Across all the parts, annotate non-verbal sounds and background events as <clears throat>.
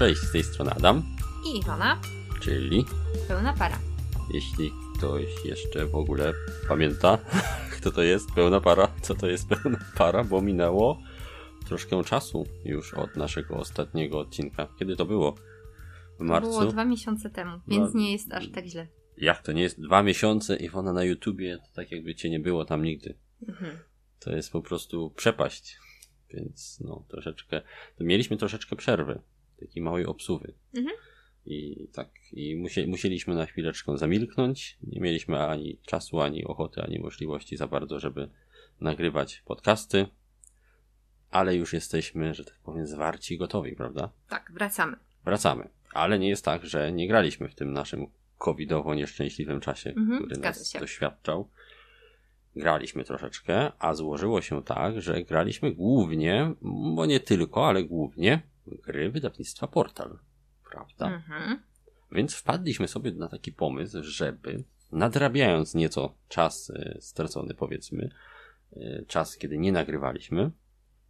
Cześć, z tej strony Adam, I Iwona, czyli pełna para. jeśli ktoś jeszcze w ogóle pamięta, <laughs> kto to jest pełna para, co to jest pełna para, bo minęło troszkę czasu już od naszego ostatniego odcinka. Kiedy to było? W marcu? Było dwa miesiące temu, więc No. nie jest aż tak źle. Jak to nie jest? Dwa miesiące i ona na YouTubie, to tak jakby cię nie było tam nigdy. Mhm. To jest po prostu przepaść. Więc no, troszeczkę. To mieliśmy troszeczkę przerwy, takiej małej obsuwy. Mhm. I tak, i musie, musieliśmy na chwileczkę zamilknąć. Nie mieliśmy ani czasu, ani ochoty, ani możliwości za bardzo, żeby nagrywać podcasty. Ale już jesteśmy, że tak powiem, zwarci i gotowi, prawda? Tak, wracamy. Wracamy. Ale nie jest tak, że nie graliśmy w tym naszym covidowo nieszczęśliwym czasie, Mhm, który nas się. doświadczał. Graliśmy troszeczkę, a złożyło się tak, że graliśmy głównie, bo nie tylko, ale głównie gry wydawnictwa Portal. Prawda? Mhm. Więc wpadliśmy sobie na taki pomysł, żeby nadrabiając nieco czas e, stracony, powiedzmy, e, czas, kiedy nie nagrywaliśmy,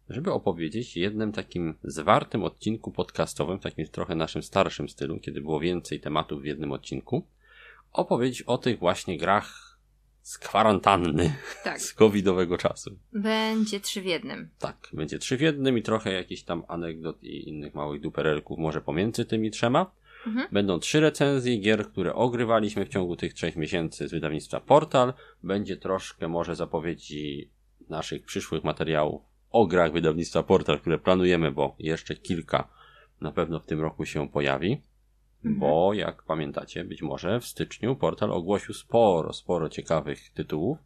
żeby opowiedzieć jednym takim zwartym odcinku podcastowym, w takim trochę naszym starszym stylu, kiedy było więcej tematów w jednym odcinku, opowiedzieć o tych właśnie grach z kwarantanny, Tak, z covidowego czasu. będzie trzy w jednym. Tak, będzie trzy w jednym i trochę jakichś tam anegdot i innych małych duperelków może pomiędzy tymi trzema. Mhm. Będą trzy recenzje gier, które ogrywaliśmy w ciągu tych trzech miesięcy z wydawnictwa Portal. Będzie troszkę może zapowiedzi naszych przyszłych materiałów o grach wydawnictwa Portal, które planujemy, bo jeszcze kilka na pewno w tym roku się pojawi. Mhm. Bo jak pamiętacie, być może w styczniu Portal ogłosił sporo, sporo ciekawych tytułów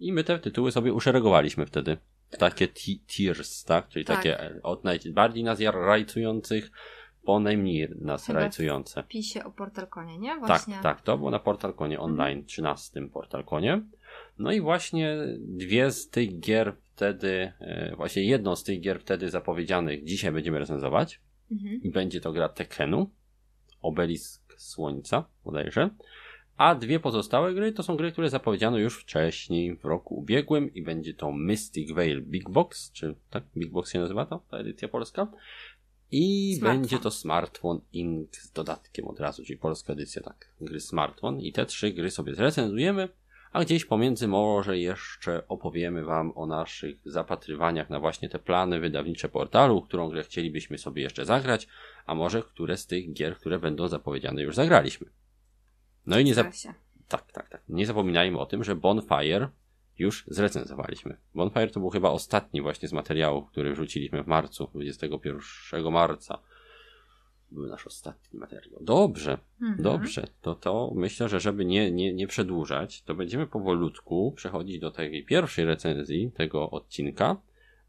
i my te tytuły sobie uszeregowaliśmy wtedy. w Takie ti- tiers, tak? Czyli Tak. takie e, od najbardziej nas rajcujących po najmniej nas Chyba rajcujące. W pisie o Portal Konie, nie? Tak, Właśnie. Mhm. tak, to było na Portal Konie Online, 13 Portal Konie. No i właśnie dwie z tych gier wtedy, e, właśnie jedną z tych gier wtedy zapowiedzianych dzisiaj będziemy recenzować Mhm. i będzie to gra Tekenu, Obelisk Słońca bodajże, a dwie pozostałe gry to są gry, które zapowiedziano już wcześniej, w roku ubiegłym i będzie to Mystic Veil Big Box, czy tak? Big Box się nazywa to, ta edycja polska? I Smartphone. będzie to Smartphone Inc. z dodatkiem od razu, czyli polska edycja, tak, gry Smartphone i te trzy gry sobie zrecenzujemy, a gdzieś pomiędzy może jeszcze opowiemy Wam o naszych zapatrywaniach na właśnie te plany wydawnicze portalu, którą grę chcielibyśmy sobie jeszcze zagrać, a może które z tych gier, które będą zapowiedziane już zagraliśmy. No i nie, za... Zgadza się. tak, tak, tak. nie zapominajmy o tym, że Bonfire już zrecenzowaliśmy. Bonfire to był chyba ostatni właśnie z materiałów, który wrzuciliśmy w marcu, 21 marca. Był nasz ostatni materiał. Dobrze, Mhm. Dobrze, to to myślę, że żeby nie, nie, nie przedłużać, to będziemy powolutku przechodzić do tej pierwszej recenzji tego odcinka,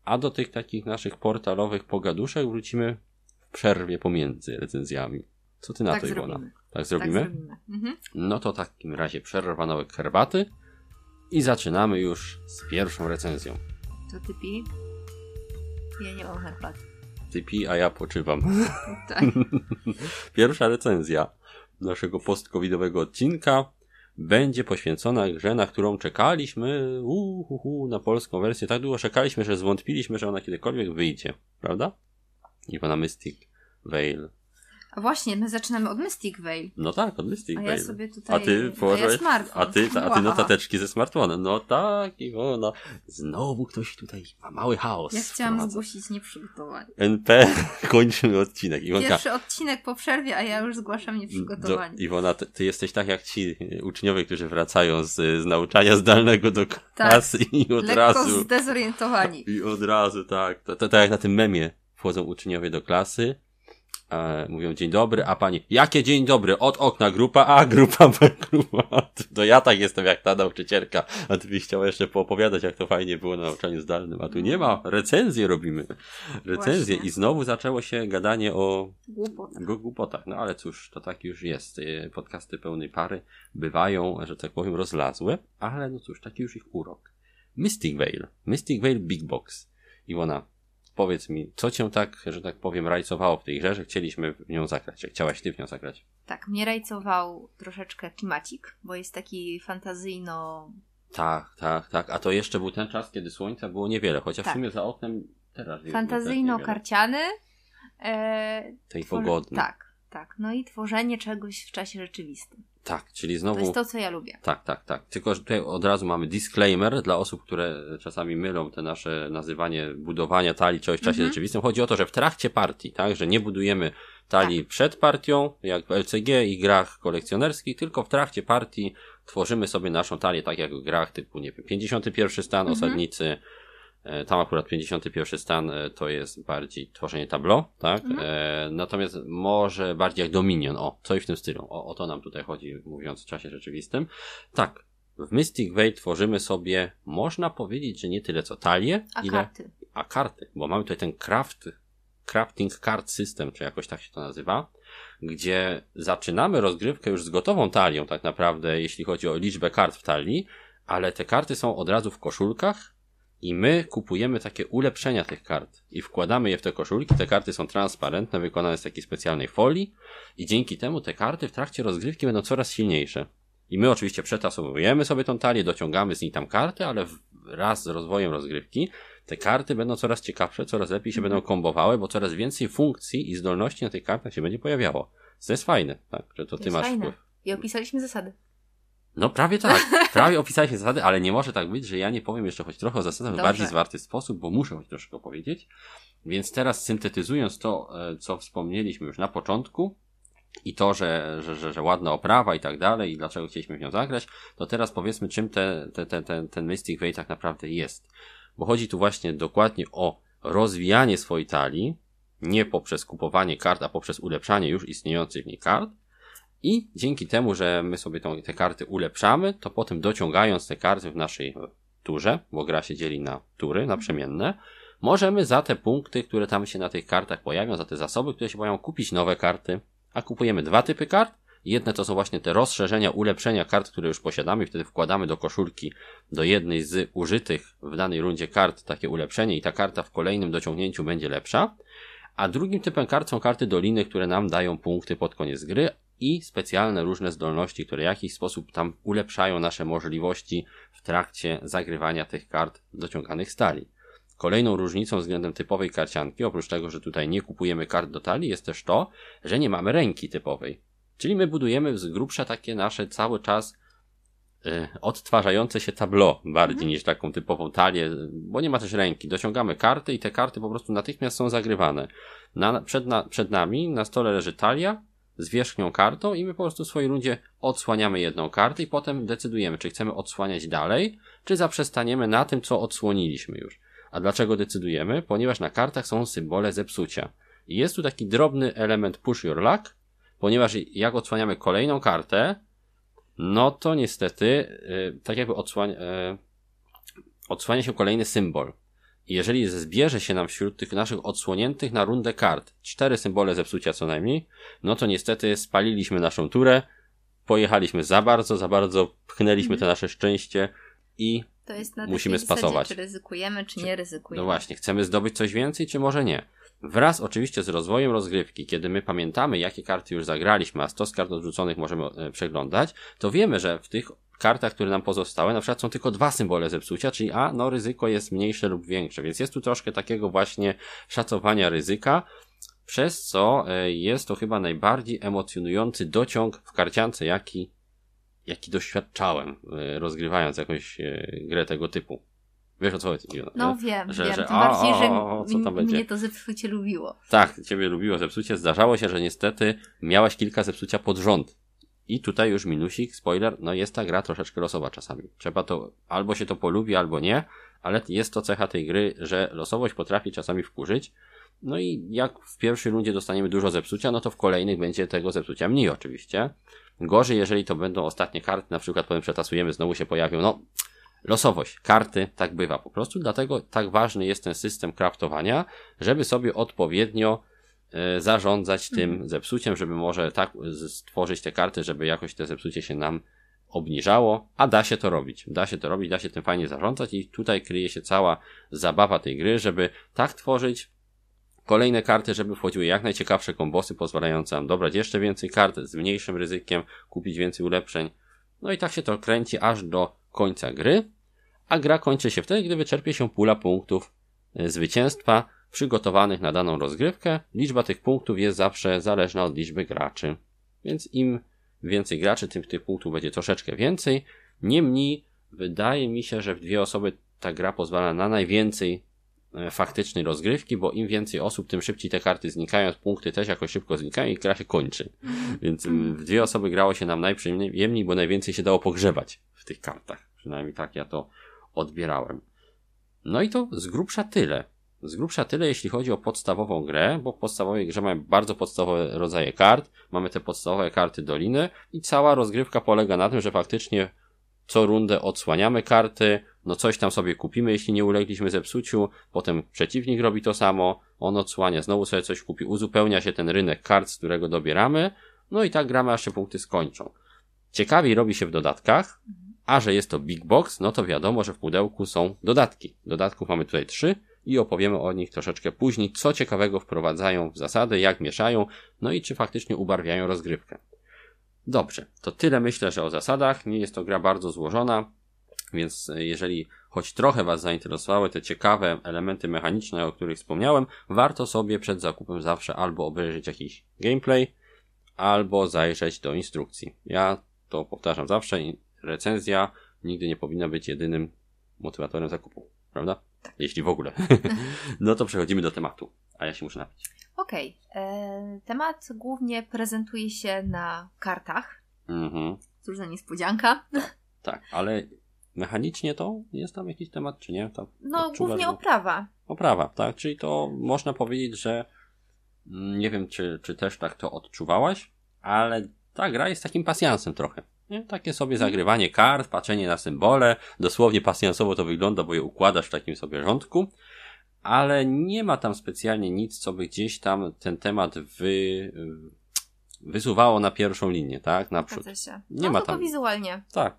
a do tych takich naszych portalowych pogaduszek wrócimy w przerwie pomiędzy recenzjami. Co ty na Tak to, Iwona? zrobimy. Tak zrobimy? Tak zrobimy. Mhm. No to w takim razie przerwa na herbaty i zaczynamy już z pierwszą recenzją. To ty pi? Ja nie mam herbaty. Ty pij, a ja poczywam. <laughs> Tak. <laughs> Pierwsza recenzja naszego post-covidowego odcinka będzie poświęcona grze, na którą czekaliśmy uhuhu, na polską wersję. Tak długo czekaliśmy, że zwątpiliśmy, że ona kiedykolwiek wyjdzie. Prawda? Iwona Mystic Veil. A właśnie, my zaczynamy od Mystic Veil. No tak, od Mystic A Veil. ja sobie tutaj... A ty położyłeś, A, a ty, a ty notateczki ze smartfonem. No tak, Iwona. Znowu ktoś tutaj ma mały chaos. Ja chciałam wprowadza. zgłosić nieprzygotowanie. NP, <laughs> kończymy odcinek. Iwonka, Pierwszy odcinek po przerwie, a ja już zgłaszam Do, nieprzygotowanie. Iwona, ty, ty jesteś tak jak ci uczniowie, którzy wracają z, z nauczania zdalnego do klasy i od Lekko razu. zdezorientowani. I od razu, tak. To, to, tak jak na tym memie wchodzą uczniowie do klasy. E, mówią dzień dobry, a pani, jakie dzień dobry? Od okna grupa A, grupa B, grupa A. <laughs> To ja tak jestem jak ta nauczycielka, a ty byś chciała jeszcze poopowiadać, jak to fajnie było na nauczaniu zdalnym, a tu nie ma, recenzję robimy. Recenzję Właśnie. i znowu zaczęło się gadanie o Głupota. Go głupotach. No ale cóż, to tak już jest. Y, Podcasty pełnej pary bywają, że tak powiem, rozlazłe, ale no cóż, taki już ich urok. Mystic Veil. Mystic Veil Big Box. Iwona, powiedz mi, co cię tak, że tak powiem, rajcowało w tej grze, że chcieliśmy w nią zagrać? Chciałaś ty w nią zagrać? Tak, mnie rajcował troszeczkę klimacik, bo jest taki fantazyjno... Tak, tak, tak. A to jeszcze był ten czas, kiedy słońca było niewiele, chociaż Tak. w sumie za oknem teraz. Fantazyjno-karciany, E, tej twor- pogodnej. Tak, tak. No i tworzenie czegoś w czasie rzeczywistym. Tak, czyli To znowu. jest to, co ja lubię. Tak, tak, tak. Tylko, że tutaj od razu mamy disclaimer dla osób, które czasami mylą te nasze nazywanie budowania talii czegoś w czasie Mhm. rzeczywistym. Chodzi o to, że w trakcie partii, tak, że nie budujemy talii przed partią, jak w LCG i grach kolekcjonerskich, tylko w trakcie partii tworzymy sobie naszą talię, tak jak w grach typu, nie wiem, 51 stan, Mhm. osadnicy, Tam akurat 51 stan e, to jest bardziej tworzenie tableau, tak? Mhm. E, natomiast może bardziej jak Dominion, o, coś w tym stylu. O, o to nam tutaj chodzi, mówiąc w czasie rzeczywistym. Tak, w Mystic Veil tworzymy sobie, można powiedzieć, że nie tyle co talię, A ile karty. a karty, bo mamy tutaj ten craft, crafting card system, czy jakoś tak się to nazywa, gdzie zaczynamy rozgrywkę już z gotową talią, tak naprawdę, jeśli chodzi o liczbę kart w talii, ale te karty są od razu w koszulkach i my kupujemy takie ulepszenia tych kart i wkładamy je w te koszulki. Te karty są transparentne, wykonane z takiej specjalnej folii i dzięki temu te karty w trakcie rozgrywki będą coraz silniejsze. I my oczywiście przetasowujemy sobie tą talię, dociągamy z niej tam karty, ale wraz z rozwojem rozgrywki te karty będą coraz ciekawsze, coraz lepiej się będą kombowały, bo coraz więcej funkcji i zdolności na tych kartach się będzie pojawiało. To jest fajne, tak, że to ty jest masz fajne. wpływ. I opisaliśmy zasady. No prawie tak, <laughs> prawie opisałeś zasady, ale nie może tak być, że ja nie powiem jeszcze choć trochę o zasadach w bardziej zwarty sposób, bo muszę choć troszkę opowiedzieć. Więc teraz syntetyzując to, e, co wspomnieliśmy już na początku i to, że, że, że, że ładna oprawa i tak dalej i dlaczego chcieliśmy w nią zagrać, to teraz powiedzmy czym te, te, te, ten, ten Mystic Veil tak naprawdę jest. Bo chodzi tu właśnie dokładnie o rozwijanie swojej talii, nie poprzez kupowanie kart, a poprzez ulepszanie już istniejących w niej kart, i dzięki temu, że my sobie tą, te karty ulepszamy, to potem dociągając te karty w naszej turze, bo gra się dzieli na tury, na przemienne, możemy za te punkty, które tam się na tych kartach pojawią, za te zasoby, które się pojawią, kupić nowe karty. A kupujemy dwa typy kart. Jedne to są właśnie te rozszerzenia, ulepszenia kart, które już posiadamy, wtedy wkładamy do koszulki do jednej z użytych w danej rundzie kart takie ulepszenie i ta karta w kolejnym dociągnięciu będzie lepsza. A drugim typem kart są karty doliny, które nam dają punkty pod koniec gry i specjalne różne zdolności, które w jakiś sposób tam ulepszają nasze możliwości w trakcie zagrywania tych kart dociąganych z talii. Kolejną różnicą względem typowej karcianki, oprócz tego, że tutaj nie kupujemy kart do talii, jest też to, że nie mamy ręki typowej. Czyli my budujemy z grubsza takie nasze cały czas y, odtwarzające się tableau bardziej Mhm. niż taką typową talię, bo nie ma też ręki. Dociągamy karty i te karty po prostu natychmiast są zagrywane. Na, przed, na, przed nami na stole leży talia z wierzchnią kartą i my po prostu w swojej rundzie odsłaniamy jedną kartę i potem decydujemy, czy chcemy odsłaniać dalej, czy zaprzestaniemy na tym, co odsłoniliśmy już. A dlaczego decydujemy? Ponieważ na kartach są symbole zepsucia. I jest tu taki drobny element push your luck, ponieważ jak odsłaniamy kolejną kartę, no to niestety, yy, tak jakby odsłania, yy, odsłania się kolejny symbol. I jeżeli zbierze się nam wśród tych naszych odsłoniętych na rundę kart cztery symbole zepsucia co najmniej, no to niestety spaliliśmy naszą turę, pojechaliśmy za bardzo, za bardzo pchnęliśmy te nasze szczęście i To jest na Musimy spasować. czy ryzykujemy, czy, nie ryzykujemy. no właśnie, chcemy zdobyć coś więcej, czy może nie? Wraz oczywiście z rozwojem rozgrywki, kiedy my pamiętamy, jakie karty już zagraliśmy, a stos kart odrzuconych możemy e, przeglądać, to wiemy, że w tych kartach, które nam pozostały, na przykład są tylko dwa symbole zepsucia, czyli a, no ryzyko jest mniejsze lub większe, więc jest tu troszkę takiego właśnie szacowania ryzyka, przez co e, jest to chyba najbardziej emocjonujący dociąg w karciance, jaki, jaki doświadczałem, e, rozgrywając jakąś e, grę tego typu. Wiesz o co chodzi? No wiem, Że- wiem. że Tym o, bardziej, że o, o, co tam będzie? mnie to zepsucie lubiło. Tak, ciebie lubiło zepsucie. Zdarzało się, że niestety miałaś kilka zepsucia pod rząd. I tutaj już minusik, spoiler, no jest ta gra troszeczkę losowa czasami. Trzeba to, albo się to polubi, albo nie, ale jest to cecha tej gry, że losowość potrafi czasami wkurzyć. No i jak w pierwszej rundzie dostaniemy dużo zepsucia, no to w kolejnych będzie tego zepsucia mniej oczywiście. Gorzej, jeżeli to będą ostatnie karty, na przykład potem przetasujemy, znowu się pojawią, no losowość, karty, tak bywa po prostu, dlatego tak ważny jest ten system kraftowania, żeby sobie odpowiednio zarządzać tym zepsuciem, żeby może tak stworzyć te karty, żeby jakoś te zepsucie się nam obniżało, a da się to robić. Da się to robić, da się tym fajnie zarządzać i tutaj kryje się cała zabawa tej gry, żeby tak tworzyć kolejne karty, żeby wchodziły jak najciekawsze kombosy, pozwalające nam dobrać jeszcze więcej kart z mniejszym ryzykiem, kupić więcej ulepszeń. No i tak się to kręci aż do końca gry, a gra kończy się wtedy, gdy wyczerpie się pula punktów e, zwycięstwa, przygotowanych na daną rozgrywkę. Liczba tych punktów jest zawsze zależna od liczby graczy. Więc im więcej graczy, tym tych punktów będzie troszeczkę więcej. Niemniej wydaje mi się, że w dwie osoby ta gra pozwala na najwięcej e, faktycznej rozgrywki, bo im więcej osób, tym szybciej te karty znikają, punkty też jakoś szybko znikają i gra się kończy. Więc w dwie osoby grało się nam najprzyjemniej, bo najwięcej się dało pogrzebać w tych kartach. Przynajmniej tak ja to odbierałem. No i to z grubsza tyle. Z grubsza tyle, jeśli chodzi o podstawową grę, bo w podstawowej grze mamy bardzo podstawowe rodzaje kart, mamy te podstawowe karty doliny i cała rozgrywka polega na tym, że faktycznie co rundę odsłaniamy karty, no coś tam sobie kupimy, jeśli nie ulegliśmy zepsuciu, potem przeciwnik robi to samo, on odsłania, znowu sobie coś kupi, uzupełnia się ten rynek kart, z którego dobieramy, no i tak gramy, aż się punkty skończą. Ciekawiej robi się w dodatkach, a że jest to big box, no to wiadomo, że w pudełku są dodatki. Dodatków mamy tutaj trzy i opowiemy o nich troszeczkę później, co ciekawego wprowadzają w zasady, jak mieszają, no i czy faktycznie ubarwiają rozgrywkę. Dobrze, to tyle myślę, że o zasadach. Nie jest to gra bardzo złożona, więc jeżeli choć trochę Was zainteresowały te ciekawe elementy mechaniczne, o których wspomniałem, warto sobie przed zakupem zawsze albo obejrzeć jakiś gameplay, albo zajrzeć do instrukcji. Ja to powtarzam zawsze, recenzja nigdy nie powinna być jedynym motywatorem zakupu, prawda? Tak. Jeśli w ogóle. <laughs> no to przechodzimy do tematu, a ja się muszę napić. Okej. Okay. E, temat głównie prezentuje się na kartach. Mhm. Cóż za niespodzianka. Tak, ale mechanicznie to jest tam jakiś temat, czy nie? Tam no, głównie oprawa. Oprawa, tak? Czyli to można powiedzieć, że mm, nie wiem, czy, czy też tak to odczuwałaś, ale ta gra jest takim pasjansem trochę. Nie? Takie sobie zagrywanie kart, patrzenie na symbole, dosłownie pasjansowo to wygląda, bo je układasz w takim sobie rządku, ale nie ma tam specjalnie nic, co by gdzieś tam ten temat wy, wysuwało na pierwszą linię, tak? Naprzód. Się. Nie no, ma tam. wizualnie. Tak.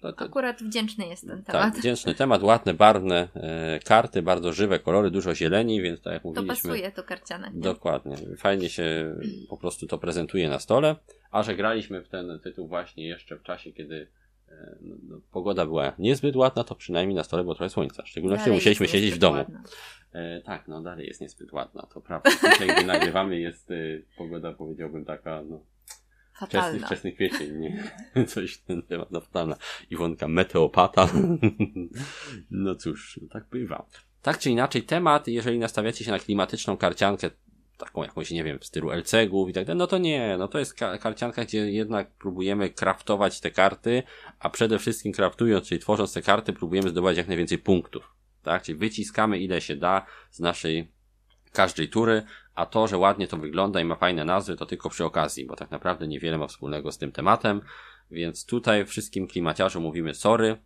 To, to... Akurat wdzięczny jest ten tak, temat. Tak, wdzięczny temat, ładne, barwne e, karty, bardzo żywe kolory, dużo zieleni, więc tak jak mówiliśmy. To pasuje to karciane. Nie? Dokładnie. Fajnie się po prostu to prezentuje na stole. A że graliśmy w ten tytuł właśnie jeszcze w czasie, kiedy e, no, no, pogoda była niezbyt ładna, to przynajmniej na stole było trochę słońca. W szczególności dalej musieliśmy siedzieć w domu. E, tak, no dalej jest niezbyt ładna, to prawda. Dzisiaj, gdy nagrywamy, jest y, pogoda, powiedziałbym, taka, no. Wczesny, wczesny kwiecień, nie? <laughs> Coś ten temat, no fatalna. Iwonka meteopata. <laughs> no cóż, tak bywa. Tak czy inaczej, temat, jeżeli nastawiacie się na klimatyczną karciankę, taką jakąś, nie wiem, w stylu LCG-ów i tak dalej, no to nie, no to jest ka karcianka, gdzie jednak próbujemy kraftować te karty, a przede wszystkim kraftując, czyli tworząc te karty, próbujemy zdobywać jak najwięcej punktów, tak, czyli wyciskamy ile się da z naszej każdej tury, a to, że ładnie to wygląda i ma fajne nazwy, to tylko przy okazji, bo tak naprawdę niewiele ma wspólnego z tym tematem, więc tutaj wszystkim klimaciarzom mówimy sorry,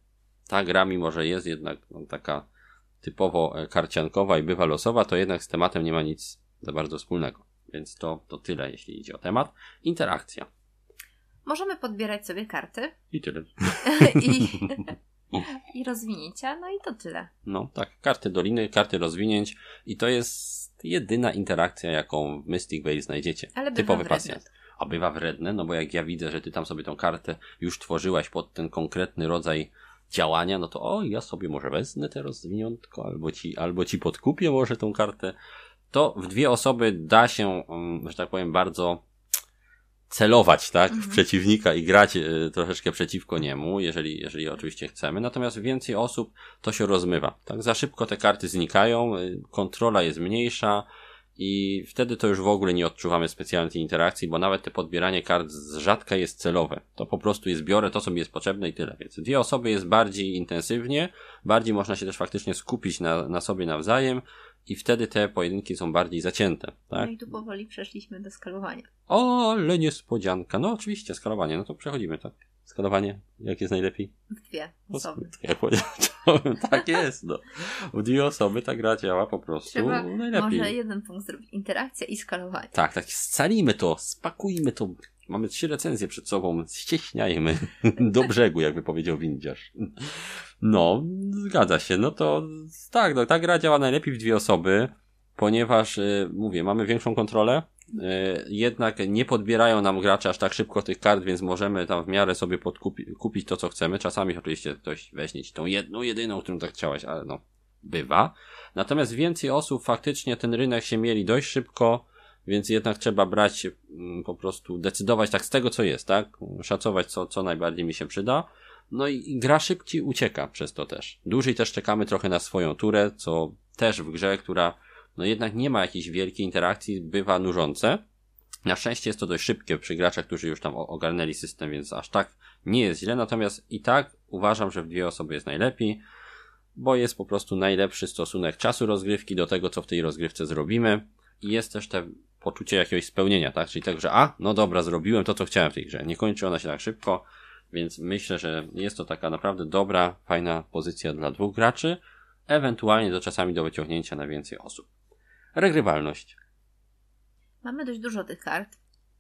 ta gra, mimo że jest jednak no, taka typowo e, karciankowa i bywa losowa, to jednak z tematem nie ma nic za bardzo wspólnego. Więc to, to tyle, jeśli idzie o temat. Interakcja. Możemy podbierać sobie karty. I tyle. <laughs> I, <laughs> I rozwinięcia, no i to tyle. No tak, karty doliny, karty rozwinięć i to jest jedyna interakcja, jaką w Mystic Vale znajdziecie. Ale Typowy pasjans. A bywa wredne, no bo jak ja widzę, że ty tam sobie tą kartę już tworzyłaś pod ten konkretny rodzaj działania, no to o, ja sobie może wezmę te rozwiniątko, albo ci, albo ci podkupię może tą kartę to w dwie osoby da się, mm, że tak powiem, bardzo celować, tak, mhm. w przeciwnika i grać y, troszeczkę przeciwko niemu, jeżeli, jeżeli oczywiście chcemy. Natomiast więcej osób to się rozmywa. Tak, za szybko te karty znikają, y, kontrola jest mniejsza i wtedy to już w ogóle nie odczuwamy specjalnej interakcji, bo nawet te podbieranie kart z rzadka jest celowe. To po prostu jest biorę to, co mi jest potrzebne i tyle. Więc dwie osoby jest bardziej intensywnie, bardziej można się też faktycznie skupić na, na sobie nawzajem i wtedy te pojedynki są bardziej zacięte. Tak? No i tu powoli przeszliśmy do skalowania. O, ale niespodzianka. No oczywiście, skalowanie. No to przechodzimy, tak? Skalowanie, jak jest najlepiej? W dwie osoby. <laughs> Tak jest, no. W dwie osoby ta gra działa po prostu Trzeba najlepiej. Może jeden punkt zrobić. Interakcja i skalowanie. Tak, tak. Scalimy to, spakujmy to. Mamy trzy recenzje przed sobą. Ścieśniajmy <laughs> do brzegu, jakby powiedział windziarz. No, zgadza się. No to tak, no, ta gra działa najlepiej w dwie osoby, ponieważ, y, mówię, mamy większą kontrolę. Y, jednak nie podbierają nam gracze aż tak szybko tych kart, więc możemy tam w miarę sobie kupić to, co chcemy. Czasami oczywiście ktoś weźmie ci tą jedną, jedyną, którą tak chciałeś, ale no, bywa. Natomiast więcej osób faktycznie ten rynek się mieli dość szybko, więc jednak trzeba brać, mm, po prostu decydować tak z tego, co jest, tak? Szacować, co, co najbardziej mi się przyda. No i, i gra szybciej ucieka przez to też. Dłużej też czekamy trochę na swoją turę, co też w grze, która no jednak nie ma jakiejś wielkiej interakcji, bywa nużące. Na szczęście jest to dość szybkie przy graczach, którzy już tam ogarnęli system, więc aż tak nie jest źle. Natomiast i tak uważam, że w dwie osoby jest najlepiej, bo jest po prostu najlepszy stosunek czasu rozgrywki do tego, co w tej rozgrywce zrobimy. I jest też te poczucie jakiegoś spełnienia, tak? Czyli tak, że a, no dobra, zrobiłem to, co chciałem w tej grze. Nie kończy ona się tak szybko, więc myślę, że jest to taka naprawdę dobra, fajna pozycja dla dwóch graczy, ewentualnie do czasami do wyciągnięcia na więcej osób. Regrywalność. Mamy dość dużo tych kart.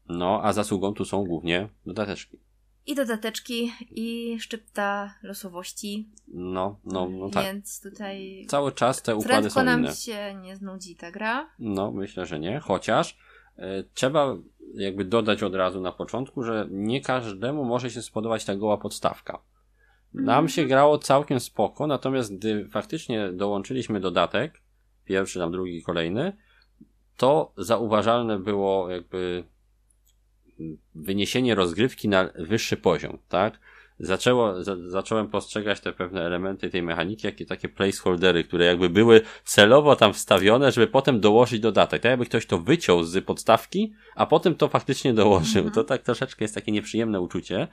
No, a zasługą tu są głównie dodateczki. I dodateczki, i szczypta losowości. No, no, no tak. Więc tutaj. Cały czas te układy są nam inne. się nie znudzi ta gra. No, myślę, że nie. Chociaż e, trzeba jakby dodać od razu na początku, że nie każdemu może się spodobać ta goła podstawka. Nam mm. się grało całkiem spoko, natomiast gdy faktycznie dołączyliśmy dodatek, pierwszy, tam drugi, kolejny, to zauważalne było jakby wyniesienie rozgrywki na wyższy poziom, tak? Zaczęło, za, zacząłem postrzegać te pewne elementy tej mechaniki, jakie takie placeholdery, które jakby były celowo tam wstawione, żeby potem dołożyć dodatek. Tak jakby ktoś to wyciął z podstawki, a potem to faktycznie dołożył. Mhm. To tak troszeczkę jest takie nieprzyjemne uczucie,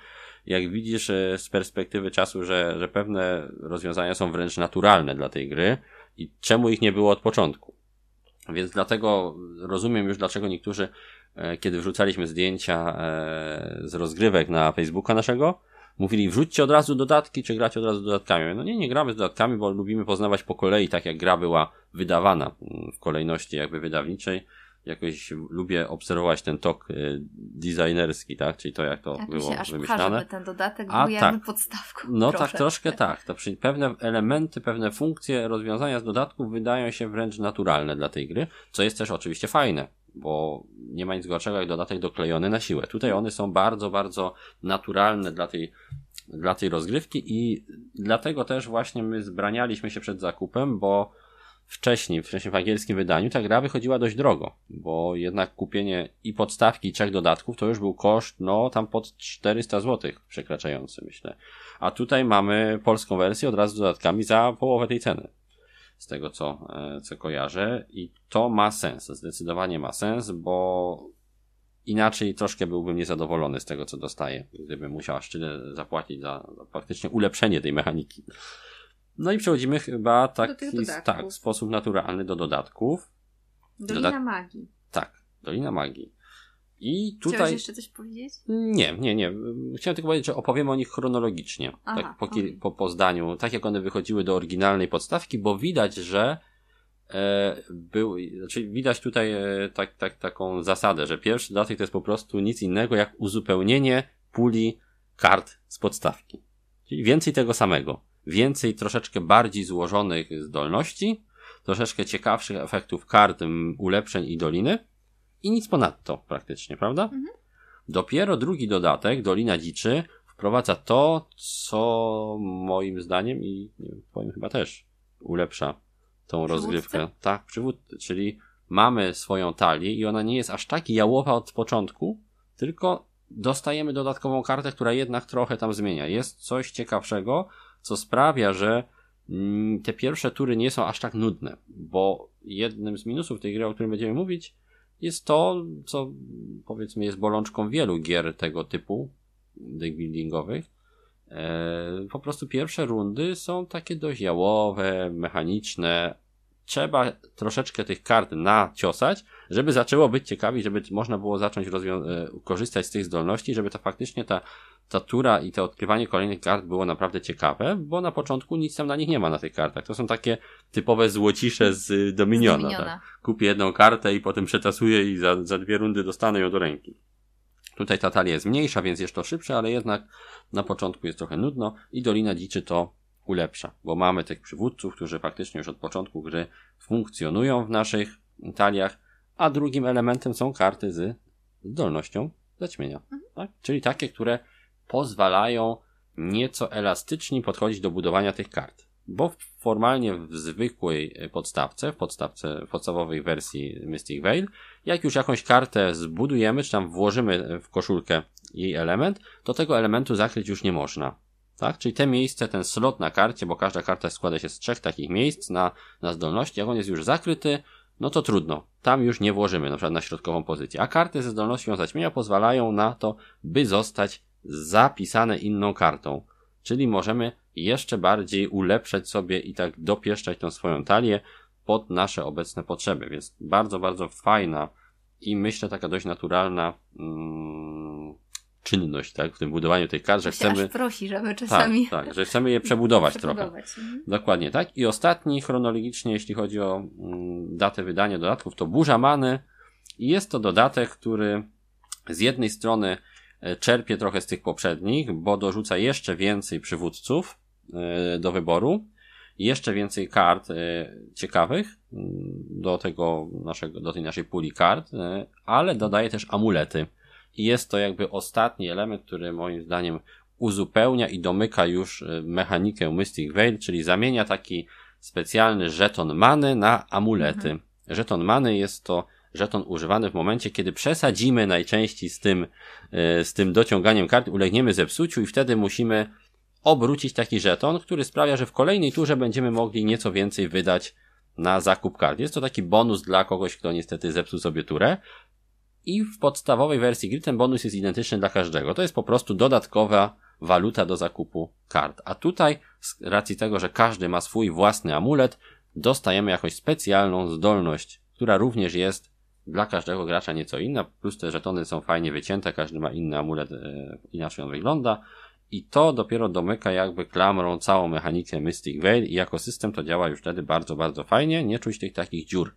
jak widzisz e, z perspektywy czasu, że, że pewne rozwiązania są wręcz naturalne dla tej gry i czemu ich nie było od początku. Więc dlatego rozumiem już, dlaczego niektórzy, e, kiedy wrzucaliśmy zdjęcia e, z rozgrywek na Facebooka naszego, mówili wrzućcie od razu dodatki, czy gracie od razu dodatkami. No nie, nie gramy z dodatkami, bo lubimy poznawać po kolei, tak jak gra była wydawana w kolejności jakby wydawniczej jakoś lubię obserwować ten tok y, designerski, tak? Czyli to, jak to jak było się aż wymyślane. Pcha, ten dodatek A, był tak. podstawką. No tak, troszkę tak. To przy, pewne elementy, pewne funkcje, rozwiązania z dodatków wydają się wręcz naturalne dla tej gry, co jest też oczywiście fajne, bo nie ma nic gorszego jak dodatek doklejony na siłę. Tutaj one są bardzo, bardzo naturalne dla tej dla tej rozgrywki i dlatego też właśnie my zbranialiśmy się przed zakupem, bo wcześniej, wcześniej w angielskim wydaniu, ta gra wychodziła dość drogo, bo jednak kupienie i podstawki i trzech dodatków to już był koszt, no tam pod 400 zł przekraczający, myślę. A tutaj mamy polską wersję od razu z dodatkami za połowę tej ceny. Z tego co, e, co kojarzę i to ma sens, zdecydowanie ma sens, bo inaczej troszkę byłbym niezadowolony z tego co dostaję, gdybym musiał aż zapłacić za, za faktycznie ulepszenie tej mechaniki. No i przechodzimy chyba taki tak, sposób naturalny do dodatków. Dolina Dodat Magii. Tak, Dolina Magii. I tutaj. Chciałeś jeszcze coś powiedzieć? Nie, nie, nie. Chciałem tylko powiedzieć, że opowiem o nich chronologicznie. Aha, tak, po, okay. po, po zdaniu, tak jak one wychodziły do oryginalnej podstawki, bo widać, że e, był, znaczy widać tutaj e, tak, tak, taką zasadę, że pierwszy dodatek to jest po prostu nic innego jak uzupełnienie puli kart z podstawki. Czyli więcej tego samego więcej troszeczkę bardziej złożonych zdolności, troszeczkę ciekawszych efektów kart, ulepszeń i doliny i nic ponadto praktycznie, prawda? Mhm. Dopiero drugi dodatek, Dolina Dziczy, wprowadza to, co moim zdaniem i twoim chyba też ulepsza tą Przywódcy? rozgrywkę. Tak, przywódcy, czyli mamy swoją talię i ona nie jest aż tak jałowa od początku, tylko dostajemy dodatkową kartę, która jednak trochę tam zmienia. Jest coś ciekawszego, co sprawia, że mm, te pierwsze tury nie są aż tak nudne, bo jednym z minusów tej gry, o którym będziemy mówić, jest to, co powiedzmy jest bolączką wielu gier tego typu, deck buildingowych. E, po prostu pierwsze rundy są takie dość jałowe, mechaniczne. Trzeba troszeczkę tych kart naciosać, żeby zaczęło być ciekawie, żeby można było zacząć e, korzystać z tych zdolności, żeby to faktycznie ta ta tura i to odkrywanie kolejnych kart było naprawdę ciekawe, bo na początku nic tam na nich nie ma na tych kartach. To są takie typowe złocisze z Dominiona. Z Dominiona. Tak? Kupię jedną kartę i potem przetasuję i za, za dwie rundy dostanę ją do ręki. Tutaj ta talia jest mniejsza, więc jest to szybsze, ale jednak na początku jest trochę nudno i Dolina Dziczy to ulepsza, bo mamy tych przywódców, którzy faktycznie już od początku gry funkcjonują w naszych taliach, a drugim elementem są karty z zdolnością zaćmienia. Mhm. Tak? Czyli takie, które pozwalają nieco elastycznie podchodzić do budowania tych kart. bo formalnie w zwykłej podstawce, w podstawce, w podstawowej wersji Mystic Veil, jak już jakąś kartę zbudujemy, czy tam włożymy w koszulkę jej element, to tego elementu zakryć już nie można. Tak? Czyli te miejsce, ten slot na karcie, bo każda karta składa się z trzech takich miejsc na, na zdolności, jak on jest już zakryty, no to trudno. Tam już nie włożymy, na przykład na środkową pozycję. A karty ze zdolnością zaćmienia pozwalają na to, by zostać zapisane inną kartą. Czyli możemy jeszcze bardziej ulepszać sobie i tak dopieszczać tą swoją talię pod nasze obecne potrzeby. Więc bardzo, bardzo fajna i myślę taka dość naturalna mm, czynność, tak, w tym budowaniu tej kart, że chcemy... Aż prosi, żeby czasami... Tak, tak, że chcemy je przebudować, <laughs> przebudować. trochę. Mhm. Dokładnie, tak. I ostatni chronologicznie, jeśli chodzi o mm, datę wydania dodatków, to Burza Many. I jest to dodatek, który z jednej strony czerpie trochę z tych poprzednich, bo dorzuca jeszcze więcej przywódców e, do wyboru, jeszcze więcej kart e, ciekawych mm, do tego naszego, do tej naszej puli kart, ale dodaje też amulety. I jest to jakby ostatni element, który moim zdaniem uzupełnia i domyka już e, mechanikę Mystic Veil, czyli zamienia taki specjalny żeton many na amulety. Mhm. Żeton many jest to żeton używany w momencie, kiedy przesadzimy najczęściej z tym, e, z tym dociąganiem kart, ulegniemy zepsuciu i wtedy musimy obrócić taki żeton, który sprawia, że w kolejnej turze będziemy mogli nieco więcej wydać na zakup kart. Jest to taki bonus dla kogoś, kto niestety zepsuł sobie turę, i w podstawowej wersji gry ten bonus jest identyczny dla każdego. To jest po prostu dodatkowa waluta do zakupu kart. A tutaj, z racji tego, że każdy ma swój własny amulet, dostajemy jakąś specjalną zdolność, która również jest dla każdego gracza nieco inna, plus te żetony są fajnie wycięte, każdy ma inny amulet, e, inaczej on wygląda. I to dopiero domyka jakby klamrą całą mechanikę Mystic Veil i jako system to działa już wtedy bardzo, bardzo fajnie, nie czuć tych takich dziur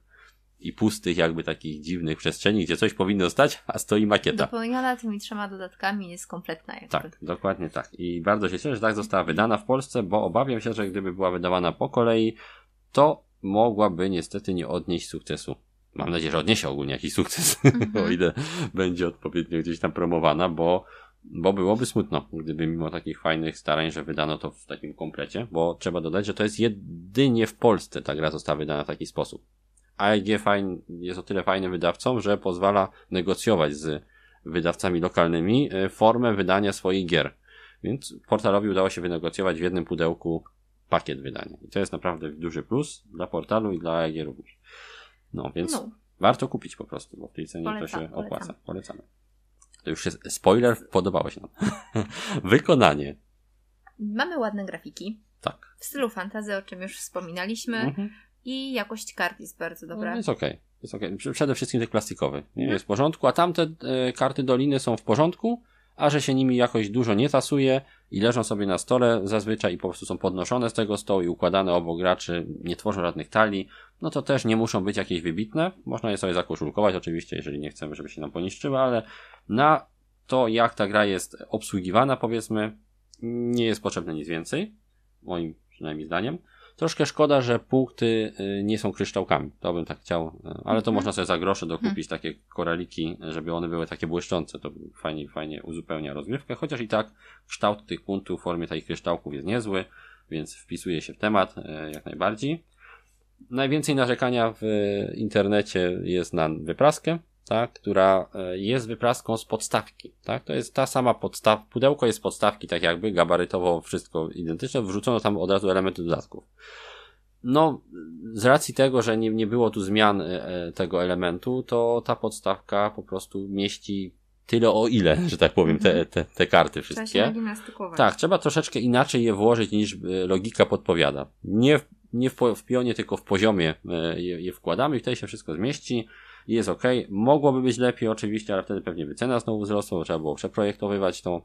i pustych, jakby takich dziwnych przestrzeni, gdzie coś powinno stać, a stoi makieta. Dopełniona tymi trzema dodatkami jest kompletna. Jakby. Tak, dokładnie tak. I bardzo się cieszę, że tak została wydana w Polsce, bo obawiam się, że gdyby była wydawana po kolei, to mogłaby niestety nie odnieść sukcesu. Mam nadzieję, że odniesie ogólnie jakiś sukces, mm-hmm. <laughs> o ile będzie odpowiednio gdzieś tam promowana, bo, bo byłoby smutno, gdyby mimo takich fajnych starań, że wydano to w takim komplecie, bo trzeba dodać, że to jest jedynie w Polsce ta gra została wydana w taki sposób. AEG fajn, jest o tyle fajnym wydawcą, że pozwala negocjować z wydawcami lokalnymi e, formę wydania swoich gier. Więc portalowi udało się wynegocjować w jednym pudełku pakiet wydania. I to jest naprawdę duży plus dla portalu i dla AEG również. No, więc no. warto kupić po prostu, bo w tej cenie to się opłaca. Polecamy. To już jest spoiler, podobało się nam. <laughs> Wykonanie. Mamy ładne grafiki. Tak. W stylu fantazy, o czym już wspominaliśmy. Mhm i jakość kart jest bardzo dobra. No, jest okej. Okay. Jest okay. Przede wszystkim tych plastikowy. Nie mhm. jest w porządku, a tamte e, karty doliny są w porządku, a że się nimi jakoś dużo nie tasuje i leżą sobie na stole zazwyczaj i po prostu są podnoszone z tego stołu i układane obok graczy, nie tworzą żadnych talii, no to też nie muszą być jakieś wybitne. Można je sobie zakoszulkować oczywiście, jeżeli nie chcemy, żeby się nam poniszczyły, ale na to jak ta gra jest obsługiwana powiedzmy, nie jest potrzebne nic więcej, moim przynajmniej zdaniem. Troszkę szkoda, że punkty y, nie są kryształkami. To bym tak chciał, y, ale to mhm. można sobie za grosze dokupić mhm. takie koraliki, żeby one były takie błyszczące. To fajnie, fajnie uzupełnia rozgrywkę, chociaż i tak kształt tych punktów w formie takich kryształków jest niezły, więc wpisuje się w temat y, jak najbardziej. Najwięcej narzekania w internecie jest na wypraskę tak, która e, jest wypraską z podstawki, tak, to jest ta sama podstaw, pudełko jest podstawki, tak jakby, gabarytowo wszystko identyczne, wrzucono tam od razu elementy dodatków. No, z racji tego, że nie, nie było tu zmian e, e, tego elementu, to ta podstawka po prostu mieści tyle o ile, że tak powiem, te, mhm. te, te karty wszystkie. Trzeba tak, trzeba troszeczkę inaczej je włożyć niż logika podpowiada. Nie w, nie w, w pionie, tylko w poziomie je, je wkładamy i wtedy się wszystko zmieści jest ok. Mogłoby być lepiej oczywiście, ale wtedy pewnie by cena znowu wzrosła, bo trzeba było przeprojektowywać to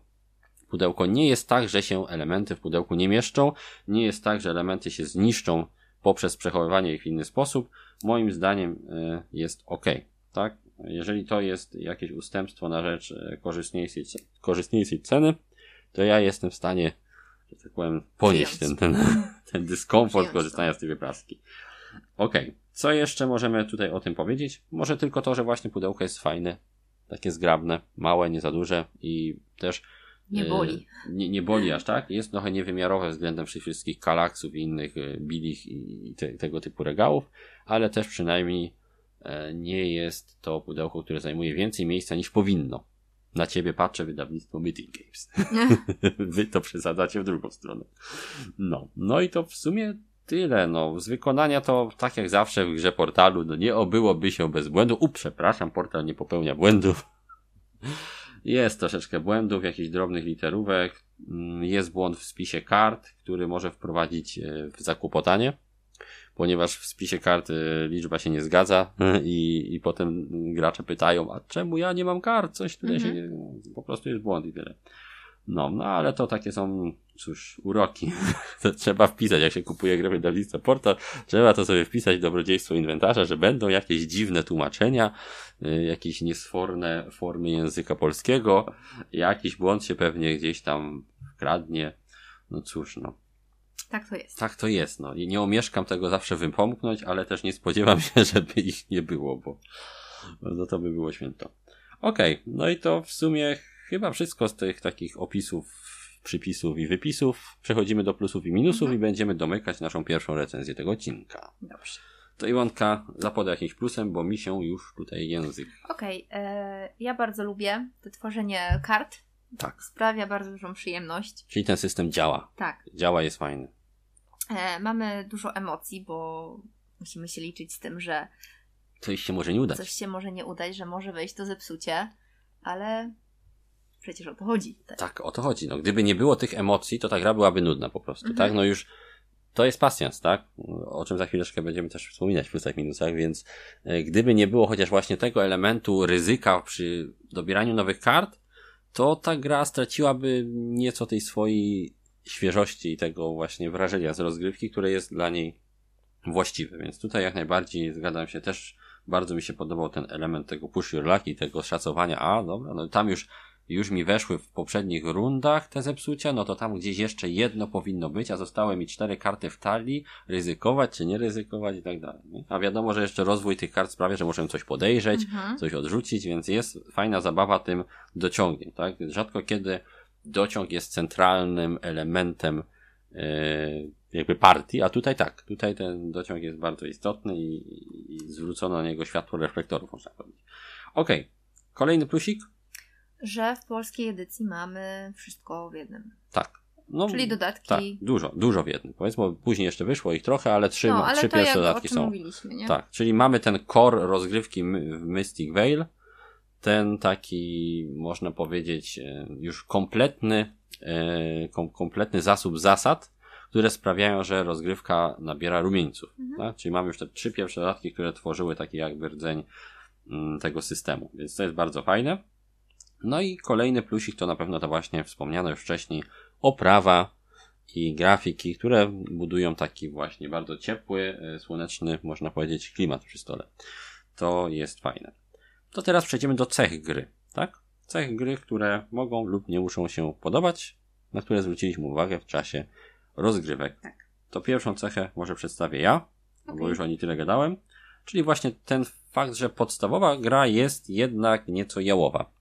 pudełko. Nie jest tak, że się elementy w pudełku nie mieszczą, nie jest tak, że elementy się zniszczą poprzez przechowywanie ich w inny sposób. Moim zdaniem y, jest ok, tak? Jeżeli to jest jakieś ustępstwo na rzecz y, korzystniejszej, korzystniejszej ceny, to ja jestem w stanie, że tak powiem, ponieść ten, ten, ten <laughs> dyskomfort korzystania z tej wypraski. Okej. Okay. Co jeszcze możemy tutaj o tym powiedzieć? Może tylko to, że właśnie pudełko jest fajne, takie zgrabne, małe, nie za duże i też Nie boli. Nie, nie boli aż tak. Jest trochę niewymiarowe względem wszystkich kalaksów i innych bilich i te, tego typu regałów, ale też przynajmniej nie jest to pudełko, które zajmuje więcej miejsca niż powinno. Na ciebie patrzę wydawnictwo Meeting Games. <laughs> Wy to przesadzacie w drugą stronę. No, no i to w sumie tyle. No, z wykonania to tak jak zawsze w grze portalu, no nie obyłoby się bez błędu. U, przepraszam, portal nie popełnia błędów. <laughs> Jest troszeczkę błędów, jakichś drobnych literówek. Mm, jest błąd w spisie kart, który może wprowadzić e, w zakłopotanie ponieważ w spisie kart liczba się nie zgadza <laughs> i, i potem gracze pytają, a czemu ja nie mam kart? Coś tutaj mhm. się nie, po prostu jest błąd i tyle. No, no ale to takie są, cóż, uroki. <laughs> to trzeba wpisać, jak się kupuje grę wydawnictwa portal, trzeba to sobie wpisać dobrodziejstwo inwentarza, że będą jakieś dziwne tłumaczenia, y, jakieś niesforne formy języka polskiego, jakiś błąd się pewnie gdzieś tam wkradnie. No cóż, no. Tak to jest. Tak to jest, no. I nie omieszkam tego zawsze wypomknąć, ale też nie spodziewam <laughs> się, żeby ich nie było, bo no to by było święto. Okej, okay, no i to w sumie chyba wszystko z tych takich opisów, przypisów i wypisów. Przechodzimy do plusów i minusów mhm. i będziemy domykać naszą pierwszą recenzję tego odcinka. Dobrze. To Iwonka zapoda jakimś plusem, bo mi się już tutaj język. Okej, okay, e, ja bardzo lubię to tworzenie kart. Tak. Sprawia bardzo dużą przyjemność. Czyli ten system działa. Tak. Działa, jest fajny. E, mamy dużo emocji, bo musimy się liczyć z tym, że coś się może nie udać. Coś się może nie udać, że może wejść to zepsucie, ale przecież o to chodzi. Tak, tak o to chodzi. No, gdyby nie było tych emocji, to ta gra byłaby nudna po prostu, mhm. tak? No już to jest pasjans, tak? O czym za chwileczkę będziemy też wspominać w plusach, minusach, więc e, gdyby nie było chociaż właśnie tego elementu ryzyka przy dobieraniu nowych kart, to ta gra straciłaby nieco tej swojej świeżości i tego właśnie wrażenia z rozgrywki, które jest dla niej właściwe. Więc tutaj jak najbardziej zgadzam się też. Bardzo mi się podobał ten element tego push your luck i tego szacowania. A, dobra, no tam już, już mi weszły w poprzednich rundach te zepsucia, no to tam gdzieś jeszcze jedno powinno być, a zostały mi cztery karty w talii, ryzykować czy nie ryzykować i tak dalej. A wiadomo, że jeszcze rozwój tych kart sprawia, że muszę coś podejrzeć, mhm. coś odrzucić, więc jest fajna zabawa tym dociągiem, tak? Rzadko kiedy dociąg jest centralnym elementem yy, jakby partii, a tutaj tak, tutaj ten dociąg jest bardzo istotny i, i zwrócono na niego światło reflektorów, można powiedzieć. Okej, okay. kolejny plusik? Że w polskiej edycji mamy wszystko w jednym. Tak. No, Czyli dodatki. Tak, dużo, dużo w jednym. Powiedzmy, później jeszcze wyszło ich trochę, ale trzy, no, ale trzy pierwsze jak, dodatki są. Nie? Tak, czyli mamy ten core rozgrywki w Mystic Veil, ten taki, można powiedzieć, e, już kompletny, e, kom, kompletny zasób zasad, które sprawiają, że rozgrywka nabiera rumieńców. Mhm. Tak? Czyli mamy już te trzy pierwsze dodatki, które tworzyły taki jakby rdzeń mm, tego systemu. Więc to jest bardzo fajne. No i kolejny plusik to na pewno to właśnie wspomniano już wcześniej oprawa i grafiki, które budują taki właśnie bardzo ciepły, e, słoneczny, można powiedzieć, klimat przy stole. To jest fajne. To teraz przejdziemy do cech gry, tak? Cech gry, które mogą lub nie muszą się podobać, na które zwróciliśmy uwagę w czasie rozgrywek. Tak. To pierwszą cechę może przedstawię ja, okay. bo już o niej tyle gadałem, czyli właśnie ten fakt, że podstawowa gra jest jednak nieco jałowa.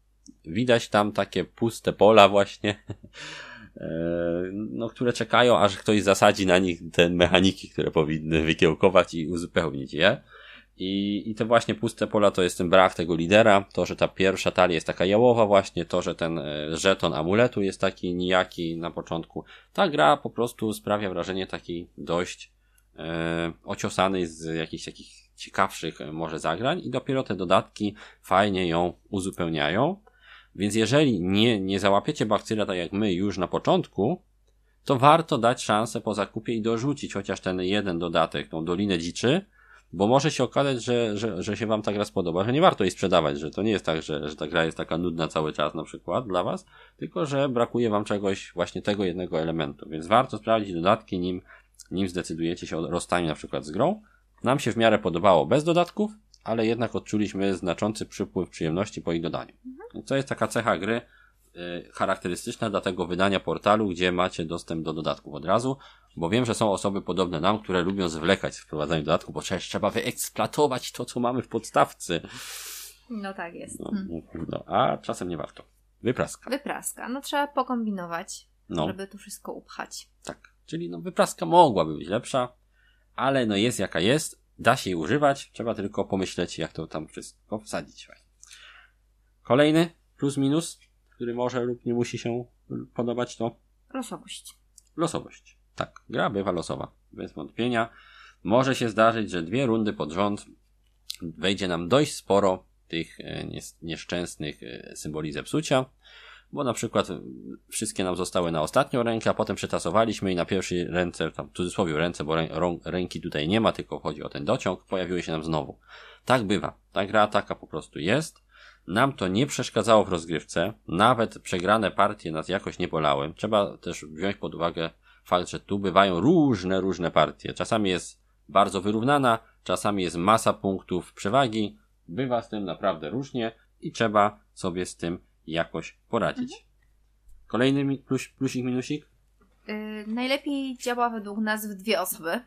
Widać tam takie puste pola właśnie, <laughs> e, no, które czekają, aż ktoś zasadzi na nich te mechaniki, które powinny wykiełkować i uzupełnić je. I, I te właśnie puste pola to jest ten brak tego lidera, to, że ta pierwsza talia jest taka jałowa właśnie, to, że ten e, żeton amuletu jest taki nijaki na początku. Ta gra po prostu sprawia wrażenie takiej dość e, ociosanej z jakichś takich ciekawszych e, może zagrań i dopiero te dodatki fajnie ją uzupełniają. Więc jeżeli nie, nie załapiecie bakcyla tak jak my już na początku, to warto dać szansę po zakupie i dorzucić chociaż ten jeden dodatek, tą Dolinę Dziczy, bo może się okazać, że, że, że się wam ta gra spodoba, że nie warto jej sprzedawać, że to nie jest tak, że, że ta gra jest taka nudna cały czas na przykład dla was, tylko że brakuje wam czegoś, właśnie tego jednego elementu. Więc warto sprawdzić dodatki, nim, nim zdecydujecie się o na przykład z grą. Nam się w miarę podobało bez dodatków, ale jednak odczuliśmy znaczący przypływ przyjemności po ich dodaniu. Mhm. To jest taka cecha gry, Y, charakterystyczne dla tego wydania portalu, gdzie macie dostęp do dodatków od razu, bo wiem, że są osoby podobne nam, które lubią zwlekać z wprowadzaniem dodatków, bo przecież trzeba wyeksploatować to, co mamy w podstawce. No tak jest. No, hmm. no, a czasem nie warto. Wypraska. Wypraska. No trzeba pokombinować, no. żeby tu wszystko upchać. Tak. Czyli no wypraska mogłaby być lepsza, ale no jest jaka jest, da się jej używać, trzeba tylko pomyśleć jak to tam wszystko wsadzić. Kolejny plus minus, który może lub nie musi się podobać to losowość. Losowość. Tak, gra bywa losowa, bez wątpienia. Może się zdarzyć, że dwie rundy pod rząd wejdzie nam dość sporo tych e, nieszczęsnych e, symboli zepsucia, bo na przykład e, wszystkie nam zostały na ostatnią rękę, a potem przetasowaliśmy i na pierwszej ręce, tam w cudzysłowie ręce, bo ręki tutaj nie ma, tylko chodzi o ten dociąg, pojawiły się nam znowu. Tak bywa. Ta gra taka po prostu jest. Nam to nie przeszkadzało w rozgrywce, nawet przegrane partie nas jakoś nie bolały. Trzeba też wziąć pod uwagę fakt, że tu bywają różne, różne partie. Czasami jest bardzo wyrównana, czasami jest masa punktów przewagi, bywa z tym naprawdę różnie i trzeba sobie z tym jakoś poradzić. Mhm. Kolejny plus, plusik, minusik? Yy, najlepiej działa według nas w dwie osoby.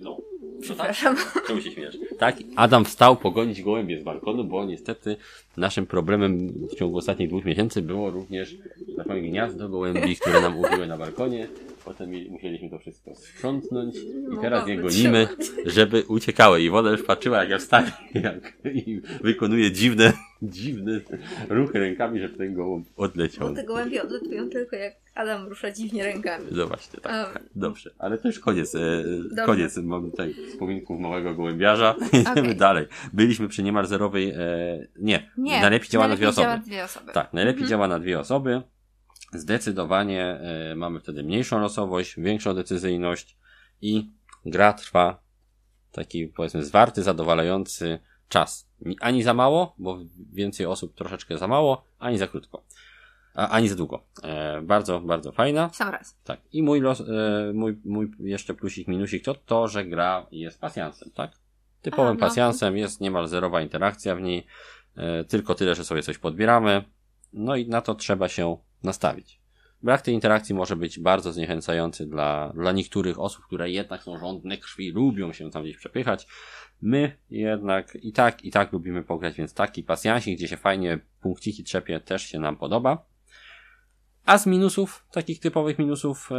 No. Przepraszam. Tak? Czemu się śmiesz? Tak, Adam wstał pogonić gołębie z balkonu, bo niestety naszym problemem w ciągu ostatnich dwóch miesięcy było również na powiem, gniazdo gołębi, które nam uwiły na balkonie. Potem musieliśmy to wszystko sprzątnąć i no teraz je gonimy, żeby uciekały. I woda już patrzyła, jak ja wstaję jak, i wykonuje dziwne, dziwne ruchy rękami, żeby ten gołąb odleciał. Bo te gołębie odlatują tylko jak Adam rusza dziwnie rękami. No właśnie, tak. Um. Dobrze, ale to już koniec. E, koniec mam tutaj wspominków małego gołębiarza. <laughs> Idziemy okay. dalej. Byliśmy przy niemal zerowej. E, nie, nie, najlepiej działa najlepiej na dwie osoby. Dwie osoby. Tak, najlepiej mhm. działa na dwie osoby. Zdecydowanie e, mamy wtedy mniejszą losowość, większą decyzyjność i gra trwa taki powiedzmy zwarty, zadowalający czas. Ani za mało, bo więcej osób troszeczkę za mało, ani za krótko. A, ani za długo. E, bardzo, bardzo fajna. Sam raz. Tak. I mój, los, e, mój, mój jeszcze plusik, minusik to to, że gra jest pasjansem, tak? Typowym A, no. pasjansem jest niemal zerowa interakcja w niej. E, tylko tyle, że sobie coś podbieramy. No i na to trzeba się nastawić. Brak tej interakcji może być bardzo zniechęcający dla, dla niektórych osób, które jednak są żądne krwi, lubią się tam gdzieś przepychać. My jednak i tak, i tak lubimy pograć, więc taki pasjansik, gdzie się fajnie punkciki trzepie, też się nam podoba. A z minusów, takich typowych minusów, e,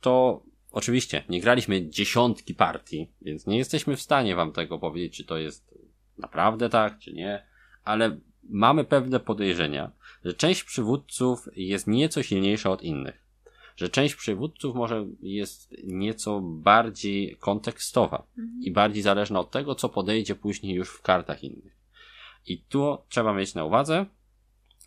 to oczywiście nie graliśmy dziesiątki partii, więc nie jesteśmy w stanie wam tego powiedzieć, czy to jest naprawdę tak, czy nie, ale mamy pewne podejrzenia, że część przywódców jest nieco silniejsza od innych. Że część przywódców może jest nieco bardziej kontekstowa mhm. i bardziej zależna od tego, co podejdzie później już w kartach innych. I tu trzeba mieć na uwadze,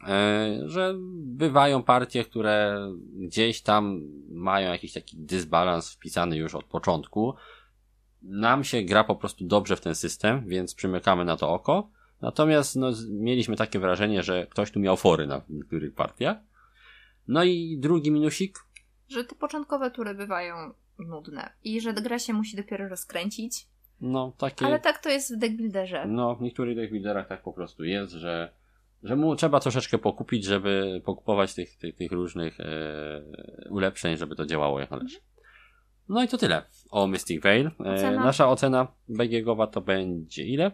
e, że bywają partie, które gdzieś tam mają jakiś taki dysbalans wpisany już od początku. Nam się gra po prostu dobrze w ten system, więc przymykamy na to oko Natomiast no, mieliśmy takie wrażenie, że ktoś tu miał fory na niektórych partiach. No i drugi minusik. Że te początkowe tury bywają nudne i że gra się musi dopiero rozkręcić. No, takie... Ale tak to jest w deckbuilderze. No, w niektórych deckbuilderach tak po prostu jest, że, że mu trzeba troszeczkę pokupić, żeby pokupować tych, tych, tych różnych e, ulepszeń, żeby to działało jak należy. No i to tyle o Mystic Veil. E, nasza ocena BGGowa to będzie ile?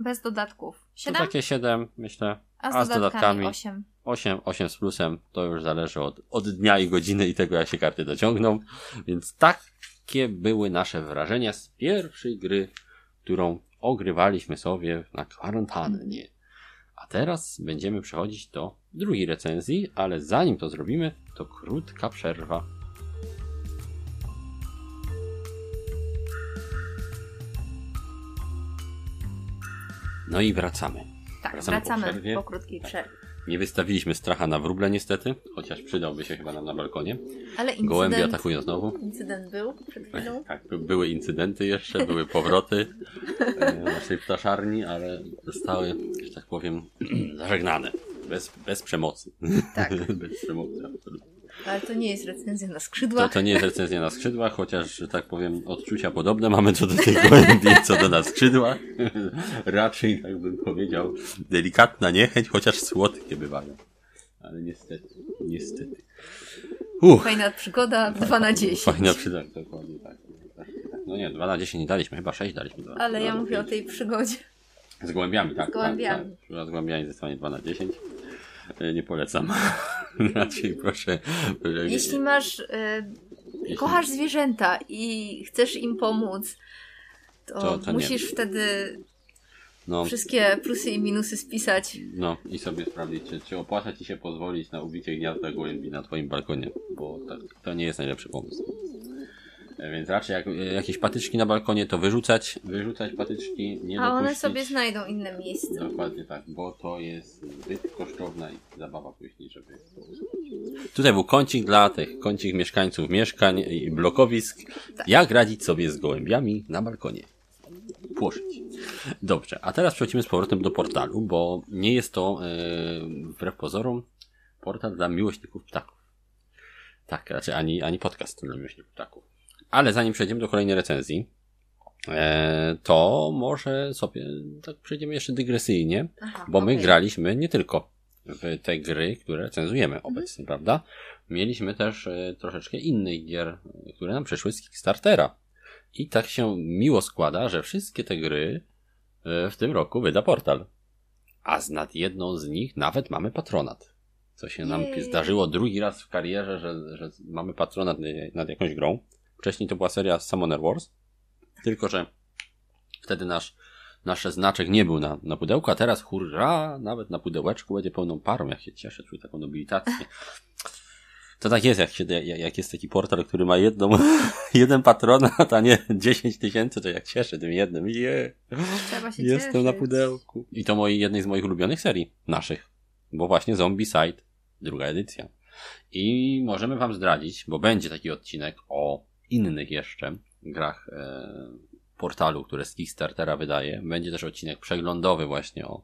Bez dodatków. 7? To takie 7, myślę. A z, a z dodatkami, 8. 8. 8 z plusem. To już zależy od, od dnia i godziny i tego, jak się karty dociągną. Więc takie były nasze wrażenia z pierwszej gry, którą ogrywaliśmy sobie na kwarantannie. A teraz będziemy przechodzić do drugiej recenzji, ale zanim to zrobimy, to krótka przerwa. No i wracamy. Tak, wracamy, wracamy po, po, krótkiej przerwie. Nie wystawiliśmy stracha na wróble niestety, chociaż przydałby się chyba nam na balkonie. Ale incydent, Gołębie atakują znowu. Incydent był przed chwilą. Tak, były incydenty jeszcze, były powroty <laughs> e, naszej ptaszarni, ale zostały, że tak powiem, <clears throat> zażegnane. Bez, bez przemocy. Tak. <laughs> bez przemocy, absolutnie. Ale to nie jest recenzja na skrzydłach. To, to nie jest recenzja na skrzydłach, chociaż, że tak powiem, odczucia podobne mamy co do tej gołębi, co do na skrzydłach. <laughs> Raczej, tak bym powiedział, delikatna niechęć, chociaż słodkie bywają. Ale niestety, niestety. Uch. Fajna przygoda, 2 na 10. Fajna przygoda, dokładnie tak. No nie, 2 na 10 nie daliśmy, chyba 6 daliśmy. 2. Ale ja mówię o tej przygodzie. Z gołębiami, tak. Z gołębiami. Tak, tak. Z gołębiami zdecydowanie 2 na 10. E, nie polecam. <laughs> Raczej proszę. Jeśli masz. Jeśli... Kochasz zwierzęta i chcesz im pomóc, to, to, to musisz nie. wtedy no. wszystkie plusy i minusy spisać. No i sobie sprawdzić, czy, czy opłaca ci się pozwolić na ubicie gniazda gołębi na twoim balkonie, bo tak, to nie jest najlepszy pomysł. E, więc raczej jak, jakieś patyczki na balkonie to wyrzucać, wyrzucać patyczki, nie A one sobie znajdą inne miejsce. Dokładnie tak, bo to jest zbyt kosztowna i zabawa później, żeby Tutaj był kącik dla tych, kącik mieszkańców mieszkań i blokowisk. Tak. Jak radzić sobie z gołębiami na balkonie? Płoszyć. Dobrze, a teraz przechodzimy z powrotem do portalu, bo nie jest to, yy, wbrew pozorom, portal dla miłośników ptaków. Tak, raczej ani, ani podcast dla miłośników ptaków. Ale zanim przejdziemy do kolejnej recenzji, e, to może sobie tak przejdziemy jeszcze dygresyjnie, Aha, bo my okay. graliśmy nie tylko w te gry, które recenzujemy mhm. obecnie, prawda? Mieliśmy też e, troszeczkę innych gier, które nam przyszły z Kickstartera. I tak się miło składa, że wszystkie te gry e, w tym roku wyda portal. A z nad jedną z nich nawet mamy patronat. Co się nam Jej. zdarzyło drugi raz w karierze, że, że mamy patronat nad jakąś grą. Wcześniej to była seria Summoner Wars, tylko że wtedy nasz, nasz znaczek nie był na, na pudełku, a teraz hurra, nawet na pudełeczku będzie pełną parą, jak się cieszę, czuję taką nobilitację. To tak jest, jak, się, jak jest taki portal, który ma jedną, <laughs> jeden patronat, a nie 10 tysięcy, to jak cieszę tym jednym. Je, Trzeba się Jestem cieszyć. na pudełku. I to moi, jednej z moich ulubionych serii, naszych. Bo właśnie Zombie Side, druga edycja. I możemy wam zdradzić, bo będzie taki odcinek o innych jeszcze grach e, portalu, które z Kickstartera wydaje. Będzie też odcinek przeglądowy właśnie o,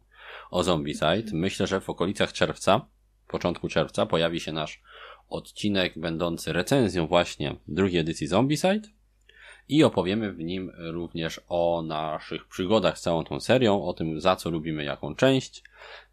o Zombicide. Myślę, że w okolicach czerwca, początku czerwca pojawi się nasz odcinek będący recenzją właśnie drugiej edycji Zombicide i opowiemy w nim również o naszych przygodach z całą tą serią, o tym za co lubimy jaką część,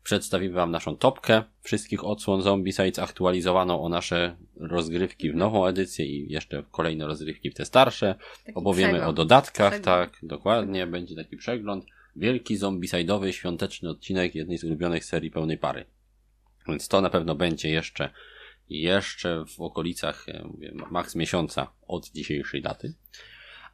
Przedstawimy Wam naszą topkę wszystkich odsłon Zombicides aktualizowaną o nasze rozgrywki w nową edycję i jeszcze kolejne rozgrywki w te starsze. Taki Opowiemy przegląd. o dodatkach, przegląd. tak, dokładnie. Będzie taki przegląd. Wielki zombicidowy świąteczny odcinek jednej z ulubionych serii pełnej pary. Więc to na pewno będzie jeszcze jeszcze w okolicach mówię, maks miesiąca od dzisiejszej daty.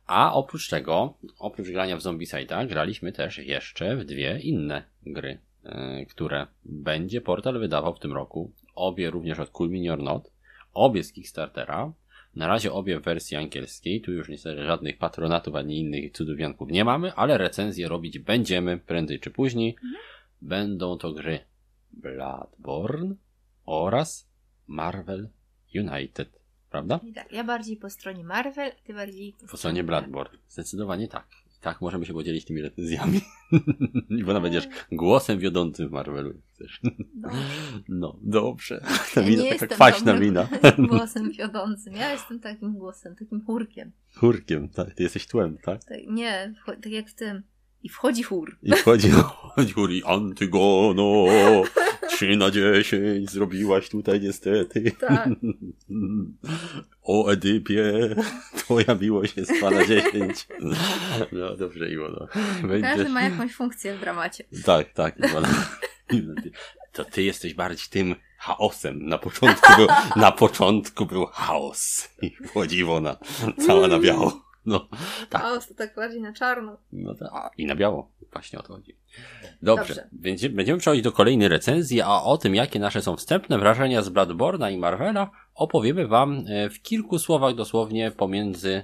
A oprócz tego, oprócz grania w Zombicide'a, graliśmy też jeszcze w dwie inne gry E, które będzie portal wydawał w tym roku. Obie również od Cool Mini or Not. Obie z Kickstartera. Na razie obie w wersji angielskiej. Tu już niestety żadnych patronatów ani innych cudów janków nie mamy, ale recenzje robić będziemy prędzej czy później. Mhm. Będą to gry Bloodborne oraz Marvel United. Prawda? tak, ja bardziej po stronie Marvel, ty bardziej po, po stronie Bloodborne. Zdecydowanie tak. Tak, możemy się podzielić tymi recenzjami. <laughs> I bo będziesz głosem wiodącym w Marvelu, chcesz. Dobrze. No, dobrze. Ta ja mina, taka kwaśna mina. <laughs> głosem wiodącym. Ja jestem takim głosem, takim chórkiem. Chórkiem, tak. Ty jesteś tłem, tak? tak nie, tak jak w tym i wchodzi chór. I wchodzi, wchodzi chór i Antygono, <laughs> 3 na 10 zrobiłaś tutaj niestety. Tak. <laughs> O Edypie, twoja miłość jest 2 na 10. No dobrze Iwona. Będziesz... Każdy ma jakąś funkcję w dramacie. Tak, tak Iwona. <laughs> To ty jesteś bardziej tym chaosem. Na początku był, na początku był chaos. I wchodzi Iwona, cała na biało. No, tak. Tak bardziej na czarno. No to, a, i na biało. Właśnie o to chodzi. Dobrze. Dobrze. Będziemy, będziemy przechodzić do kolejnej recenzji, a o tym, jakie nasze są wstępne wrażenia z Bloodborne'a i Marvela, opowiemy Wam e, w kilku słowach dosłownie pomiędzy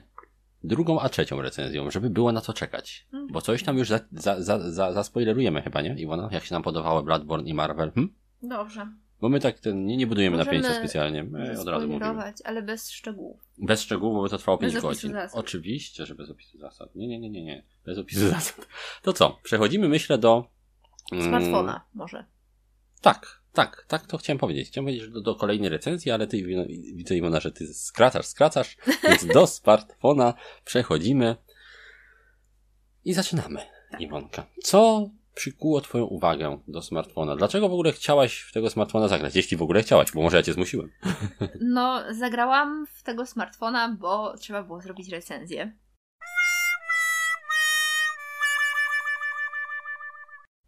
drugą a trzecią recenzją, żeby było na co czekać. Bo coś tam już za, za, za, za, zaspoilerujemy chyba, nie? Iwona, jak się nam podobały Bloodborne i Marvel? Hm? Dobrze. Bo my tak ten, nie, nie budujemy Możemy napięcia specjalnie. My od razu mówimy. ale bez szczegółów. Bez szczegółów, bo to trwało 5 godzin. Zasad. Oczywiście, że bez opisu zasad. Nie, nie, nie, nie, nie. Bez opisu zasad. To co? Przechodzimy, myślę, do... Mm, Smartfona może. Tak, tak, tak to chciałem powiedzieć. Chciałem powiedzieć do, do kolejnej recenzji, ale ty widzę Iwona, że ty skracasz, skracasz, <laughs> więc do smartfona przechodzimy i zaczynamy, Iwonka. Co przykuło twoją uwagę do smartfona? Dlaczego w ogóle chciałaś w tego smartfona zagrać? Jeśli w ogóle chciałaś, bo może ja cię zmusiłem. <laughs> No, zagrałam w tego smartfona, bo trzeba było zrobić recenzję.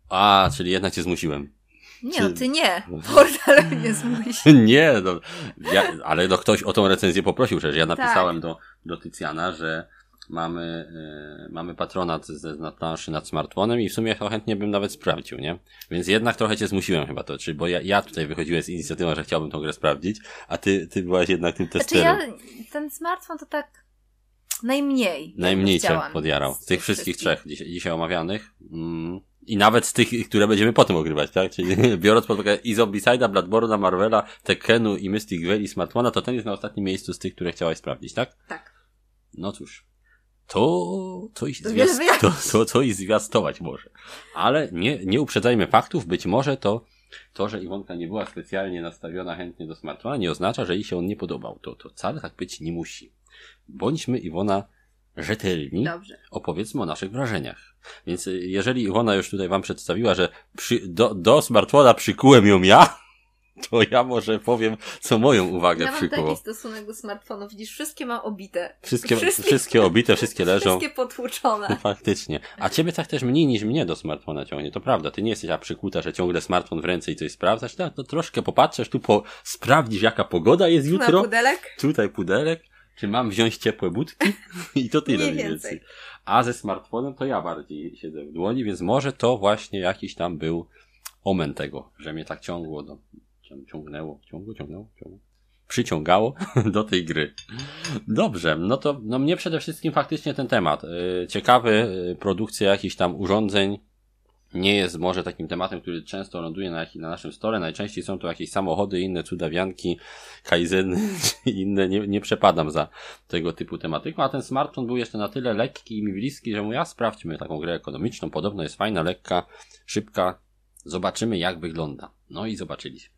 A, czyli jednak cię zmusiłem. Nie, no ty nie. Portal mnie zmusi. <laughs> nie, no, ja, ale no ktoś o tą recenzję poprosił, przecież ja napisałem tak. do, do Tycjana, że mamy, y, mamy patronat ze planszy nad smartfonem i w sumie chętnie bym nawet sprawdził, nie? Więc jednak trochę cię zmusiłem chyba to, czyli bo ja, ja tutaj wychodziłem z inicjatywą, że chciałbym tą grę sprawdzić, a ty, ty byłaś jednak tym testerem. Znaczy ja, ten smartfon to tak najmniej. Najmniej cię podjarał. Z, z tych wszystkich, wszystkich trzech dzisiaj, dzisiaj omawianych. Mm, I nawet z tych, które będziemy potem ogrywać, tak? Czyli <laughs> biorąc pod uwagę i Zombicide'a, Bloodborne'a, Marvela, Tekkenu i Mystic Veil i Smartfona, to ten jest na ostatnim miejscu z tych, które chciałaś sprawdzić, tak? Tak. No cóż to coś, zwiast, to, to coś zwiastować może. Ale nie, nie uprzedzajmy faktów, być może to, to, że Iwonka nie była specjalnie nastawiona chętnie do smartfona, nie oznacza, że jej się on nie podobał. To, to wcale tak być nie musi. Bądźmy Iwona rzetelni. Dobrze. Opowiedzmy o naszych wrażeniach. Więc y, jeżeli Iwona już tutaj wam przedstawiła, że przy, do, do smartfona przykułem ją ja, <laughs> to ja może powiem, co moją uwagę ja przykuło. Ja mam taki stosunek do smartfonów. Widzisz, wszystkie mam obite. Wszystkie, wszystkie, wszystkie obite, wszystkie leżą. Wszystkie potłuczone. <laughs> Faktycznie. A ciebie tak też mniej niż mnie do smartfona ciągnie, to prawda. Ty nie jesteś ja przykuta, że ciągle smartfon w ręce i coś sprawdzasz. No, to troszkę popatrzysz, tu po, sprawdzisz jaka pogoda jest jutro. pudelek. Tutaj pudelek. Czy mam wziąć ciepłe budki? <laughs> I to tyle mniej więcej. A ze smartfonem to ja bardziej siedzę w dłoni, więc może to właśnie jakiś tam był omen tego, że mnie tak ciągło do, ciągnęło, ciągło, ciągnęło, ciągło. Przyciągało <laughs> do tej gry. Dobrze, no to no mnie przede wszystkim faktycznie ten temat. Y, ciekawy, y, produkcja jakichś tam urządzeń nie jest może takim tematem, który często ląduje na, na naszym stole. Najczęściej są to jakieś samochody, inne cudawianki, kaizeny <laughs> czy inne. Nie, nie przepadam za tego typu tematyką, a ten smartfon był jeszcze na tyle lekki i mi bliski, że mówię, ja sprawdźmy taką grę ekonomiczną. Podobno jest fajna, lekka, szybka. Zobaczymy jak wygląda. No i zobaczyliśmy.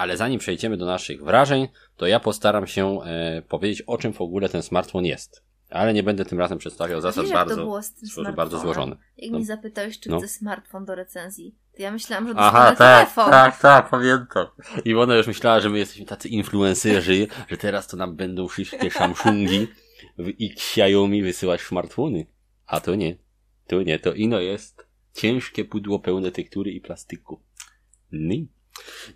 Ale zanim przejdziemy do naszych wrażeń, to ja postaram się e, powiedzieć, o czym w ogóle ten smartfon jest. Ale nie będę tym razem przedstawiał zasad Wiesz, bardzo, to było z tym bardzo złożony. Jak no. mi zapytałeś, czy no. chcę smartfon do recenzji, to ja myślałam, że Aha, tak, telefon. tak, tak, pamiętam. I ona już myślała, że my jesteśmy tacy influencerzy, że teraz to nam będą wszystkie Samsungi i Xiaomi wysyłać smartfony. A to nie. To nie, to ino jest ciężkie pudło pełne tektury i plastyku. Nie.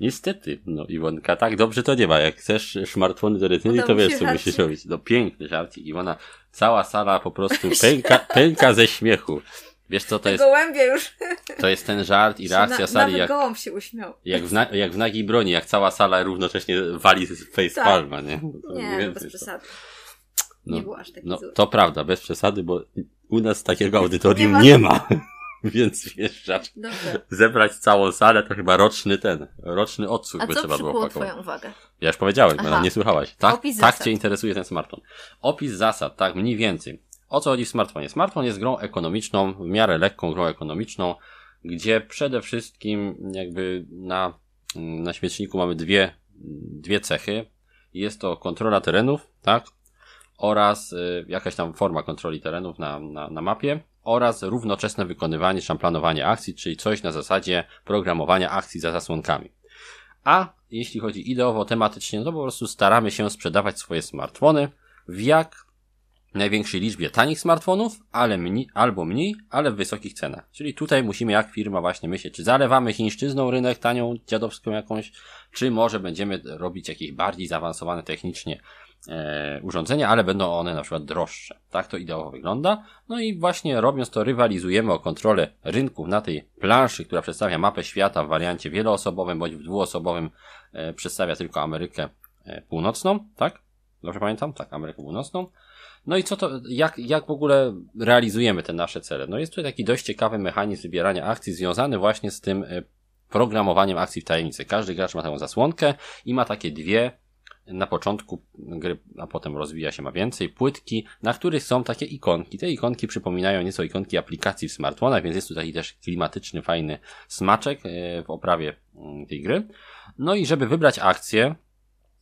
Niestety, no Iwonka, tak dobrze to nie ma. Jak chcesz smartfony do retyny, to wiesz, co musisz robić. No piękny żarcik. Iwona, cała sala po prostu pęka, <laughs> pęka ze śmiechu. Wiesz co to jest? Gołębie już. <laughs> To jest ten żart i reakcja na, sali. jak, gołąb się uśmiał. Jak w, na, jak w nagiej broni, jak cała sala równocześnie wali z face tak. palma, nie? To nie, bez przesady. No, nie było aż taki no, To prawda, bez przesady, bo u nas takiego audytorium nie ma. Nie ma. <laughs> <laughs> Więc wiesz, zebrać całą salę to chyba roczny ten, roczny odsłuch A by trzeba było pakować. twoją uwagę? Ja już powiedziałem, Aha. nie słuchałaś. Tak, Opis tak cię interesuje ten smartfon. Opis zasad, tak, mniej więcej. O co chodzi w smartfonie? Smartfon jest grą ekonomiczną, w miarę lekką grą ekonomiczną, gdzie przede wszystkim jakby na, na śmieczniku mamy dwie, dwie cechy. Jest to kontrola terenów, tak? Oraz y, jakaś tam forma kontroli terenów na, na, na mapie oraz równoczesne wykonywanie czy planowanie akcji, czyli coś na zasadzie programowania akcji za zasłonkami. A jeśli chodzi ideowo, tematycznie, no to po prostu staramy się sprzedawać swoje smartfony w jak największej liczbie tanich smartfonów, ale mniej, albo mniej, ale w wysokich cenach. Czyli tutaj musimy jak firma właśnie myśleć, czy zalewamy chińszczyzną rynek tanią, dziadowską jakąś, czy może będziemy robić jakieś bardziej zaawansowane technicznie urządzenia, ale będą one na przykład droższe. Tak to ideowo wygląda. No i właśnie robiąc to rywalizujemy o kontrolę rynków na tej planszy, która przedstawia mapę świata w wariancie wieloosobowym bądź w dwuosobowym e, przedstawia tylko Amerykę e, Północną, tak? Dobrze pamiętam? Tak, Amerykę Północną. No i co to, jak, jak w ogóle realizujemy te nasze cele? No jest tutaj taki dość ciekawy mechanizm wybierania akcji związany właśnie z tym e, programowaniem akcji w tajemnicy. Każdy gracz ma taką zasłonkę i ma takie dwie na początku gry, a potem rozwija się ma więcej, płytki, na których są takie ikonki. Te ikonki przypominają nieco ikonki aplikacji w smartfonach, więc jest tutaj też klimatyczny, fajny smaczek e, w oprawie mm, tej gry. No i żeby wybrać akcje,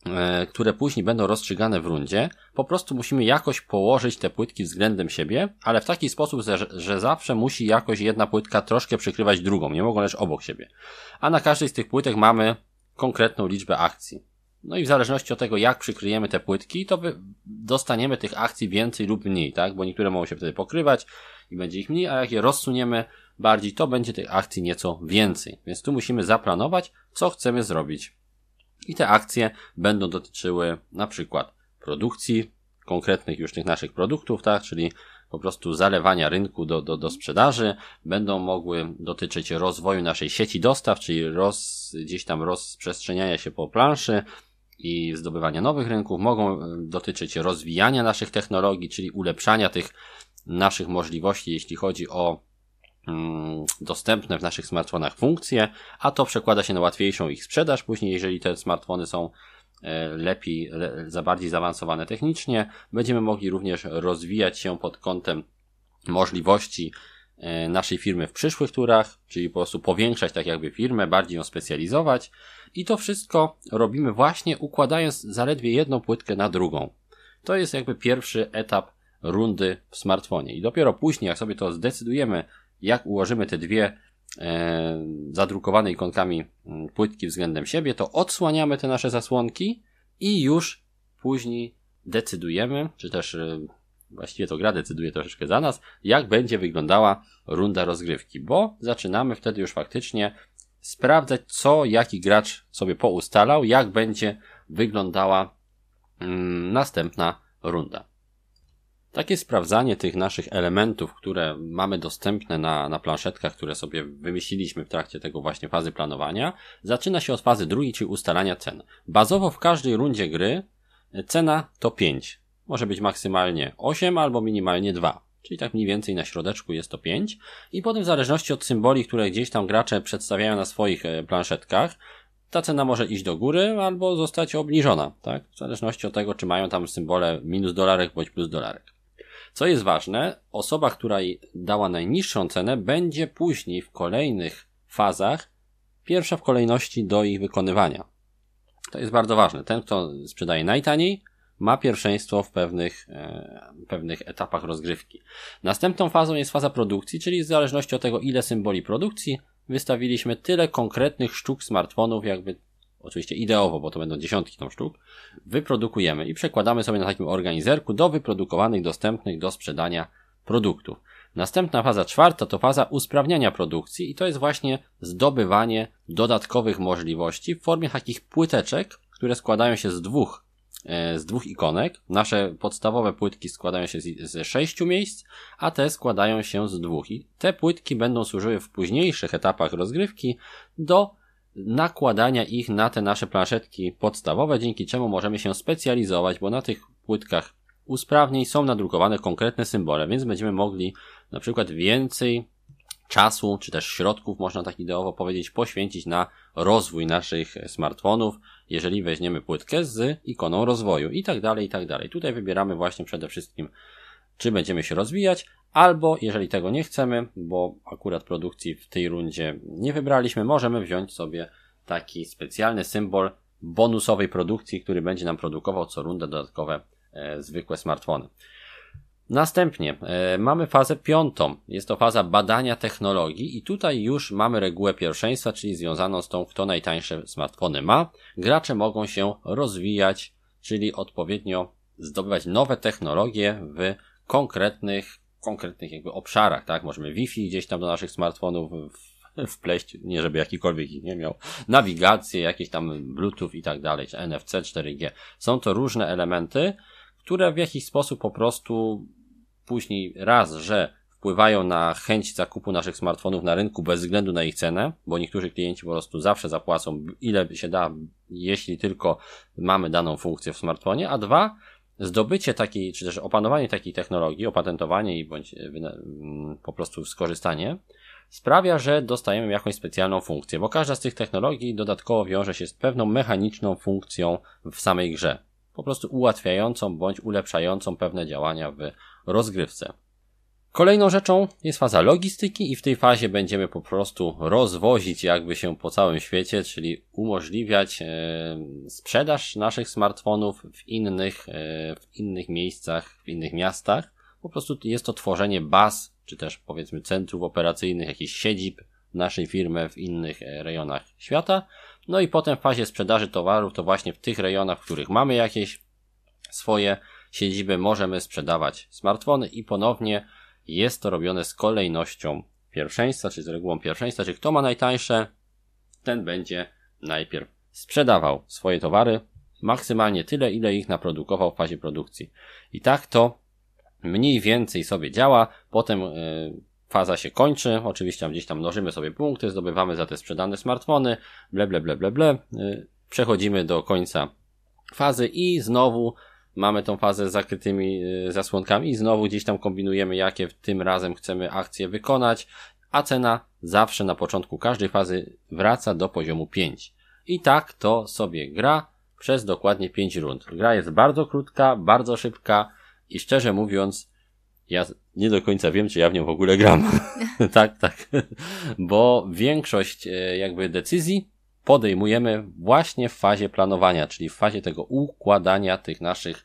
e, które później będą rozstrzygane w rundzie, po prostu musimy jakoś położyć te płytki względem siebie, ale w taki sposób, że, zawsze musi jakoś jedna płytka troszkę przykrywać drugą, nie mogą leżeć obok siebie. A na każdej z tych płytek mamy konkretną liczbę akcji. No i w zależności od tego, jak przykryjemy te płytki, to dostaniemy tych akcji więcej lub mniej, tak? Bo niektóre mogą się wtedy pokrywać i będzie ich mniej, a jak je rozsuniemy bardziej, to będzie tych akcji nieco więcej. Więc tu musimy zaplanować, co chcemy zrobić. I te akcje będą dotyczyły na przykład produkcji konkretnych już tych naszych produktów, tak, czyli po prostu zalewania rynku do, do, do sprzedaży, będą mogły dotyczyć rozwoju naszej sieci dostaw, czyli roz, gdzieś tam rozprzestrzeniania się po planszy i zdobywania nowych rynków, mogą e, dotyczyć rozwijania naszych technologii, czyli ulepszania tych naszych możliwości, jeśli chodzi o mm, dostępne w naszych smartfonach funkcje, a to przekłada się na łatwiejszą ich sprzedaż później, jeżeli te smartfony są E, lepiej, za bardziej zaawansowane technicznie. Będziemy mogli również rozwijać się pod kątem możliwości naszej firmy w przyszłych turach, czyli po prostu powiększać tak jakby firmę, bardziej ją specjalizować i to wszystko robimy właśnie układając zaledwie jedną płytkę na drugą. To jest jakby pierwszy etap rundy w smartfonie i dopiero później jak sobie to zdecydujemy, jak ułożymy te dwie e, zadrukowane ikonkami mm, płytki względem siebie, to odsłaniamy te nasze zasłonki i już później decydujemy, czy też e, właściwie to gra decyduje troszeczkę za nas, jak będzie wyglądała runda rozgrywki, bo zaczynamy wtedy już faktycznie sprawdzać, co jaki gracz sobie poustalał, jak będzie wyglądała mm, następna runda. Takie sprawdzanie tych naszych elementów, które mamy dostępne na, na planszetkach, które sobie wymyśliliśmy w trakcie tego właśnie fazy planowania, zaczyna się od fazy drugiej, czyli ustalania cen. Bazowo w każdej rundzie gry cena to 5. Może być maksymalnie 8 albo minimalnie 2. Czyli tak mniej więcej na środeczku jest to 5. I potem w zależności od symboli, które gdzieś tam gracze przedstawiają na swoich e, planszetkach, ta cena może iść do góry albo zostać obniżona, tak? W zależności od tego, czy mają tam symbole minus dolarek bądź plus dolarek. Co jest ważne, osoba, która dała najniższą cenę, będzie później w kolejnych fazach pierwsza w kolejności do ich wykonywania. To jest bardzo ważne. Ten, kto sprzedaje najtaniej, ma pierwszeństwo w pewnych, e, pewnych etapach rozgrywki. Następną fazą jest faza produkcji, czyli w zależności od tego, ile symboli produkcji wystawiliśmy, tyle konkretnych sztuk smartfonów, jakby oczywiście ideowo, bo to będą dziesiątki tam sztuk, wyprodukujemy i przekładamy sobie na takim organizerku do wyprodukowanych, dostępnych do sprzedania produktów. Następna faza czwarta to faza usprawniania produkcji i to jest właśnie zdobywanie dodatkowych możliwości w formie takich płyteczek, które składają się z dwóch z dwóch ikonek. Nasze podstawowe płytki składają się z, z sześciu miejsc, a te składają się z dwóch. I te płytki będą służyły w późniejszych etapach rozgrywki do nakładania ich na te nasze planszetki podstawowe, dzięki czemu możemy się specjalizować, bo na tych płytkach usprawniej są nadrukowane konkretne symbole, więc będziemy mogli na przykład więcej czasu, czy też środków, można tak ideowo powiedzieć, poświęcić na rozwój naszych smartfonów, jeżeli weźmiemy płytkę z ikoną rozwoju i tak dalej, i tak dalej. Tutaj wybieramy właśnie przede wszystkim, czy będziemy się rozwijać, Albo jeżeli tego nie chcemy, bo akurat produkcji w tej rundzie nie wybraliśmy, możemy wziąć sobie taki specjalny symbol bonusowej produkcji, który będzie nam produkował co rundę dodatkowe e, zwykłe smartfony. Następnie e, mamy fazę piątą. Jest to faza badania technologii i tutaj już mamy regułę pierwszeństwa, czyli związaną z tą, kto najtańsze smartfony ma. Gracze mogą się rozwijać, czyli odpowiednio zdobywać nowe technologie w konkretnych konkretnych jakby obszarach, tak? Możemy Wi-Fi gdzieś tam do naszych smartfonów wpleść, nie żeby jakikolwiek ich nie miał, nawigację, jakieś tam Bluetooth i tak dalej, czy NFC, 4G. Są to różne elementy, które w jakiś sposób po prostu później raz, że wpływają na chęć zakupu naszych smartfonów na rynku bez względu na ich cenę, bo niektórzy klienci po prostu zawsze zapłacą ile się da, jeśli tylko mamy daną funkcję w smartfonie, a dwa, zdobycie takiej, czy też opanowanie takiej technologii, opatentowanie i bądź e, mm, po prostu skorzystanie, sprawia, że dostajemy jakąś specjalną funkcję, bo każda z tych technologii dodatkowo wiąże się z pewną mechaniczną funkcją w samej grze. Po prostu ułatwiającą bądź ulepszającą pewne działania w rozgrywce. Kolejną rzeczą jest faza logistyki i w tej fazie będziemy po prostu rozwozić jakby się po całym świecie, czyli umożliwiać e, sprzedaż naszych smartfonów w innych, e, w innych miejscach, w innych miastach. Po prostu jest to tworzenie baz, czy też powiedzmy centrów operacyjnych, jakichś siedzib naszej firmy w innych e, rejonach świata. No i potem w fazie sprzedaży towarów to właśnie w tych rejonach, w których mamy jakieś swoje siedziby, możemy sprzedawać smartfony i ponownie jest to robione z kolejnością pierwszeństwa, czy z regułą pierwszeństwa, czy kto ma najtańsze, ten będzie najpierw sprzedawał swoje towary, maksymalnie tyle, ile ich naprodukował w fazie produkcji. I tak to mniej więcej sobie działa, potem yy, faza się kończy, oczywiście gdzieś tam mnożymy sobie punkty, zdobywamy za te sprzedane smartfony, ble, ble, ble, ble, ble. Yy, przechodzimy do końca fazy i znowu mamy tą fazę z zakrytymi yy, zasłonkami i znowu gdzieś tam kombinujemy, jakie tym razem chcemy akcje wykonać, a cena zawsze na początku każdej fazy wraca do poziomu 5. I tak to sobie gra przez dokładnie 5 rund. Gra jest bardzo krótka, bardzo szybka i szczerze mówiąc, ja nie do końca wiem, czy ja w nią w ogóle gram. <laughs> tak, tak. Bo większość e, jakby decyzji podejmujemy właśnie w fazie planowania, czyli w fazie tego układania tych naszych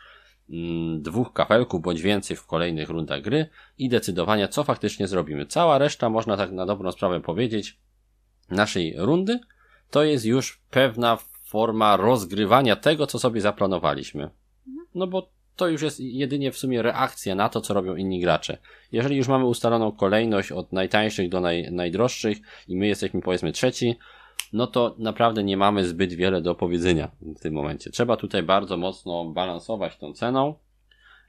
mm, dwóch kafelków bądź więcej w kolejnych rundach gry i decydowania, co faktycznie zrobimy. Cała reszta, można tak na dobrą sprawę powiedzieć, naszej rundy to jest już pewna forma rozgrywania tego, co sobie zaplanowaliśmy. No bo to już jest jedynie w sumie reakcja na to, co robią inni gracze. Jeżeli już mamy ustaloną kolejność od najtańszych do naj, najdroższych i my jesteśmy powiedzmy trzeci, no to naprawdę nie mamy zbyt wiele do powiedzenia w tym momencie. Trzeba tutaj bardzo mocno balansować tą ceną.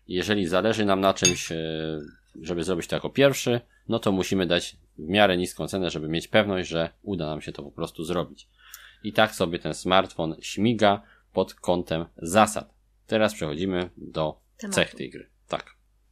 Jeżeli zależy nam na czymś, e, żeby zrobić to jako pierwszy, no to musimy dać w miarę niską cenę, żeby mieć pewność, że uda nam się to po prostu zrobić. I tak sobie ten smartfon śmiga pod kątem zasad. Teraz przechodzimy do Tematu. cech tej gry. Tak.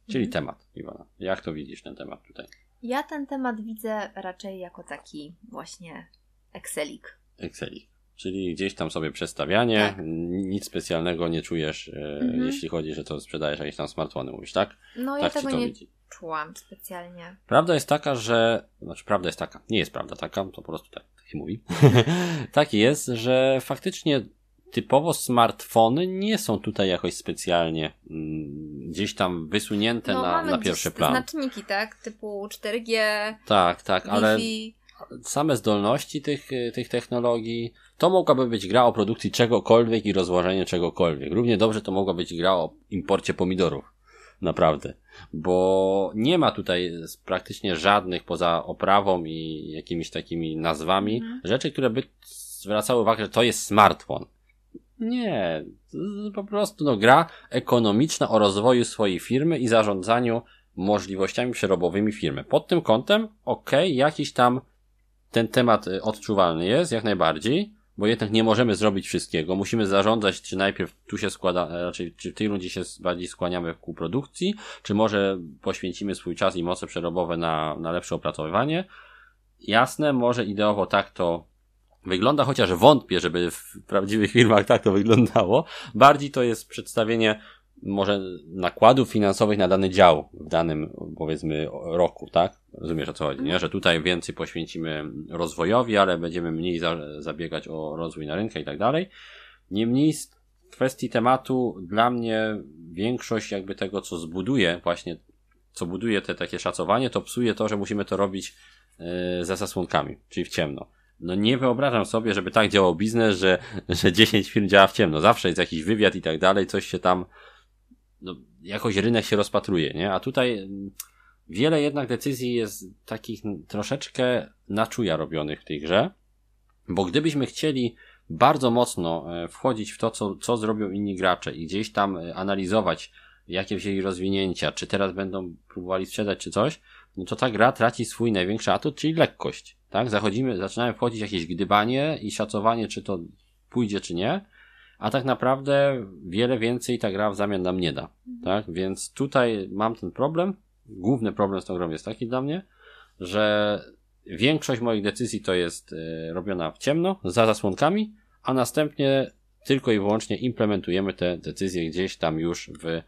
Czyli mhm. temat, Iwana. Jak to widzisz ten temat tutaj? Ja ten temat widzę raczej jako taki właśnie Excelik. Excelik. Czyli gdzieś tam sobie przestawianie, tak. nic specjalnego nie czujesz, e, mhm. jeśli chodzi, że to sprzedajesz jakieś tam smartfony, mówisz, tak? No tak ja tego nie widzi. czułam specjalnie. Prawda jest taka, że, znaczy prawda jest taka, nie jest prawda taka, to po prostu tak, tak mówi. <laughs> tak jest, że faktycznie typowo smartfony nie są tutaj jakoś specjalnie mm, gdzieś tam wysunięte no, na, na pierwszy plan. Znaczniki, tak? Typu 4G. Tak, tak, ale same zdolności tych, tych technologii, to mogłaby być gra o produkcji czegokolwiek i rozłożeniu czegokolwiek. Równie dobrze to mogła być gra o imporcie pomidorów. Naprawdę. Bo nie ma tutaj praktycznie żadnych poza oprawą i jakimiś takimi nazwami mhm. rzeczy, które by zwracały uwagę, że to jest smartfon. Nie, po prostu no, gra ekonomiczna o rozwoju swojej firmy i zarządzaniu możliwościami przerobowymi firmy. Pod tym kątem, ok, jakiś tam ten temat y, odczuwalny jest, jak najbardziej, bo jednak nie możemy zrobić wszystkiego. Musimy zarządzać, czy najpierw tu się składa, e, raczej, czy w tej rundzie się bardziej skłaniamy ku produkcji, czy może poświęcimy swój czas i moce przerobowe na, na lepsze opracowywanie. Jasne, może ideowo tak to wygląda, chociaż wątpię, żeby w prawdziwych firmach tak to wyglądało. Bardziej to jest przedstawienie może nakładów finansowych na dany dział w danym, powiedzmy, roku, tak? Rozumiesz o co chodzi, nie? Że tutaj więcej poświęcimy rozwojowi, ale będziemy mniej za, zabiegać o rozwój na rynku i tak dalej. Niemniej z kwestii tematu dla mnie większość jakby tego, co zbuduje właśnie, co buduje te takie szacowanie, to psuje to, że musimy to robić yy, za zasłonkami, czyli w ciemno. No nie wyobrażam sobie, żeby tak działał biznes, że, że 10 firm działa w ciemno. Zawsze jest jakiś wywiad i tak dalej, coś się tam, no, jakoś rynek się rozpatruje, nie? A tutaj mm, wiele jednak decyzji jest takich troszeczkę na czuja robionych w tej grze, bo gdybyśmy chcieli bardzo mocno e, wchodzić w to, co, co zrobią inni gracze i gdzieś tam e, analizować, jakie wzięli rozwinięcia, czy teraz będą próbowali sprzedać, czy coś, no to ta gra traci swój największy atut, czyli lekkość. Tak? Zachodzimy, zaczynają wchodzić jakieś gdybanie i szacowanie, czy to pójdzie, czy nie, a tak naprawdę wiele więcej ta gra w zamian nam nie da. Tak? Więc tutaj mam ten problem. Główny problem z tą grą jest taki dla mnie, że większość moich decyzji to jest e, robiona w ciemno, za zasłonkami, a następnie tylko i wyłącznie implementujemy te decyzje gdzieś tam już w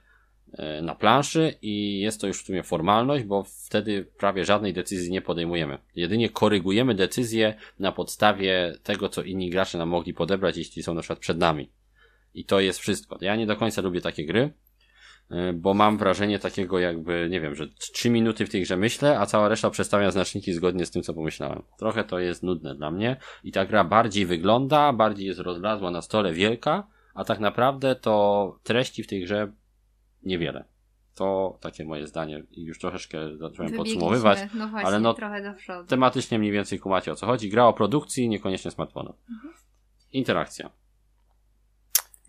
na planszy i jest to już w sumie formalność, bo wtedy prawie żadnej decyzji nie podejmujemy. Jedynie korygujemy decyzję na podstawie tego, co inni gracze nam mogli podebrać, jeśli są na przykład przed nami. I to jest wszystko. Ja nie do końca lubię takie gry, e, bo mam wrażenie takiego jakby, nie wiem, że trzy minuty w tej grze myślę, a cała reszta przestawia znaczniki zgodnie z tym, co pomyślałem. Trochę to jest nudne dla mnie i ta gra bardziej wygląda, bardziej jest rozlazła na stole wielka, a tak naprawdę to treści w tej grze niewiele. To takie moje zdanie i już troszeczkę zacząłem podsumowywać. No właśnie, ale no. Tematycznie mniej więcej kumacie o co chodzi. Gra o produkcji, niekoniecznie smartfonów. Mhm. Interakcja.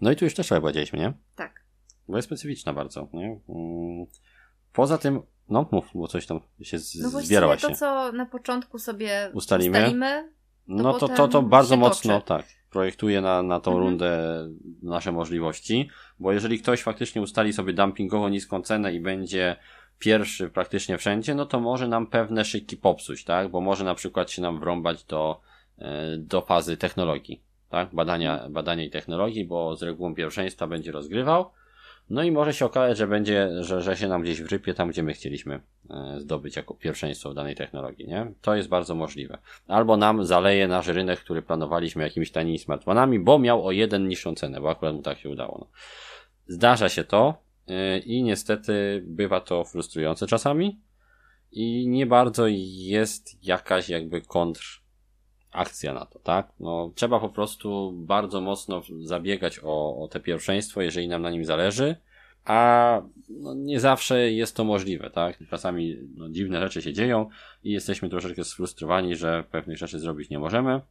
No i tu już też trochę powiedzieliśmy, nie? Tak. Bo jest specyficzna bardzo, nie? Mm. Poza tym, no mów, bo coś tam się no zbierało się. to, co na początku sobie ustalimy, ustalimy to no to, to, to bardzo mocno, tak, projektuje na, na tą mhm. rundę nasze możliwości, bo jeżeli ktoś faktycznie ustali sobie dumpingowo niską cenę i będzie pierwszy praktycznie wszędzie, no to może nam pewne szyki popsuć, tak? Bo może na przykład się nam wrąbać do, e, do fazy technologii, tak? Badania, badania i technologii, bo z regułą pierwszeństwa będzie rozgrywał, no i może się okazać, że będzie, że, że się nam gdzieś wrypie tam, gdzie my chcieliśmy e, zdobyć jako pierwszeństwo w danej technologii, nie? To jest bardzo możliwe. Albo nam zaleje nasz rynek, który planowaliśmy jakimiś tanimi smartfonami, bo miał o jeden niższą cenę, bo akurat mu tak się udało. No. Zdarza się to e, i niestety bywa to frustrujące czasami i nie bardzo jest jakaś jakby kontr akcja na to, tak? No, trzeba po prostu bardzo mocno zabiegać o, o te pierwszeństwo, jeżeli nam na nim zależy, a no, nie zawsze jest to możliwe, tak? Czasami no, dziwne rzeczy się dzieją i jesteśmy troszeczkę sfrustrowani, że pewnych rzeczy zrobić nie możemy.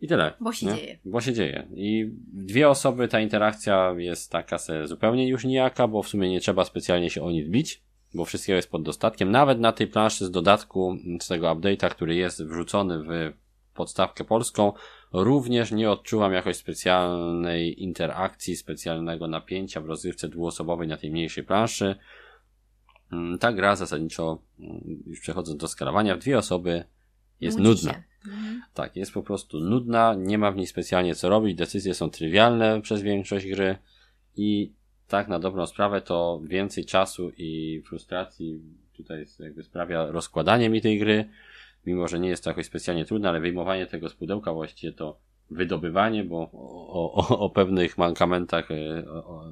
I tyle. Bo się nie? dzieje. Bo się dzieje. I dwie osoby ta interakcja jest taka se zupełnie już nijaka, bo w sumie nie trzeba specjalnie się o nic bić, bo wszystkiego jest pod dostatkiem. Nawet na tej planszy z dodatku, z tego update'a, który jest wrzucony w podstawkę polską, również nie odczuwam jakoś specjalnej interakcji, specjalnego napięcia w rozgrywce dwuosobowej na tej mniejszej planszy. Mm, ta gra zasadniczo, mm, już przechodząc do skalowania, w dwie osoby jest nudna. Mhm. Tak, jest po prostu nudna, nie ma w niej specjalnie co robić, decyzje są trywialne przez większość gry i tak na dobrą sprawę to więcej czasu i frustracji tutaj jakby sprawia rozkładanie mi tej gry, mimo że nie jest to jakoś specjalnie trudne, ale wyjmowanie tego z pudełka właściwie to wydobywanie, bo o, o, o pewnych mankamentach e,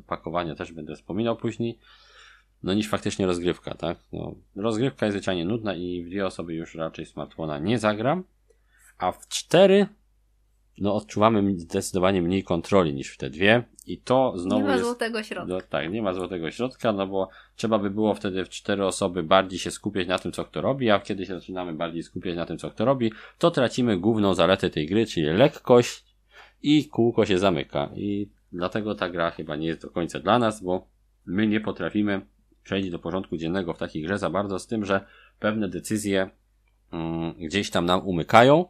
pakowania też będę wspominał później, no niż faktycznie rozgrywka, tak? No, rozgrywka jest zwyczajnie nudna i w dwie osoby już raczej smartfona nie zagram, a w cztery no odczuwamy zdecydowanie mniej kontroli niż w te dwie i to znowu Nie ma jest, złotego środka. No, tak, nie ma złotego środka, no bo trzeba by było wtedy w cztery osoby bardziej się skupiać na tym, co kto robi, a kiedy się zaczynamy bardziej skupiać na tym, co kto robi, to tracimy główną zaletę tej gry, czyli lekkość i kółko się zamyka i dlatego ta gra chyba nie jest do końca dla nas, bo my nie potrafimy przejść do porządku dziennego w takiej grze za bardzo z tym, że pewne decyzje mm, gdzieś tam nam umykają,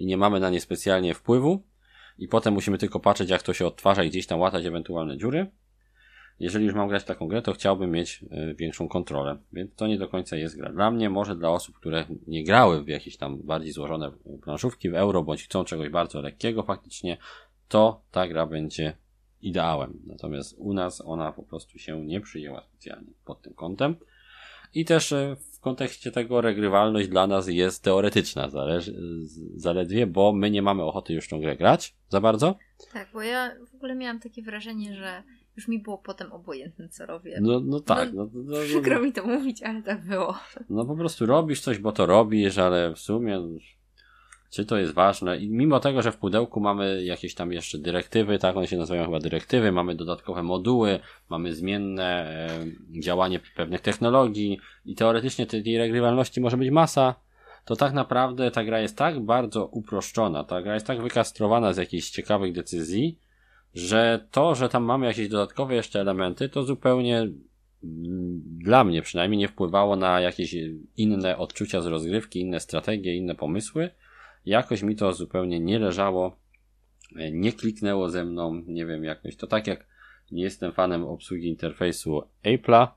i nie mamy na nie specjalnie wpływu i potem musimy tylko patrzeć jak to się odtwarza i gdzieś tam łatać ewentualne dziury. Jeżeli już mam grać w taką grę, to chciałbym mieć e, większą kontrolę, więc to nie do końca jest gra. Dla mnie, może dla osób, które nie grały w jakieś tam bardziej złożone planszówki w euro, bądź chcą czegoś bardzo lekkiego faktycznie, to ta gra będzie ideałem. Natomiast u nas ona po prostu się nie przyjęła specjalnie pod tym kątem. I też e, w kontekście tego regrywalność dla nas jest teoretyczna zależy, zaledwie, bo my nie mamy ochoty już tą grę grać za bardzo. Tak, bo ja w ogóle miałam takie wrażenie, że już mi było potem obojętne, co robię. No, no tak. No, no, no, przykro mi to mówić, ale tak było. No po prostu robisz coś, bo to robisz, ale w sumie czy to jest ważne. I mimo tego, że w pudełku mamy jakieś tam jeszcze dyrektywy, tak one się nazywają chyba dyrektywy, mamy dodatkowe moduły, mamy zmienne e, działanie pewnych technologii i teoretycznie tej, tej regrywalności może być masa, to tak naprawdę ta gra jest tak bardzo uproszczona, ta gra jest tak wykastrowana z jakichś ciekawych decyzji, że to, że tam mamy jakieś dodatkowe jeszcze elementy, to zupełnie mm, dla mnie przynajmniej nie wpływało na jakieś inne odczucia z rozgrywki, inne strategie, inne pomysły, jakoś mi to zupełnie nie leżało, e, nie kliknęło ze mną, nie wiem, jakoś to tak jak nie jestem fanem obsługi interfejsu Apple'a,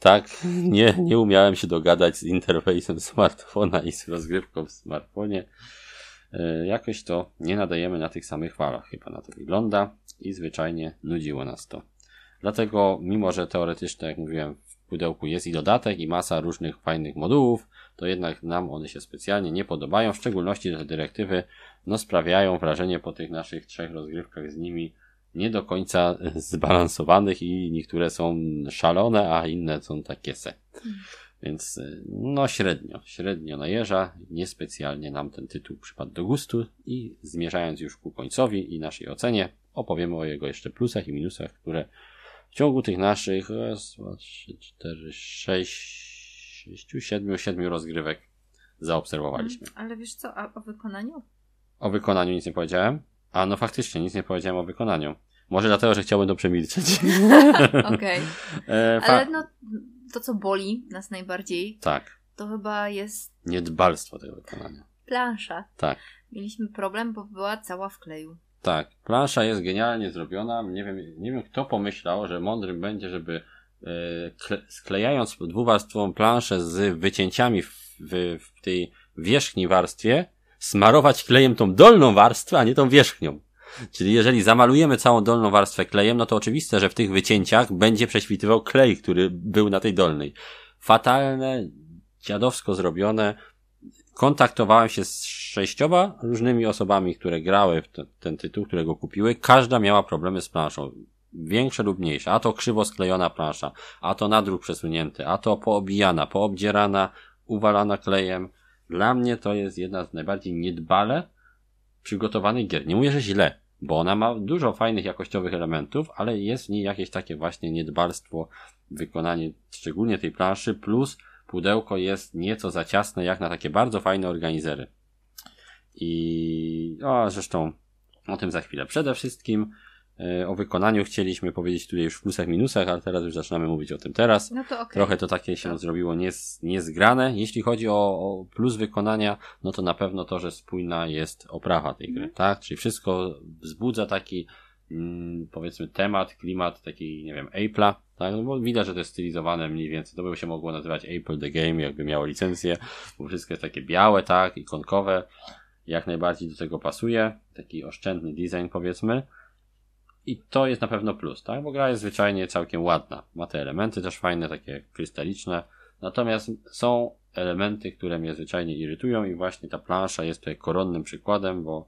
tak, <laughs> nie, nie umiałem się dogadać z interfejsem smartfona i z rozgrywką w smartfonie. E, jakoś to nie nadajemy na tych samych falach, chyba na to wygląda i zwyczajnie nudziło nas to. Dlatego, mimo że teoretycznie, jak mówiłem, pudełku jest i dodatek, i masa różnych fajnych modułów, to jednak nam one się specjalnie nie podobają, w szczególności te dyrektywy no, sprawiają wrażenie po tych naszych trzech rozgrywkach z nimi nie do końca <laughs> zbalansowanych i niektóre są szalone, a inne są takie se. Więc no średnio, średnio najeża, niespecjalnie nam ten tytuł przypadł do gustu i zmierzając już ku końcowi i naszej ocenie, opowiemy o jego jeszcze plusach i minusach, które w ciągu tych naszych raz, dwa, trzy, cztery, sześć, sześciu, siedmiu, siedmiu rozgrywek zaobserwowaliśmy. Mm, ale wiesz co, a o wykonaniu? O wykonaniu nic nie powiedziałem? A no faktycznie, nic nie powiedziałem o wykonaniu. Może dlatego, że chciałbym to przemilczeć. <laughs> <laughs> Okej. Okay. Ale no, to co boli nas najbardziej. Tak. To chyba jest. Niedbalstwo tego wykonania. Plansza. Tak. Mieliśmy problem, bo była cała w kleju. Tak. Plansza jest genialnie zrobiona. Nie wiem, nie wiem kto pomyślał, że mądrym będzie, żeby e, sklejając dwuwarstwową planszę z wycięciami w, w, w tej wierzchniej warstwie, smarować klejem tą dolną warstwę, a nie tą wierzchnią. Czyli jeżeli zamalujemy całą dolną warstwę klejem, no to oczywiste, że w tych wycięciach będzie prześwitywał klej, który był na tej dolnej. Fatalne, dziadowsko zrobione. Kontaktowałem się z sześcioma różnymi osobami, które grały w ten, ten tytuł, którego kupiły. Każda miała problemy z planszą. Większe lub mniejsze. A to krzywo sklejona plansza, a to nadruk przesunięty, a to poobijana, poobdzierana, uwalana klejem. Dla mnie to jest jedna z najbardziej niedbale przygotowanych gier. Nie mówię, że źle, bo ona ma dużo fajnych jakościowych elementów, ale jest w niej jakieś takie właśnie niedbalstwo, wykonanie szczególnie tej planszy, plus pudełko jest nieco za ciasne jak na takie bardzo fajne organizery. I o, zresztą o tym za chwilę. Przede wszystkim E, o wykonaniu chcieliśmy powiedzieć tutaj już w plusach, minusach, ale teraz już zaczynamy mówić o tym teraz. No to okay. Trochę to takie się zrobiło niez, niezgrane. Jeśli chodzi o, o, plus wykonania, no to na pewno to, że spójna jest oprawa tej gry, mm. tak? Czyli wszystko wzbudza taki mm, powiedzmy temat, klimat taki, nie wiem, Apple'a, tak? No bo widać, że to jest stylizowane mniej więcej. To by się mogło nazywać Apple The Game, jakby miało licencję, bo wszystko jest takie białe, tak? Ikonkowe. Jak najbardziej do tego pasuje. Taki oszczędny design, powiedzmy. I to jest na pewno plus, tak? Bo gra jest zwyczajnie całkiem ładna. Ma te elementy też fajne, takie krystaliczne. Natomiast są elementy, które mnie zwyczajnie irytują i właśnie ta plansza jest tutaj koronnym przykładem, bo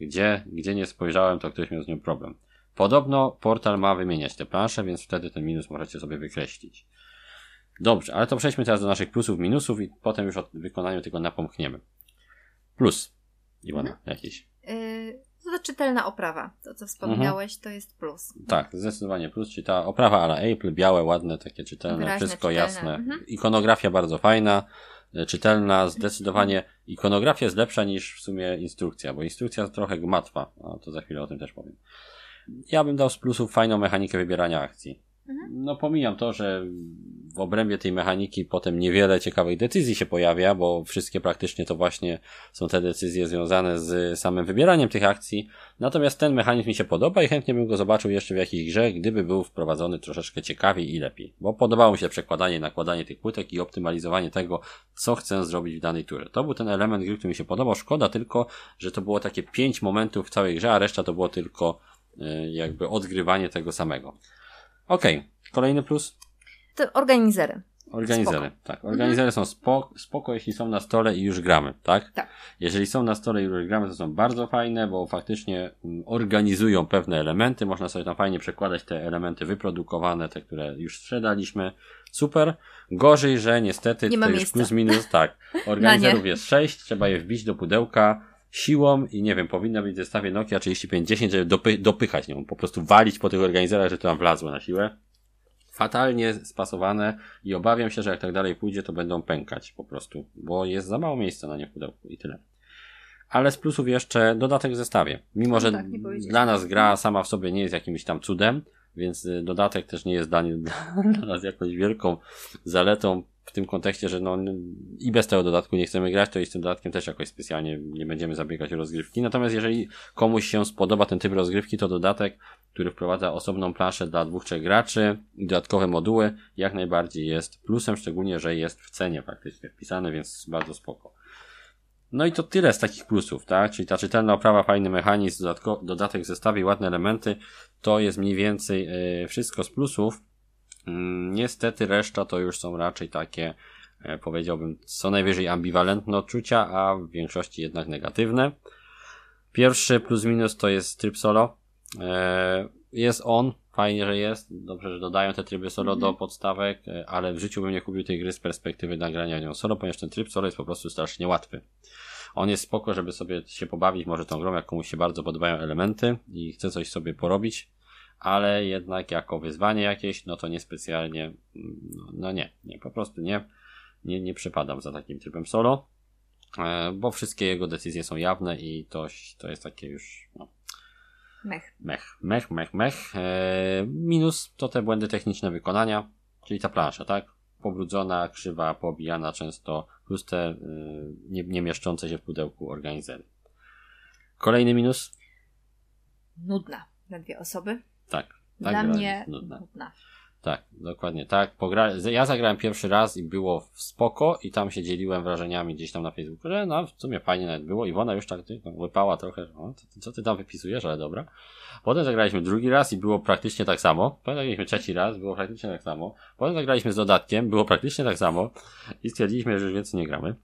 gdzie, gdzie nie spojrzałem, to ktoś miał z nią problem. Podobno portal ma wymieniać te plansze, więc wtedy ten minus możecie sobie wykreślić. Dobrze, ale to przejdźmy teraz do naszych plusów, minusów i potem już o wykonaniu tego napomkniemy. Plus. Iwana, mhm. jakiś. Yy, to czytelna oprawa. To, co wspomniałeś, mhm. to jest plus. Tak, zdecydowanie plus. Czyli ta oprawa ala Apple, białe, ładne, takie czytelne, Wyraźne, wszystko czytelne. jasne. Mhm. Ikonografia bardzo fajna, e, czytelna, zdecydowanie. Ikonografia jest lepsza niż w sumie instrukcja, bo instrukcja trochę gmatwa, a to za chwilę o tym też powiem. Ja bym dał z plusów fajną mechanikę wybierania akcji. Mhm. No pomijam to, że w obrębie tej mechaniki potem niewiele ciekawych decyzji się pojawia, bo wszystkie praktycznie to właśnie są te decyzje związane z samym wybieraniem tych akcji. Natomiast ten mechanizm mi się podoba i chętnie bym go zobaczył jeszcze w jakiejś grze, gdyby był wprowadzony troszeczkę ciekawiej i lepiej. Bo podobało mi się przekładanie, nakładanie tych płytek i optymalizowanie tego, co chcę zrobić w danej turze. To był ten element gry, który mi się podobał. Szkoda tylko, że to było takie pięć momentów w całej grze, a reszta to było tylko e, jakby odgrywanie tego samego. Okej, okay. kolejny plus? To organizery. Organizery, spoko. tak. Mhm. Organizery mhm. są spoko, spoko, jeśli są na stole i już gramy, tak? Tak. Jeżeli są na stole i już gramy, to są bardzo fajne, bo faktycznie mm, organizują pewne elementy. Można sobie tam fajnie przekładać te elementy wyprodukowane, te, które już sprzedaliśmy. Super. Gorzej, że niestety Nie ma już plus minus, tak. <laughs> Organizerów jest sześć, trzeba je wbić do pudełka siłą i nie wiem, powinna być w zestawie Nokia 3510, żeby dopy dopychać nią, po prostu walić po tych organizerach, że to tam wlazło na siłę. Fatalnie spasowane i obawiam się, że jak tak dalej pójdzie, to będą pękać po prostu, bo jest za mało miejsca na nie w pudełku i tyle. Ale z plusów jeszcze dodatek w zestawie. Mimo, że no tak, dla nas gra sama w sobie nie jest jakimś tam cudem, więc y, dodatek też nie jest dla, <laughs> dla nas jakąś wielką zaletą w tym kontekście, że no i bez tego dodatku nie chcemy grać, to i z tym dodatkiem też jakoś specjalnie nie będziemy zabiegać o rozgrywki. Natomiast jeżeli komuś się spodoba ten typ rozgrywki, to dodatek, który wprowadza osobną planszę dla dwóch, trzech graczy i dodatkowe moduły, jak najbardziej jest plusem, szczególnie, że jest w cenie faktycznie wpisany, więc bardzo spoko. No i to tyle z takich plusów, tak? Czyli ta czytelna oprawa, fajny mechanizm, dodatek w zestawie, ładne elementy, to jest mniej więcej yy, wszystko z plusów. Mm, niestety reszta to już są raczej takie, e, powiedziałbym, co najwyżej ambiwalentne odczucia, a w większości jednak negatywne. Pierwszy plus minus to jest tryb solo. E, jest on, fajnie, że jest. Dobrze, że dodają te tryby solo mm -hmm. do mhm. podstawek, e, ale w życiu bym nie kupił tej gry z perspektywy nagrania nią solo, ponieważ ten tryb solo jest po prostu strasznie łatwy. On jest spoko, żeby sobie się pobawić może tą grą, jak komuś się bardzo podobają elementy i chce coś sobie porobić ale jednak jako wyzwanie jakieś, no to niespecjalnie, no, no nie, nie, po prostu nie, nie, nie przepadam za takim trybem solo, e, bo wszystkie jego decyzje są jawne i to, to jest takie już, no, Mech. Mech, mech, mech, mech. E, minus to te błędy techniczne wykonania, czyli ta plansza, tak? Pobrudzona, krzywa, pobijana często, plus te y, nie, nie mieszczące się w pudełku organizery. Kolejny minus? Nudna na dwie osoby. Tak. tak Dla mnie nudna. nudna. Tak, dokładnie tak. Pogra... Ja zagrałem pierwszy raz i było spoko i tam się dzieliłem wrażeniami gdzieś tam na Facebooku, że no w sumie fajnie nawet było. Iwona już tak no, łypała trochę, co, co ty tam wypisujesz, ale dobra. Potem zagraliśmy drugi raz i było praktycznie tak samo. Potem zagraliśmy trzeci raz, było praktycznie tak samo. Potem zagraliśmy z dodatkiem, było praktycznie tak samo i stwierdziliśmy, że już więcej nie gramy.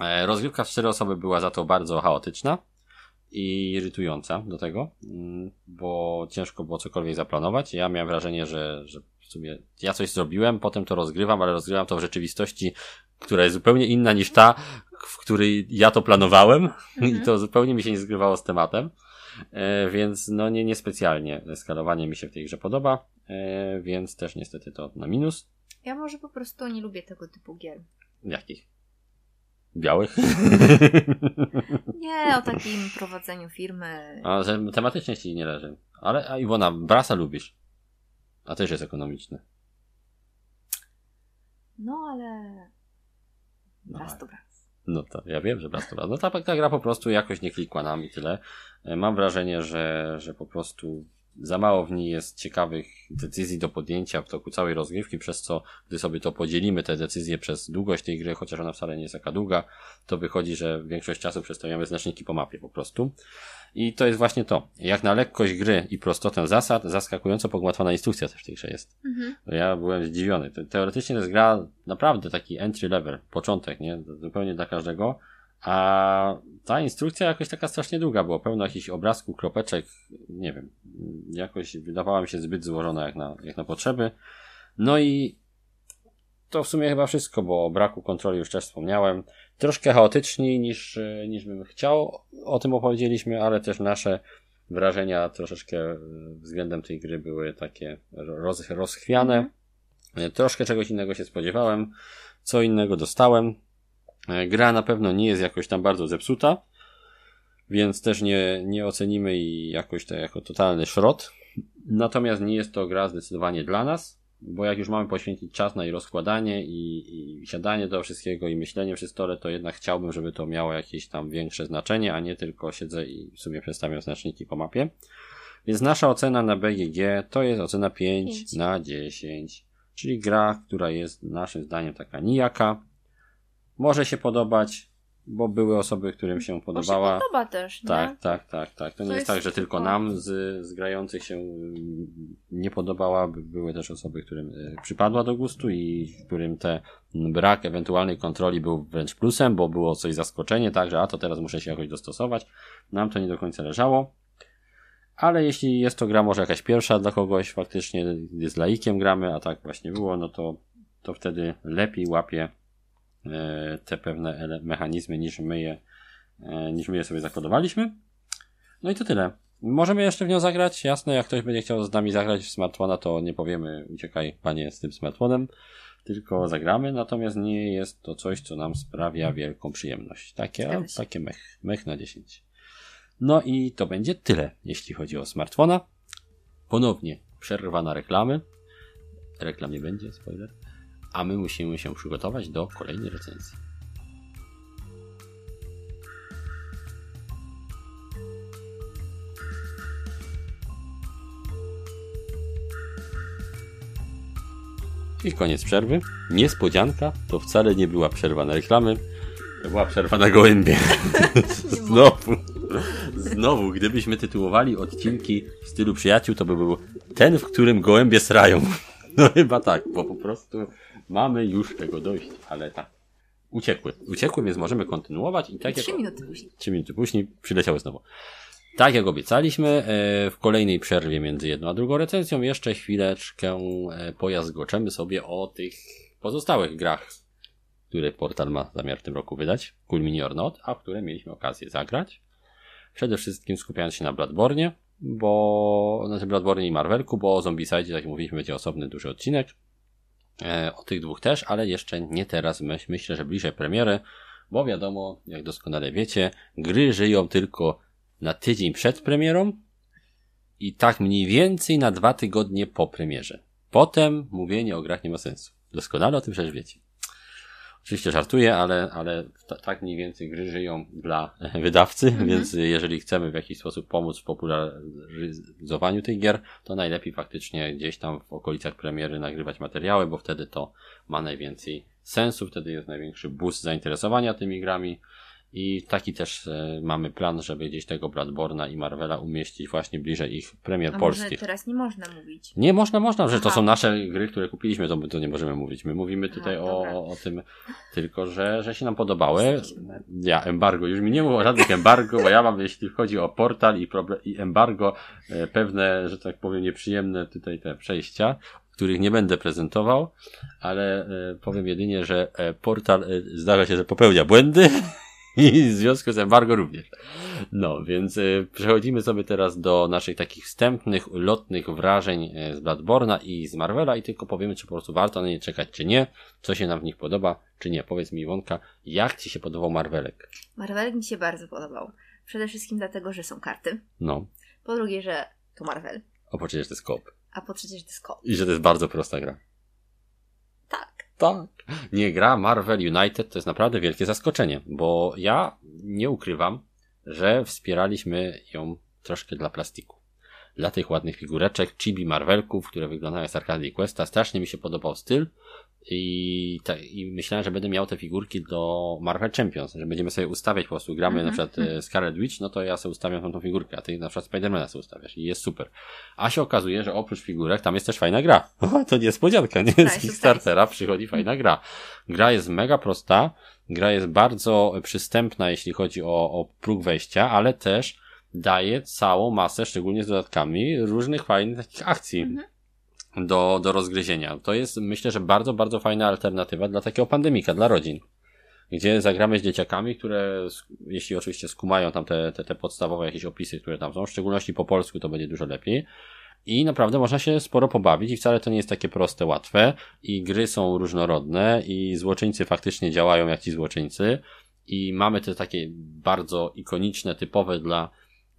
E, rozgrywka w cztery osoby była za to bardzo chaotyczna i irytująca do tego, mm, bo ciężko było cokolwiek zaplanować. Ja miałem wrażenie, że, że w sumie ja coś zrobiłem, potem to rozgrywam, ale rozgrywam to w rzeczywistości, która jest zupełnie inna niż ta, w której ja to planowałem <laughs> mhm. i to zupełnie mi się nie zgrywało z tematem. E, więc no nie, niespecjalnie skalowanie mi się w tej grze podoba, e, więc też niestety to na minus. Ja może po prostu nie lubię tego typu gier. Jakich? Białych? <laughs> nie, o takim prowadzeniu firmy. A, że tematycznie ci nie leży. Ale a Iwona, Brasa lubisz. A też jest ekonomiczny. No ale... Bras to Bras. No to ja wiem, że Bras to Bras. No ta, ta gra po prostu jakoś nie klikła nam i tyle. E, mam wrażenie, że, że po prostu za mało w niej jest ciekawych decyzji do podjęcia w toku całej rozgrywki, przez co gdy sobie to podzielimy, te decyzje przez długość tej gry, chociaż ona wcale nie jest taka długa, to wychodzi, że większość czasu przestawiamy znaczniki po mapie po prostu. I to jest właśnie to. Jak na lekkość gry i prostotę zasad, zaskakująco pogmatwana instrukcja też w tej grze jest. Mhm. Ja byłem zdziwiony. Teoretycznie to jest gra naprawdę taki entry level, początek, nie? Zupełnie dla każdego a ta instrukcja jakoś taka strasznie długa była, pełno jakichś obrazków, kropeczek, nie wiem, jakoś wydawała mi się zbyt złożona jak na, jak na potrzeby. No i to w sumie chyba wszystko, bo o braku kontroli już też wspomniałem. Troszkę chaotyczniej niż, niż bym chciał, o tym opowiedzieliśmy, ale też nasze wrażenia troszeczkę względem tej gry były takie roz, rozchwiane. Mhm. Troszkę czegoś innego się spodziewałem, co innego dostałem. E, gra na pewno nie jest jakoś tam bardzo zepsuta, więc też nie, nie ocenimy jej jakoś tak jako totalny szrot. Natomiast nie jest to gra zdecydowanie dla nas, bo jak już mamy poświęcić czas na jej rozkładanie i, i siadanie do wszystkiego i myślenie przy stole, to jednak chciałbym, żeby to miało jakieś tam większe znaczenie, a nie tylko siedzę i sobie przestawiam znaczniki po mapie. Więc nasza ocena na BGG to jest ocena 5, 5. na 10, czyli gra, która jest naszym zdaniem taka nijaka, może się podobać, bo były osoby, którym się podobała. Bo się podoba też, nie? Tak, tak, tak, tak. To, nie jest, tak, że tylko nam z, z grających się mm, nie podobała. Były też osoby, którym y, przypadła do gustu i którym te brak ewentualnej kontroli był wręcz plusem, bo było coś zaskoczenie, tak, że a to teraz muszę się jakoś dostosować. Nam to nie do końca leżało. Ale jeśli jest to gra może jakaś pierwsza dla kogoś, faktycznie jest laikiem gramy, a tak właśnie było, no to, to wtedy lepiej łapie te pewne mechanizmy niż my je, e, niż my je sobie zakodowaliśmy. No i to tyle. Możemy jeszcze w nią zagrać, jasne, jak ktoś będzie chciał z nami zagrać w smartfona, to nie powiemy uciekaj panie z tym smartfonem, tylko zagramy, natomiast nie jest to coś, co nam sprawia wielką przyjemność. Takie, takie mech, mech na 10. No i to będzie tyle, jeśli chodzi o smartfona. Ponownie przerwa na reklamy. Reklam nie będzie, spoiler a my musimy się przygotować do kolejnej recenzji. I koniec przerwy. Niespodzianka to wcale nie była przerwa na reklamy, to była przerwa na gołębie. <laughs> Znowu. Znowu, gdybyśmy tytułowali odcinki w stylu przyjaciół, to by był ten, w którym gołębie srają. No chyba tak, bo po prostu Mamy już tego dość, ale tak. Uciekły. Uciekły, więc możemy kontynuować i tak Trzy jak... minuty później. Trzy minuty później przyleciały znowu. Tak jak obiecaliśmy, e, w kolejnej przerwie między jedną a drugą recenzją jeszcze chwileczkę e, pojazgoczemy sobie o tych pozostałych grach, które portal ma zamiar w tym roku wydać, Cool Mini or Not, a w które mieliśmy okazję zagrać. Przede wszystkim skupiając się na Bloodborne, bo, znaczy Bloodborne i Marvelku, bo o Zombicide, jak mówiliśmy, będzie osobny duży odcinek. E, o tych dwóch też, ale jeszcze nie teraz. Myśl, myślę, że bliżej premiery, bo wiadomo, jak doskonale wiecie, gry żyją tylko na tydzień przed premierą i tak mniej więcej na dwa tygodnie po premierze. Potem mówienie o grach nie ma sensu. Doskonale o tym przecież wiecie. Oczywiście żartuję, ale, ale tak mniej więcej gry żyją dla <laughs> wydawcy, mhm. więc jeżeli chcemy w jakiś sposób pomóc w popularyzowaniu tych gier, to najlepiej faktycznie gdzieś tam w okolicach premiery nagrywać materiały, bo wtedy to ma najwięcej sensu, wtedy jest największy boost zainteresowania tymi grami i taki też e, mamy plan, żeby gdzieś tego Bradborna i Marvela umieścić właśnie bliżej ich premier A polskich. teraz nie można mówić. Nie, można, można, że to są nasze gry, które kupiliśmy, to to nie możemy mówić. My mówimy tutaj Aha, o, o tym tylko, że, że się nam podobały. Ja, embargo, już mi nie było żadnych embargo, bo ja mam, jeśli chodzi o portal i, problem, i embargo, e, pewne, że tak powiem, nieprzyjemne tutaj te przejścia, których nie będę prezentował, ale e, powiem jedynie, że portal zdarza się, że popełnia błędy i w związku z embargo również. No, więc y, przechodzimy sobie teraz do naszych takich wstępnych, lotnych wrażeń y, z Bladborna i z Marvela i tylko powiemy, czy po prostu warto na nie czekać, czy nie, co się nam w nich podoba, czy nie. Powiedz mi, Iwonka, jak Ci się podobał Marvelek? Marvelek mi się bardzo podobał. Przede wszystkim dlatego, że są karty. No. Po drugie, że to Marvel. A po trzecie, że to jest kop. A po trzecie, że to jest kop. I że to jest bardzo prosta gra. Tak. Nie gra Marvel United to jest naprawdę wielkie zaskoczenie, bo ja nie ukrywam, że wspieraliśmy ją troszkę dla plastiku. Dla tych ładnych figureczek, chibi Marvelków, które wyglądają z Arcade Questa. Strasznie mi się podobał styl. I, ta, I myślałem, że będę miał te figurki do Marvel Champions, że będziemy sobie ustawiać po prostu, gramy mm -hmm. na przykład e, Scarlet Witch, no to ja sobie ustawiam tą figurkę, a ty na przykład Spidermana sobie ustawiasz i jest super. A się okazuje, że oprócz figurek tam jest też fajna gra. <laughs> to niespodzianka, nie? Z Kickstartera przychodzi fajna gra. Gra jest mega prosta, gra jest bardzo przystępna, jeśli chodzi o, o próg wejścia, ale też daje całą masę, szczególnie z dodatkami, różnych fajnych takich akcji. Mm -hmm do, do rozgryzienia. To jest, myślę, że bardzo, bardzo fajna alternatywa dla takiego pandemika, dla rodzin. Gdzie zagramy z dzieciakami, które, jeśli oczywiście skumają tam te, te, te podstawowe jakieś opisy, które tam są, w szczególności po polsku to będzie dużo lepiej. I naprawdę można się sporo pobawić i wcale to nie jest takie proste, łatwe. I gry są różnorodne i złoczyńcy faktycznie działają jak ci złoczyńcy. I mamy te takie bardzo ikoniczne, typowe dla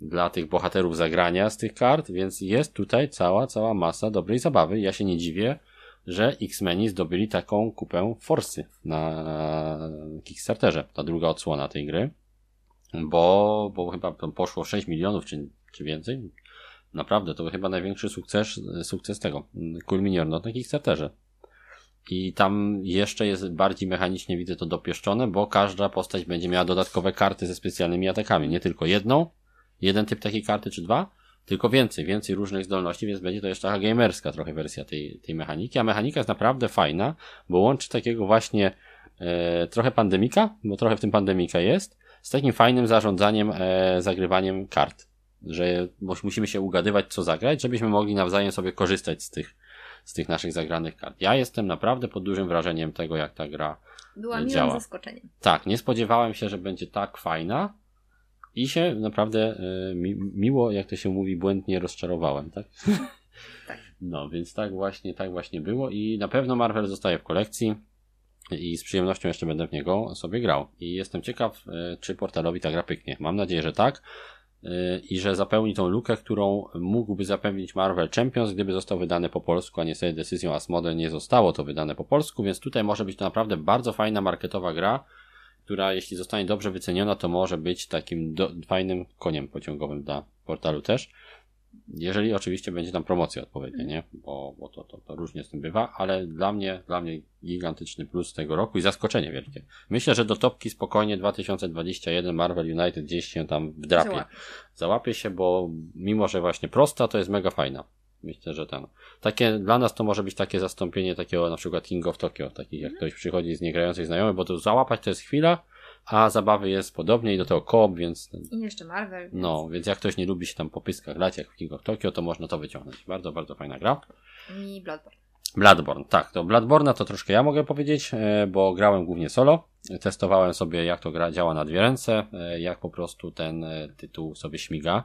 dla tych bohaterów zagrania z tych kart, więc jest tutaj cała, cała masa dobrej zabawy. Ja się nie dziwię, że X-Meni zdobyli taką kupę forsy na Kickstarterze, ta druga odsłona tej gry, bo, bo chyba poszło 6 milionów czy, czy więcej. Naprawdę, to chyba największy sukces, sukces tego, Cool Not na Kickstarterze. I tam jeszcze jest bardziej mechanicznie, widzę to dopieszczone, bo każda postać będzie miała dodatkowe karty ze specjalnymi atakami. Nie tylko jedną, jeden typ takiej karty czy dwa, tylko więcej, więcej różnych zdolności, więc będzie to jeszcze taka gamerska trochę wersja tej, tej mechaniki, a mechanika jest naprawdę fajna, bo łączy takiego właśnie e, trochę pandemika, bo trochę w tym pandemika jest, z takim fajnym zarządzaniem, e, zagrywaniem kart, że musimy się ugadywać co zagrać, żebyśmy mogli nawzajem sobie korzystać z tych, z tych naszych zagranych kart. Ja jestem naprawdę pod dużym wrażeniem tego, jak ta gra Była miłym działa. zaskoczeniem. Tak, nie spodziewałem się, że będzie tak fajna, i się naprawdę y, mi, miło, jak to się mówi, błędnie rozczarowałem, tak? <laughs> tak? No, więc tak właśnie, tak właśnie było i na pewno Marvel zostaje w kolekcji i z przyjemnością jeszcze będę w niego sobie grał. I jestem ciekaw, y, czy portalowi ta gra pyknie. Mam nadzieję, że tak y, i że zapełni tą lukę, którą mógłby zapewnić Marvel Champions, gdyby został wydany po polsku, a niestety decyzją Asmode nie zostało to wydane po polsku, więc tutaj może być to naprawdę bardzo fajna marketowa gra, która jeśli zostanie dobrze wyceniona, to może być takim do, fajnym koniem pociągowym dla portalu też. Jeżeli oczywiście będzie tam promocja odpowiednia, nie? Bo, bo to, to, to różnie z tym bywa, ale dla mnie, dla mnie gigantyczny plus tego roku i zaskoczenie wielkie. Myślę, że do topki spokojnie 2021 Marvel United gdzieś się tam wdrapie. Załapie. Się, bo mimo, że właśnie prosta, to jest mega fajna. Myślę, że ten. Takie, dla nas to może być takie zastąpienie takiego na przykład King of Tokyo, takich jak ktoś przychodzi z niegrających znajomych, bo to załapać to jest chwila, a zabawy jest podobnie i do tego koop, więc... I jeszcze Marvel. Więc... No, więc jak ktoś nie lubi się tam po pyskach grać jak w King of Tokyo, to można to wyciągnąć. Bardzo, bardzo fajna gra. I Bloodborne. Bloodborne, tak. To Bloodborne to troszkę ja mogę powiedzieć, e, bo grałem głównie solo. Testowałem sobie jak to gra działa na dwie ręce, e, jak po prostu ten e, tytuł sobie śmiga.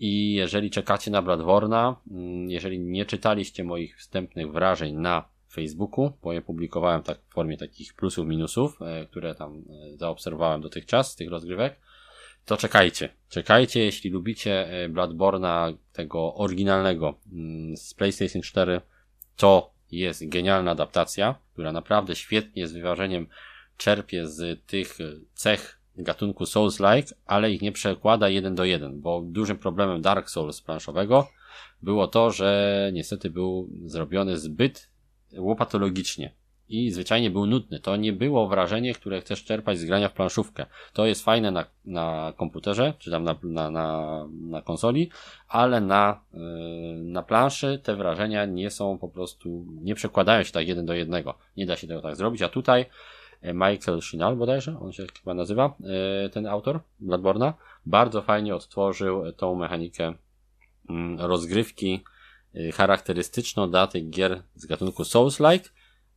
I jeżeli czekacie na Bloodborne'a, mm, jeżeli nie czytaliście moich wstępnych wrażeń na Facebooku, bo je publikowałem tak w formie takich plusów, minusów, e, które tam e, zaobserwowałem dotychczas z tych rozgrywek, to czekajcie. Czekajcie, jeśli lubicie e, Bloodborne'a tego oryginalnego mm, z PlayStation 4, to jest genialna adaptacja, która naprawdę świetnie z wyważeniem czerpie z tych cech gatunku Souls-like, ale ich nie przekłada jeden do jeden, bo dużym problemem Dark Souls planszowego było to, że niestety był zrobiony zbyt łopatologicznie i zwyczajnie był nudny. To nie było wrażenie, które chcesz czerpać z grania w planszówkę. To jest fajne na, na komputerze, czy tam na, na, na, na konsoli, ale na, yy, na planszy te wrażenia nie są po prostu, nie przekładają się tak jeden do jednego. Nie da się tego tak zrobić, a tutaj Michael Shinal bodajże, on się chyba nazywa, yy, ten autor Bloodborne'a, bardzo fajnie odtworzył tą mechanikę yy, rozgrywki charakterystyczną dla tych gier z gatunku Souls-like,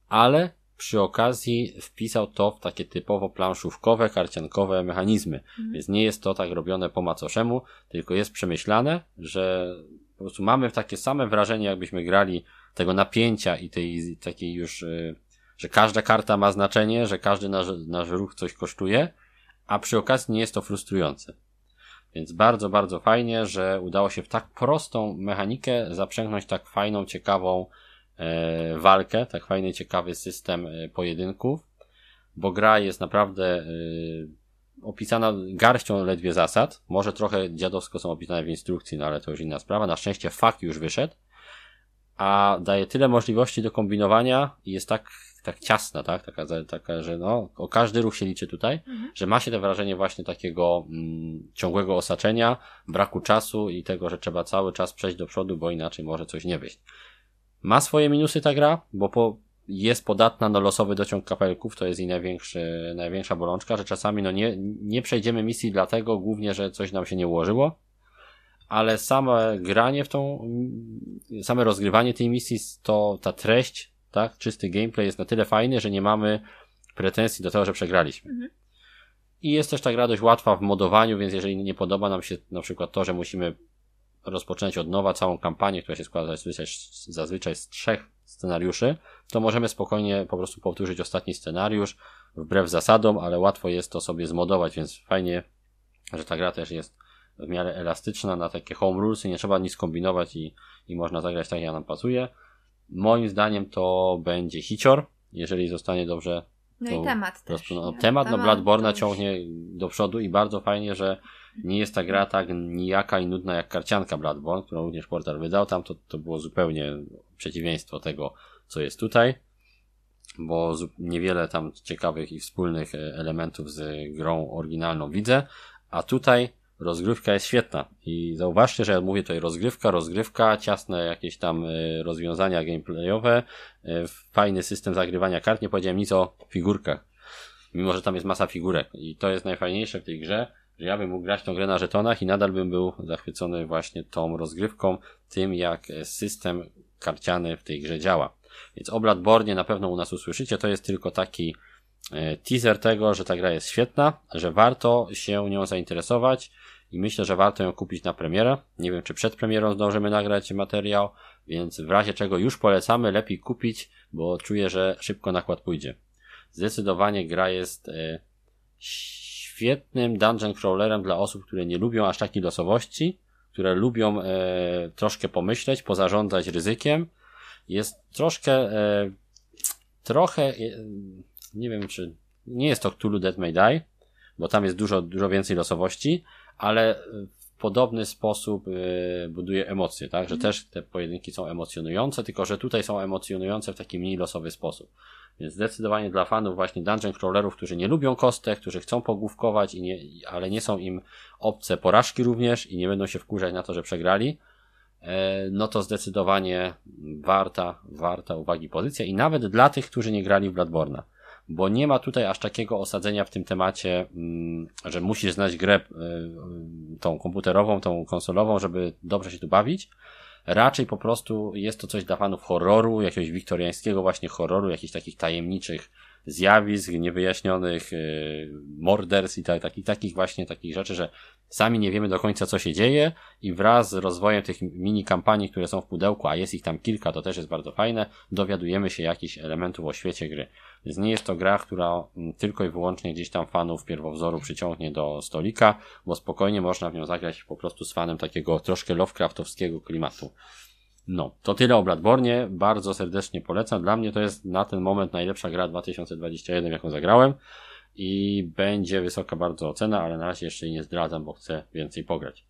ale przy okazji wpisał to w takie typowo planszówkowe, karciankowe mechanizmy. Mhm. Więc nie jest to tak robione po macoszemu, tylko jest przemyślane, że po prostu mamy takie same wrażenie, jakbyśmy grali tego napięcia i tej takiej już, że każda karta ma znaczenie, że każdy nasz, nasz ruch coś kosztuje, a przy okazji nie jest to frustrujące. Więc bardzo, bardzo fajnie, że udało się w tak prostą mechanikę zaprzęgnąć tak fajną, ciekawą E, walkę, tak fajny, ciekawy system e, pojedynków, bo gra jest naprawdę e, opisana garścią ledwie zasad. Może trochę dziadowsko są opisane w instrukcji, no ale to już inna sprawa. Na szczęście fakt już wyszedł, a daje tyle możliwości do kombinowania i jest tak, tak ciasna, tak? Taka, taka, że no, o każdy ruch się liczy tutaj, mhm. że ma się to wrażenie właśnie takiego mm, ciągłego osaczenia, braku czasu i tego, że trzeba cały czas przejść do przodu, bo inaczej może coś nie wyjść. Ma swoje minusy ta gra, bo po, jest podatna na losowy dociąg kapelków, to jest i największy, największa bolączka, że czasami no nie, nie przejdziemy misji dlatego głównie, że coś nam się nie ułożyło, ale same granie w tą, same rozgrywanie tej misji, to ta treść, tak, czysty gameplay jest na tyle fajny, że nie mamy pretensji do tego, że przegraliśmy. Mhm. I jest też ta gra dość łatwa w modowaniu, więc jeżeli nie podoba nam się na przykład to, że musimy rozpocząć od nowa całą kampanię, która się składa zazwyczaj, zazwyczaj z trzech scenariuszy, to możemy spokojnie po prostu powtórzyć ostatni scenariusz, wbrew zasadom, ale łatwo jest to sobie zmodować, więc fajnie, że ta gra też jest w miarę elastyczna na takie home rulesy, nie trzeba nic kombinować i, i można zagrać tak, jak nam pasuje. Moim zdaniem to będzie hicior, jeżeli zostanie dobrze no i temat też. No, temat, no Bloodborne ciągnie do przodu i bardzo fajnie, że nie jest ta gra tak nijaka i nudna jak karcianka Bloodborne, którą również Portal wydał. Tam to, to było zupełnie przeciwieństwo tego, co jest tutaj, bo niewiele tam ciekawych i wspólnych e, elementów z grą oryginalną widzę, a tutaj rozgrywka jest świetna. I zauważcie, że ja mówię tutaj rozgrywka, rozgrywka, ciasne jakieś tam e, rozwiązania gameplayowe, e, fajny system zagrywania kart, nie powiedziałem nic o figurkach. Mimo, że tam jest masa figurek. I to jest najfajniejsze w tej grze, że ja bym mógł grać tą grę na żetonach i nadal bym był zachwycony właśnie tą rozgrywką, tym jak system karciany w tej grze działa. Więc o Bloodborne na pewno u nas usłyszycie, to jest tylko taki e, teaser tego, że ta gra jest świetna, że warto się nią zainteresować i myślę, że warto ją kupić na premierę. Nie wiem, czy przed premierą zdążymy nagrać materiał, więc w razie czego już polecamy, lepiej kupić, bo czuję, że szybko nakład pójdzie. Zdecydowanie gra jest e, świetnym dungeon crawlerem dla osób, które nie lubią aż takiej losowości, które lubią e, troszkę pomyśleć, pozarządzać ryzykiem. Jest troszkę, e, trochę, nie wiem czy, nie jest to Cthulhu Dead May Die, bo tam jest dużo, dużo więcej losowości, ale w podobny sposób e, buduje emocje, tak? Że mm. też te pojedynki są emocjonujące, tylko że tutaj są emocjonujące w taki mniej losowy sposób. Więc zdecydowanie dla fanów właśnie dungeon crawlerów, którzy nie lubią kostek, którzy chcą pogłówkować, i nie, ale nie są im obce porażki również i nie będą się wkurzać na to, że przegrali, e, no to zdecydowanie warta, warta uwagi pozycja i nawet dla tych, którzy nie grali w Bloodborne'a. Bo nie ma tutaj aż takiego osadzenia w tym temacie, mm, że musisz znać grę e, tą komputerową, tą konsolową, żeby dobrze się tu bawić, Raczej po prostu jest to coś dla fanów horroru, jakiegoś wiktoriańskiego właśnie horroru, jakichś takich tajemniczych zjawisk niewyjaśnionych, e, morderstw i tak, takich, takich właśnie takich rzeczy, że sami nie wiemy do końca co się dzieje i wraz z rozwojem tych mini kampanii, które są w pudełku, a jest ich tam kilka, to też jest bardzo fajne, dowiadujemy się jakichś elementów o świecie gry. Więc nie jest to gra, która mm, tylko i wyłącznie gdzieś tam fanów pierwowzoru przyciągnie do stolika, bo spokojnie można w nią zagrać po prostu z fanem takiego troszkę Lovecraftowskiego klimatu. No, to tyle o Bladbornie. Bardzo serdecznie polecam. Dla mnie to jest na ten moment najlepsza gra 2021, jaką zagrałem. I będzie wysoka bardzo ocena, ale na razie jeszcze jej nie zdradzam, bo chcę więcej pograć.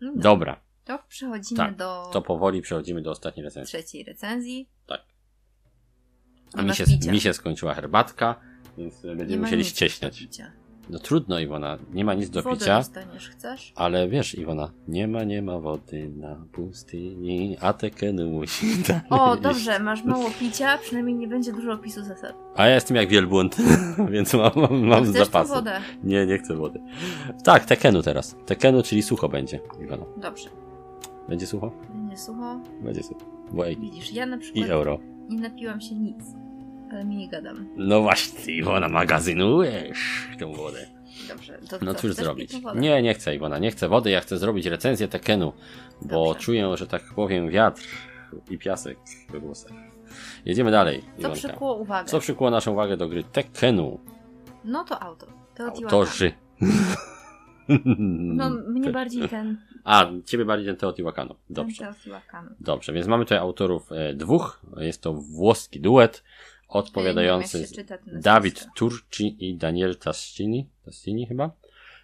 No Dobra. To przechodzimy tak, do. To powoli przechodzimy do ostatniej recenzji. Trzeciej recenzji. Tak. A mi się, mi się skończyła herbatka, więc będziemy musieli ścieśniać. No trudno, Iwona, nie ma nic do Wodę picia. dostaniesz, chcesz? Ale wiesz, Iwona, nie ma, nie ma wody na pustyni, a tekeny musi <laughs> O, dobrze, masz mało picia, przynajmniej nie będzie dużo opisu zasad. A ja jestem jak wielbłąd, <laughs> więc mam, mam, mam no, zapasy. wodę? Nie, nie chcę wody. Tak, tekenu teraz. Tekenu, czyli sucho będzie, Iwona. Dobrze. Będzie sucho? Będzie sucho. Będzie sucho. Bo Widzisz, ja na przykład I euro. nie napiłam się nic ale mi nie gadam. No właśnie, Iwona, magazynujesz tą wodę. Dobrze, to No cóż zrobić? Nie, nie chcę Iwona, nie chcę wody, ja chcę zrobić recenzję Tekenu, bo Dobrze. czuję, że tak powiem wiatr i piasek we włosach. Jedziemy dalej. Co Iwonka. przykuło uwagę? Co przykuło naszą uwagę do gry Tekenu? No to auto. Autorzy. No, <laughs> mnie bardziej ten. A, ciebie bardziej ten Teotihuacano. Dobrze. Teotihuacano. Dobrze, więc mamy tutaj autorów e, dwóch. Jest to włoski duet odpowiadający Dawid Turci i Daniel Tassini, Tassini chyba.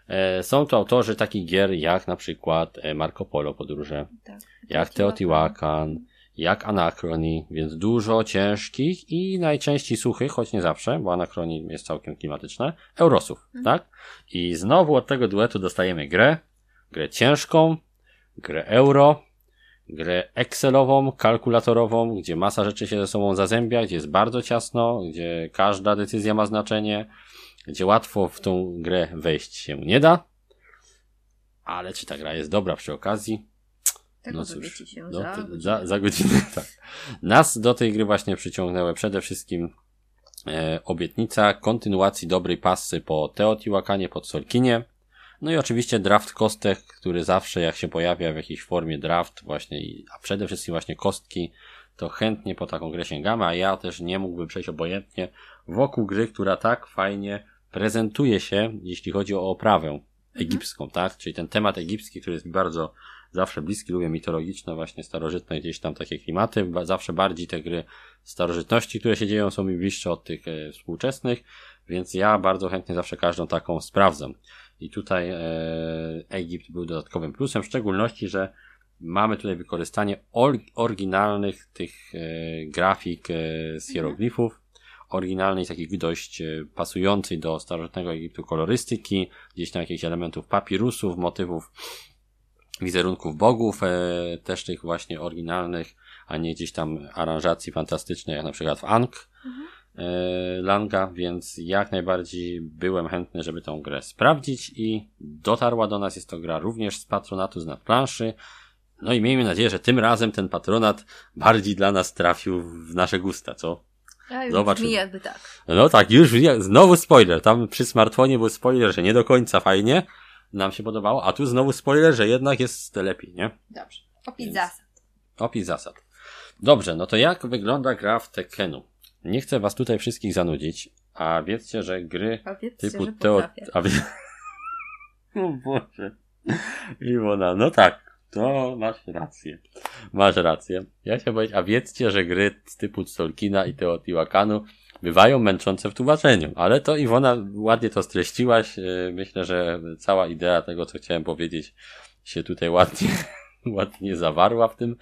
E, są to autorzy takich gier jak na przykład e, Marco Polo podróże, tak, jak Teotihuacan, jak Anachrony, więc dużo ciężkich i najczęściej suchych, choć nie zawsze, bo Anachrony jest całkiem klimatyczne, Eurosów, mhm. tak? I znowu od tego duetu dostajemy grę, grę ciężką, grę euro, grę Excelową, kalkulatorową, gdzie masa rzeczy się ze sobą zazębia, gdzie jest bardzo ciasno, gdzie każda decyzja ma znaczenie, gdzie łatwo w tą grę wejść się nie da. Ale czy ta gra jest dobra przy okazji? Tego no cóż, się no, za, godzinę. Za, za godzinę, <laughs> tak. Nas do tej gry właśnie przyciągnęły przede wszystkim e, obietnica kontynuacji dobrej pasy po Teotihuacanie, pod Solkinie, no i oczywiście draft kostek, który zawsze jak się pojawia w jakiejś formie draft właśnie, a przede wszystkim właśnie kostki, to chętnie po taką grę sięgamy, a ja też nie mógłbym przejść obojętnie wokół gry, która tak fajnie prezentuje się, jeśli chodzi o oprawę egipską, mhm. tak? Czyli ten temat egipski, który jest mi bardzo zawsze bliski, lubię mitologiczne, właśnie starożytne gdzieś tam takie klimaty, zawsze bardziej te gry starożytności, które się dzieją, są mi bliższe od tych e, współczesnych, więc ja bardzo chętnie zawsze każdą taką sprawdzam. I tutaj e, Egipt był dodatkowym plusem, w szczególności, że mamy tutaj wykorzystanie oryginalnych tych e, grafik e, z mhm. hieroglifów, oryginalnej, takich dość pasującej do starożytnego Egiptu kolorystyki, gdzieś tam jakichś elementów papirusów, motywów wizerunków bogów, też tych właśnie oryginalnych, a nie gdzieś tam aranżacji fantastycznej, jak na przykład w Ankh. Mhm. E, Langa, więc jak najbardziej byłem chętny, żeby tą grę sprawdzić i dotarła do nas. Jest to gra również z patronatu z nadplanszy. No i miejmy nadzieję, że tym razem ten patronat bardziej dla nas trafił w nasze gusta, co? A, Zobacz. jakby tak. No tak, już znowu spoiler. Tam przy smartfonie był spoiler, że nie do końca fajnie nam się podobało, a tu znowu spoiler, że jednak jest lepiej, nie? Dobrze. Opis Więc... zasad. Opis zasad. Dobrze, no to jak wygląda gra w Tekkenu? Nie chcę was tutaj wszystkich zanudzić, a wiedzcie, że gry wiedzcie, typu teo... A wie... <laughs> o Boże. Iwona, no tak, to masz rację. Masz rację. Ja chciałem powiedzieć, a wiedzcie, że gry typu Tolkiena i Teotihuacanu bywają męczące w tłumaczeniu, ale to Iwona ładnie to streściłaś. E, myślę, że cała idea tego, co chciałem powiedzieć, się tutaj ładnie <laughs> ładnie zawarła w tym.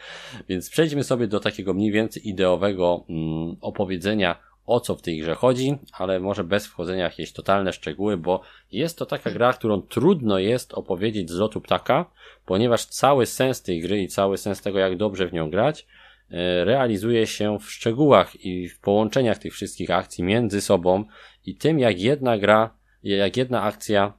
Więc przejdźmy sobie do takiego mniej więcej ideowego mm, opowiedzenia, o co w tej grze chodzi, ale może bez wchodzenia w jakieś totalne szczegóły, bo jest to taka gra, którą trudno jest opowiedzieć z lotu ptaka, ponieważ cały sens tej gry i cały sens tego, jak dobrze w nią grać, e, realizuje się w szczegółach i w połączeniach tych wszystkich akcji między sobą i tym, jak jedna gra, jak jedna akcja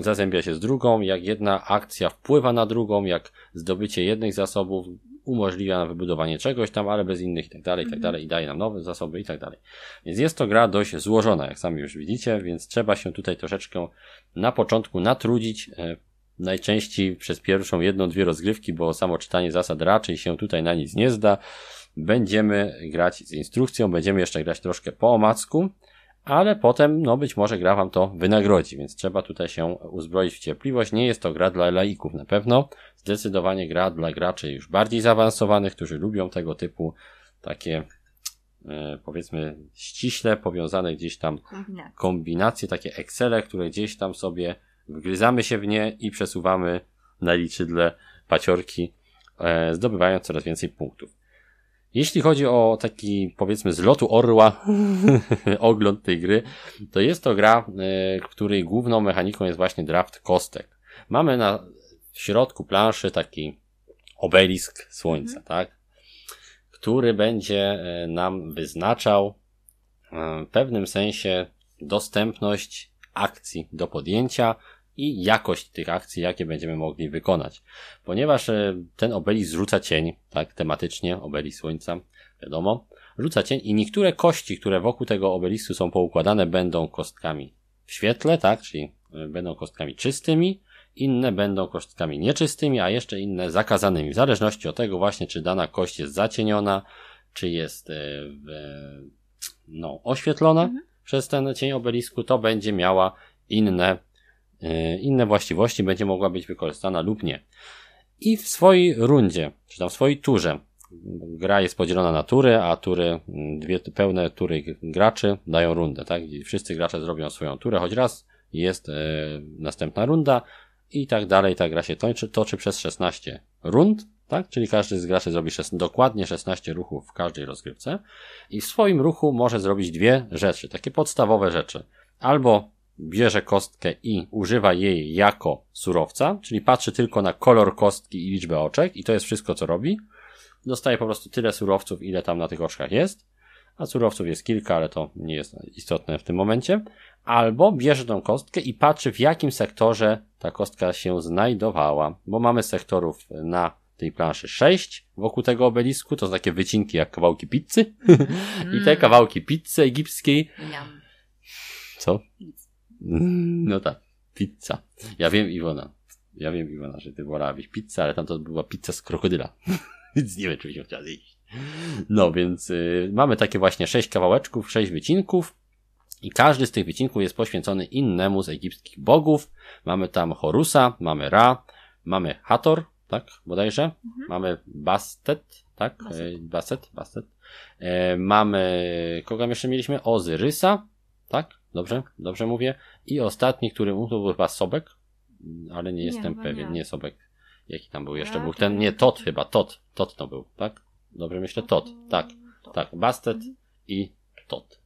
zazębia się z drugą, jak jedna akcja wpływa na drugą, jak zdobycie jednych zasobów umożliwia nam wybudowanie czegoś tam, ale bez innych i tak dalej, i tak dalej, i daje nam nowe zasoby i tak dalej. Więc jest to gra dość złożona, jak sami już widzicie, więc trzeba się tutaj troszeczkę na początku natrudzić, e, najczęściej przez pierwszą jedną, dwie rozgrywki, bo samo czytanie zasad raczej się tutaj na nic nie zda. Będziemy grać z instrukcją, będziemy jeszcze grać troszkę po omacku, ale potem, no być może gra wam to wynagrodzi, więc trzeba tutaj się uzbroić w cierpliwość. Nie jest to gra dla laików na pewno, zdecydowanie gra dla graczy już bardziej zaawansowanych, którzy lubią tego typu takie e, powiedzmy ściśle powiązane gdzieś tam kombinacje. takie Excele, które gdzieś tam sobie wgryzamy się w nie i przesuwamy na liczydle paciorki, e, zdobywając coraz więcej punktów. Jeśli chodzi o taki, powiedzmy, z lotu orła <laughs> ogląd tej gry, to jest to gra, e, której główną mechaniką jest właśnie draft kostek. Mamy na środku planszy taki obelisk słońca, mhm. tak? Który będzie e, nam wyznaczał w pewnym sensie dostępność akcji do podjęcia i jakość tych akcji, jakie będziemy mogli wykonać. Ponieważ e, ten obelisk rzuca cień, tak, tematycznie, obelisk słońca, wiadomo, rzuca cień i niektóre kości, które wokół tego obelisku są poukładane, będą kostkami w świetle, tak, czyli e, będą kostkami czystymi, inne będą kostkami nieczystymi, a jeszcze inne zakazanymi, w zależności od tego właśnie, czy dana kość jest zacieniona, czy jest e, no, oświetlona mhm. przez ten cień obelisku, to będzie miała inne inne właściwości będzie mogła być wykorzystana lub nie. I w swojej rundzie, czy tam w swojej turze, gra jest podzielona na tury, a tury, mm, dwie pełne tury graczy dają rundę, tak? I wszyscy gracze zrobią swoją turę, choć raz jest e, następna runda i tak dalej. Ta gra się toczy, toczy przez 16 rund, tak? Czyli każdy z graczy zrobi szes, dokładnie 16 ruchów w każdej rozgrywce i w swoim ruchu może zrobić dwie rzeczy, takie podstawowe rzeczy. Albo bierze kostkę i używa jej jako surowca, czyli patrzy tylko na kolor kostki i liczbę oczek i to jest wszystko, co robi. Dostaje po prostu tyle surowców, ile tam na tych oczkach jest, a surowców jest kilka, ale to nie jest istotne w tym momencie. Albo bierze tą kostkę i patrzy, w jakim sektorze ta kostka się znajdowała, bo mamy sektorów na tej planszy 6 wokół tego obelisku, to są takie wycinki jak kawałki pizzy. <laughs> I te kawałki pizzy egipskiej. Co? No tak, pizza. Ja wiem, Iwona. Ja wiem, Iwona, że ty wolałabyś pizzę, ale tam to była pizza z krokodyla. <laughs> Więc nie wiem, czy byśmy chciała zjeść. No więc y, mamy takie właśnie sześć kawałeczków, sześć wycinków. I każdy z tych wycinków jest poświęcony innemu z egipskich bogów. Mamy tam Horusa, mamy Ra, mamy Hator, tak, bodajże. Mhm. Mamy Bastet, tak, Bastet, Bastet. Bastet. E, mamy, kogo jeszcze mieliśmy? Ozyrysa, tak, dobrze, dobrze mówię. I ostatni, który mówił, to był chyba Sobek, ale nie jestem nie, pewien, nie. nie Sobek. Jaki tam był jeszcze? Ja, był ten, nie, Tot chyba, Tot, Tot to był, tak? Dobrze myślę, Tot, tak, tak, Bastet mhm. i Tot.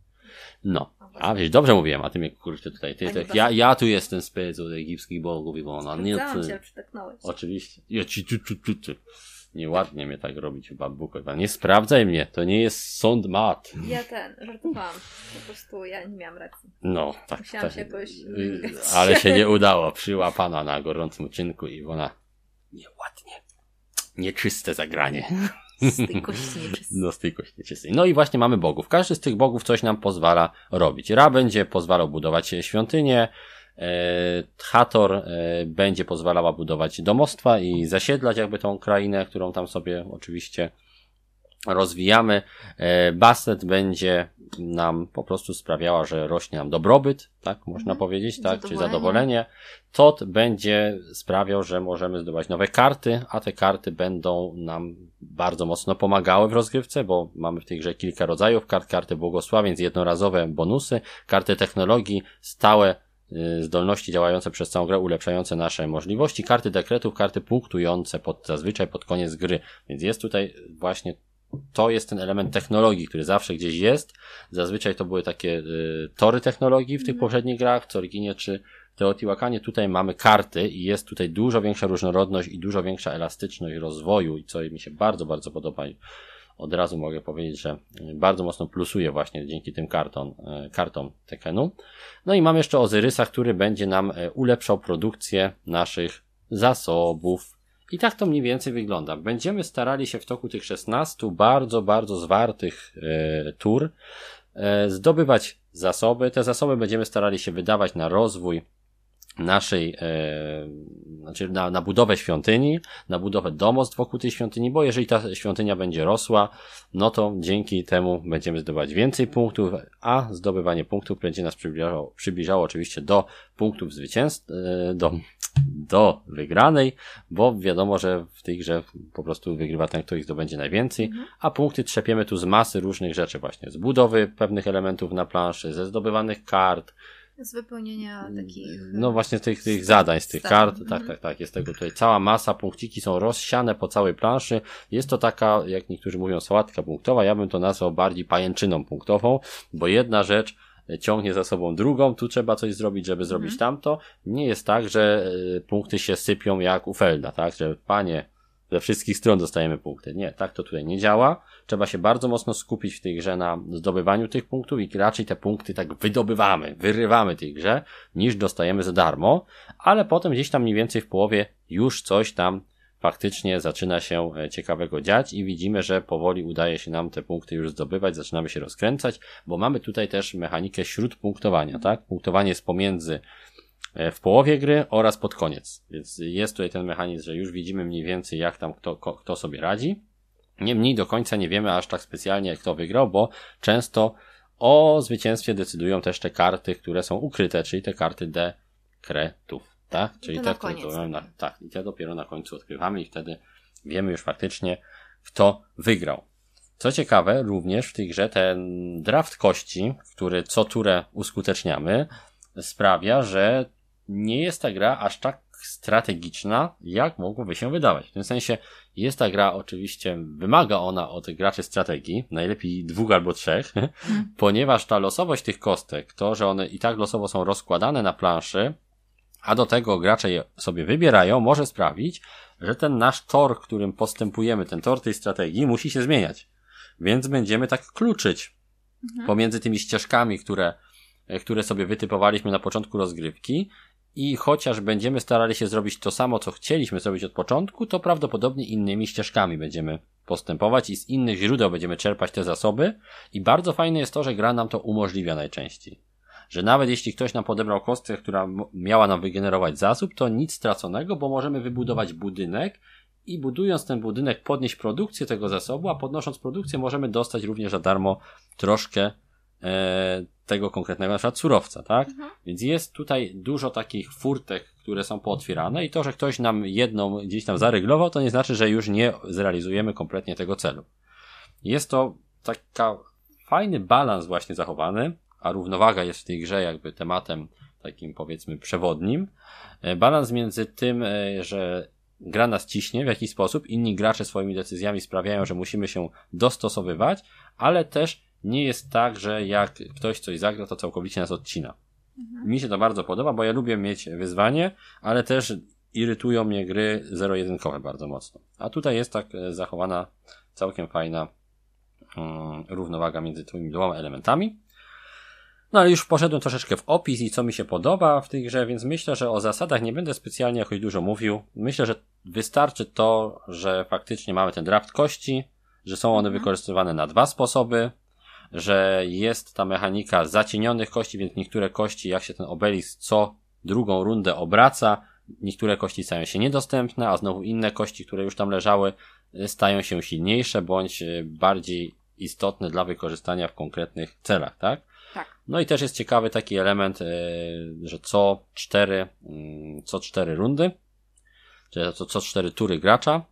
No, a wiesz, dobrze mówiłem, a ty mnie kurczę tutaj, ty, ty, ja, ja tu jestem od egipskich bogów i ona nie ty. Oczywiście. Ja ci, tu, tu, tu, tu. Nieładnie mnie tak robić, babuko. Nie sprawdzaj mnie, to nie jest sąd mat. Ja ten, żartowałam. Po prostu ja nie miałam racji. No, tak. Musiałam tak. się jakoś... Ale się nie <laughs> udało. Przyła pana na gorącym uczynku i ona nieładnie. Nieczyste zagranie. Z tej kości nieczystej. No, z tej kości nieczystej. No i właśnie mamy bogów. Każdy z tych bogów coś nam pozwala robić. Ra będzie pozwalał budować świątynię, Hator e, będzie pozwalała budować domostwa i zasiedlać jakby tą krainę, którą tam sobie oczywiście rozwijamy. E, Bastet będzie nam po prostu sprawiała, że rośnie nam dobrobyt, tak można mhm. powiedzieć, tak, czy zadowolenie. Tot będzie sprawiał, że możemy zdobywać nowe karty, a te karty będą nam bardzo mocno pomagały w rozgrywce, bo mamy w tej grze kilka rodzajów kart, karty błogosławień, jednorazowe bonusy, karty technologii, stałe zdolności działające przez całą grę, ulepszające nasze możliwości, karty dekretów, karty punktujące pod, zazwyczaj pod koniec gry. Więc jest tutaj właśnie to jest ten element technologii, który zawsze gdzieś jest. Zazwyczaj to były takie y, tory technologii w tych mm. poprzednich grach, w Coriginie czy Teotihuacanie. Tutaj mamy karty i jest tutaj dużo większa różnorodność i dużo większa elastyczność rozwoju i co mi się bardzo, bardzo podoba od razu mogę powiedzieć, że bardzo mocno plusuje właśnie dzięki tym kartom, e, kartom Tekenu. No i mam jeszcze Ozyrysa, który będzie nam e, ulepszał produkcję naszych zasobów I tak to mniej więcej wygląda. Będziemy starali się w toku tych 16 bardzo, bardzo zwartych e, tur e, zdobywać zasoby. Te zasoby będziemy starali się wydawać na rozwój naszej, e, znaczy na, na budowę świątyni, na budowę domostw wokół tej świątyni, bo jeżeli ta świątynia będzie rosła, no to dzięki temu będziemy zdobywać więcej punktów, a zdobywanie punktów będzie nas przybliżało, przybliżało oczywiście do punktów zwycięstw, e, do, do wygranej, bo wiadomo, że w tej grze po prostu wygrywa ten, kto ich zdobędzie najwięcej, mhm. a punkty trzepiemy tu z masy różnych rzeczy właśnie, z budowy pewnych elementów na planszy, ze zdobywanych kart, z wypełnienia takich. No właśnie tych, tych zadań, z tych kart. Tak, tak, tak. Jest tego tutaj cała masa. Punkciki są rozsiane po całej planszy. Jest to taka, jak niektórzy mówią, sałatka punktowa. Ja bym to nazwał bardziej pajęczyną punktową, bo jedna rzecz ciągnie za sobą drugą, tu trzeba coś zrobić, żeby zrobić mhm. tamto. Nie jest tak, że e, punkty się sypią jak u Felda, tak? Że panie, ze wszystkich stron dostajemy punkty. Nie, tak to tutaj nie działa. Trzeba się bardzo mocno skupić w tej grze na zdobywaniu tych punktów i raczej te punkty tak wydobywamy, wyrywamy tej grze, niż dostajemy za darmo, ale potem gdzieś tam mniej więcej w połowie już coś tam faktycznie zaczyna się e, ciekawego dziać i widzimy, że powoli udaje się nam te punkty już zdobywać, zaczynamy się rozkręcać, bo mamy tutaj też mechanikę śródpunktowania, tak? Punktowanie jest pomiędzy w połowie gry oraz pod koniec. Więc jest tutaj ten mechanizm, że już widzimy mniej więcej jak tam kto, kto sobie radzi. Niemniej do końca nie wiemy aż tak specjalnie kto wygrał, bo często o zwycięstwie decydują też te karty, które są ukryte, czyli te karty dekretów. Tak? Czyli te, które na, tak, i te dopiero na końcu odkrywamy i wtedy wiemy już faktycznie, kto wygrał. Co ciekawe, również w tej grze ten draft kości, który co turę uskuteczniamy, sprawia, że nie jest ta gra aż tak strategiczna, jak mogłoby się wydawać. W tym sensie jest ta gra oczywiście, wymaga ona od graczy strategii, najlepiej dwóch albo trzech, hmm. <laughs> ponieważ ta losowość tych kostek, to, że one i tak losowo są rozkładane na planszy, a do tego gracze je sobie wybierają, może sprawić, że ten nasz tor, którym postępujemy, ten tor tej strategii musi się zmieniać. Więc będziemy tak kluczyć mhm. pomiędzy tymi ścieżkami, które, które sobie wytypowaliśmy na początku rozgrywki i chociaż będziemy starali się zrobić to samo, co chcieliśmy zrobić od początku, to prawdopodobnie innymi ścieżkami będziemy postępować i z innych źródeł będziemy czerpać te zasoby i bardzo fajne jest to, że gra nam to umożliwia najczęściej. Że nawet jeśli ktoś nam podebrał kostkę, która miała nam wygenerować zasób, to nic straconego, bo możemy wybudować budynek i budując ten budynek podnieść produkcję tego zasobu, a podnosząc produkcję możemy dostać również za darmo troszkę tego konkretnego na przykład surowca, tak? Mhm. Więc jest tutaj dużo takich furtek, które są pootwierane i to, że ktoś nam jedną gdzieś tam zaryglował, to nie znaczy, że już nie zrealizujemy kompletnie tego celu. Jest to taka fajny balans właśnie zachowany, a równowaga jest w tej grze jakby tematem takim powiedzmy przewodnim. E, balans między tym, e, że gra nas ciśnie w jakiś sposób, inni gracze swoimi decyzjami sprawiają, że musimy się dostosowywać, ale też nie jest tak, że jak ktoś coś zagra, to całkowicie nas odcina. Mhm. Mi się to bardzo podoba, bo ja lubię mieć wyzwanie, ale też irytują mnie gry zero-jedynkowe bardzo mocno. A tutaj jest tak e, zachowana całkiem fajna um, równowaga między tymi dwoma elementami. No ale już poszedłem troszeczkę w opis i co mi się podoba w tej grze, więc myślę, że o zasadach nie będę specjalnie jakoś dużo mówił. Myślę, że wystarczy to, że faktycznie mamy ten draft kości, że są one mhm. wykorzystywane na dwa sposoby, że jest ta mechanika zacienionych kości, więc niektóre kości, jak się ten obelisk co drugą rundę obraca, niektóre kości stają się niedostępne, a znowu inne kości, które już tam leżały, stają się silniejsze bądź e, bardziej istotne dla wykorzystania w konkretnych celach, tak? Tak. No i też jest ciekawy taki element, e, że co cztery, mm, co cztery rundy, czyli co, co cztery tury gracza,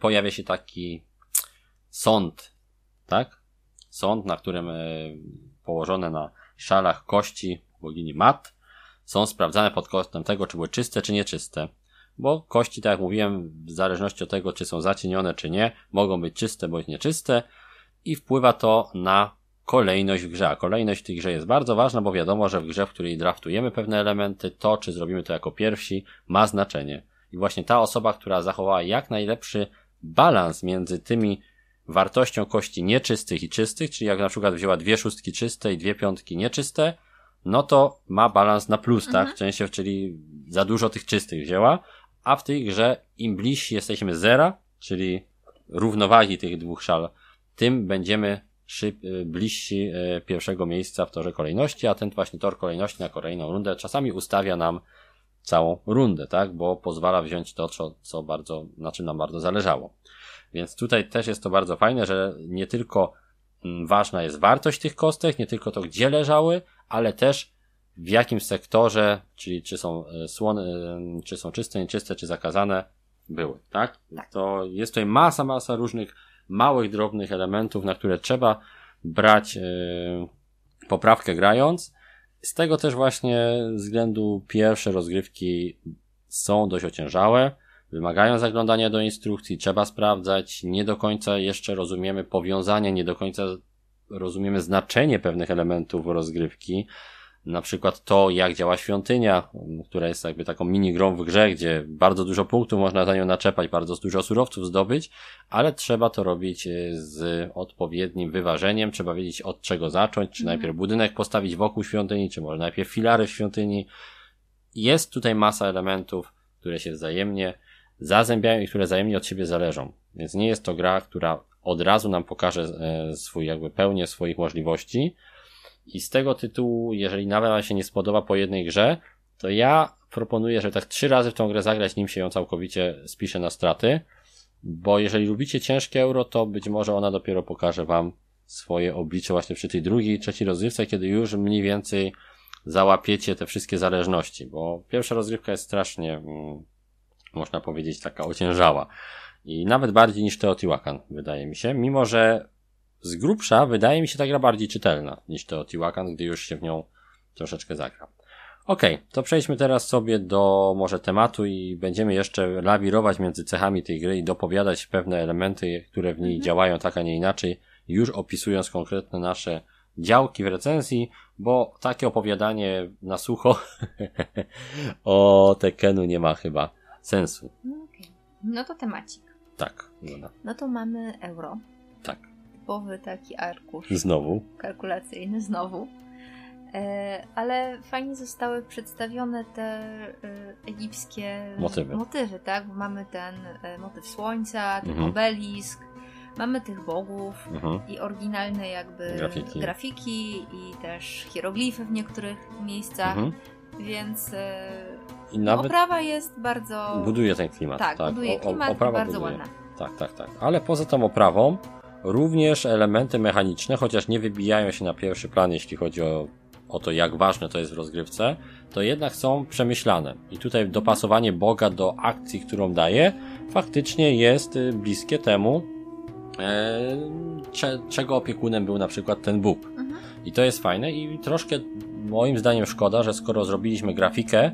pojawia się taki sąd, tak? Sąd, na którym e, położone na szalach kości bogini Mat są sprawdzane pod kątem tego, czy były czyste, czy nieczyste. Bo kości, tak jak mówiłem, w zależności od tego, czy są zacienione, czy nie, mogą być czyste bądź nieczyste i wpływa to na kolejność w grze. A kolejność w tej grze jest bardzo ważna, bo wiadomo, że w grze, w której draftujemy pewne elementy, to czy zrobimy to jako pierwsi, ma znaczenie. I właśnie ta osoba, która zachowała jak najlepszy balans między tymi wartością kości nieczystych i czystych, czyli jak na przykład wzięła dwie szóstki czyste i dwie piątki nieczyste, no to ma balans na plus, tak? Mhm. W sensie, czyli za dużo tych czystych wzięła, a w tej grze im bliżsi jesteśmy zera, czyli równowagi tych dwóch szal, tym będziemy szyb, y, bliżsi y, pierwszego miejsca w torze kolejności, a ten właśnie tor kolejności na kolejną rundę czasami ustawia nam całą rundę, tak? Bo pozwala wziąć to, co, co bardzo, na czym nam bardzo zależało. Więc tutaj też jest to bardzo fajne, że nie tylko mm, ważna jest wartość tych kostek, nie tylko to, gdzie leżały, ale też w jakim sektorze, czyli czy są e, słone, e, czy są czyste, nieczyste, czy zakazane, były, tak? tak? To jest tutaj masa, masa różnych małych, drobnych elementów, na które trzeba brać yy, poprawkę grając. Z tego też właśnie względu pierwsze rozgrywki są dość ociężałe, wymagają zaglądania do instrukcji, trzeba sprawdzać, nie do końca jeszcze rozumiemy powiązanie, nie do końca rozumiemy znaczenie pewnych elementów rozgrywki, na przykład to, jak działa świątynia, która jest jakby taką mini grą w grze, gdzie bardzo dużo punktów można za nią naczepać, bardzo dużo surowców zdobyć, ale trzeba to robić e, z odpowiednim wyważeniem, trzeba wiedzieć od czego zacząć, czy mhm. najpierw budynek postawić wokół świątyni, czy może najpierw filary w świątyni. Jest tutaj masa elementów, które się wzajemnie zazębiają i które wzajemnie od siebie zależą. Więc nie jest to gra, która od razu nam pokaże e, swój jakby pełnię swoich możliwości, i z tego tytułu, jeżeli nawet wam się nie spodoba po jednej grze, to ja proponuję, że tak trzy razy w tą grę zagrać, nim się ją całkowicie spisze na straty, bo jeżeli lubicie ciężkie euro, to być może ona dopiero pokaże wam swoje oblicze właśnie przy tej drugiej, trzeciej rozgrywce, kiedy już mniej więcej załapiecie te wszystkie zależności, bo pierwsza rozgrywka jest strasznie, mm, można powiedzieć, taka ociężała. I nawet bardziej niż Teotihuacan, wydaje mi się, mimo że z grubsza wydaje mi się ta gra bardziej czytelna niż Teotihuacan, gdy już się w nią troszeczkę zagra. Okej, okay, to przejdźmy teraz sobie do może tematu i będziemy jeszcze lawirować między cechami tej gry i dopowiadać pewne elementy, które w niej mhm. działają tak, a nie inaczej, już opisując konkretne nasze działki w recenzji, bo takie opowiadanie na sucho <laughs> o Tekenu nie ma chyba sensu. No, okay. no to temacik. Tak. No to mamy euro. Tak typowy taki arkusz. Znowu. Kalkulacyjny, znowu. E, ale fajnie zostały przedstawione te e, egipskie motywy. motywy, tak? Bo mamy ten e, motyw słońca, ten mhm. obelisk, mamy tych bogów mhm. i oryginalne jakby grafiki. grafiki. i też hieroglify w niektórych miejscach, mhm. więc I nawet oprawa jest bardzo... Buduje ten klimat. Tak, tak. buduje klimat o, oprawa bardzo buduje. ładna. Tak, tak, tak. Ale poza tą oprawą Również elementy mechaniczne, chociaż nie wybijają się na pierwszy plan, jeśli chodzi o, o to, jak ważne to jest w rozgrywce, to jednak są przemyślane. I tutaj dopasowanie Boga do akcji, którą daje, faktycznie jest y, bliskie temu, e, cze, czego opiekunem był na przykład ten Bóg. Mhm. I to jest fajne i troszkę moim zdaniem szkoda, że skoro zrobiliśmy grafikę,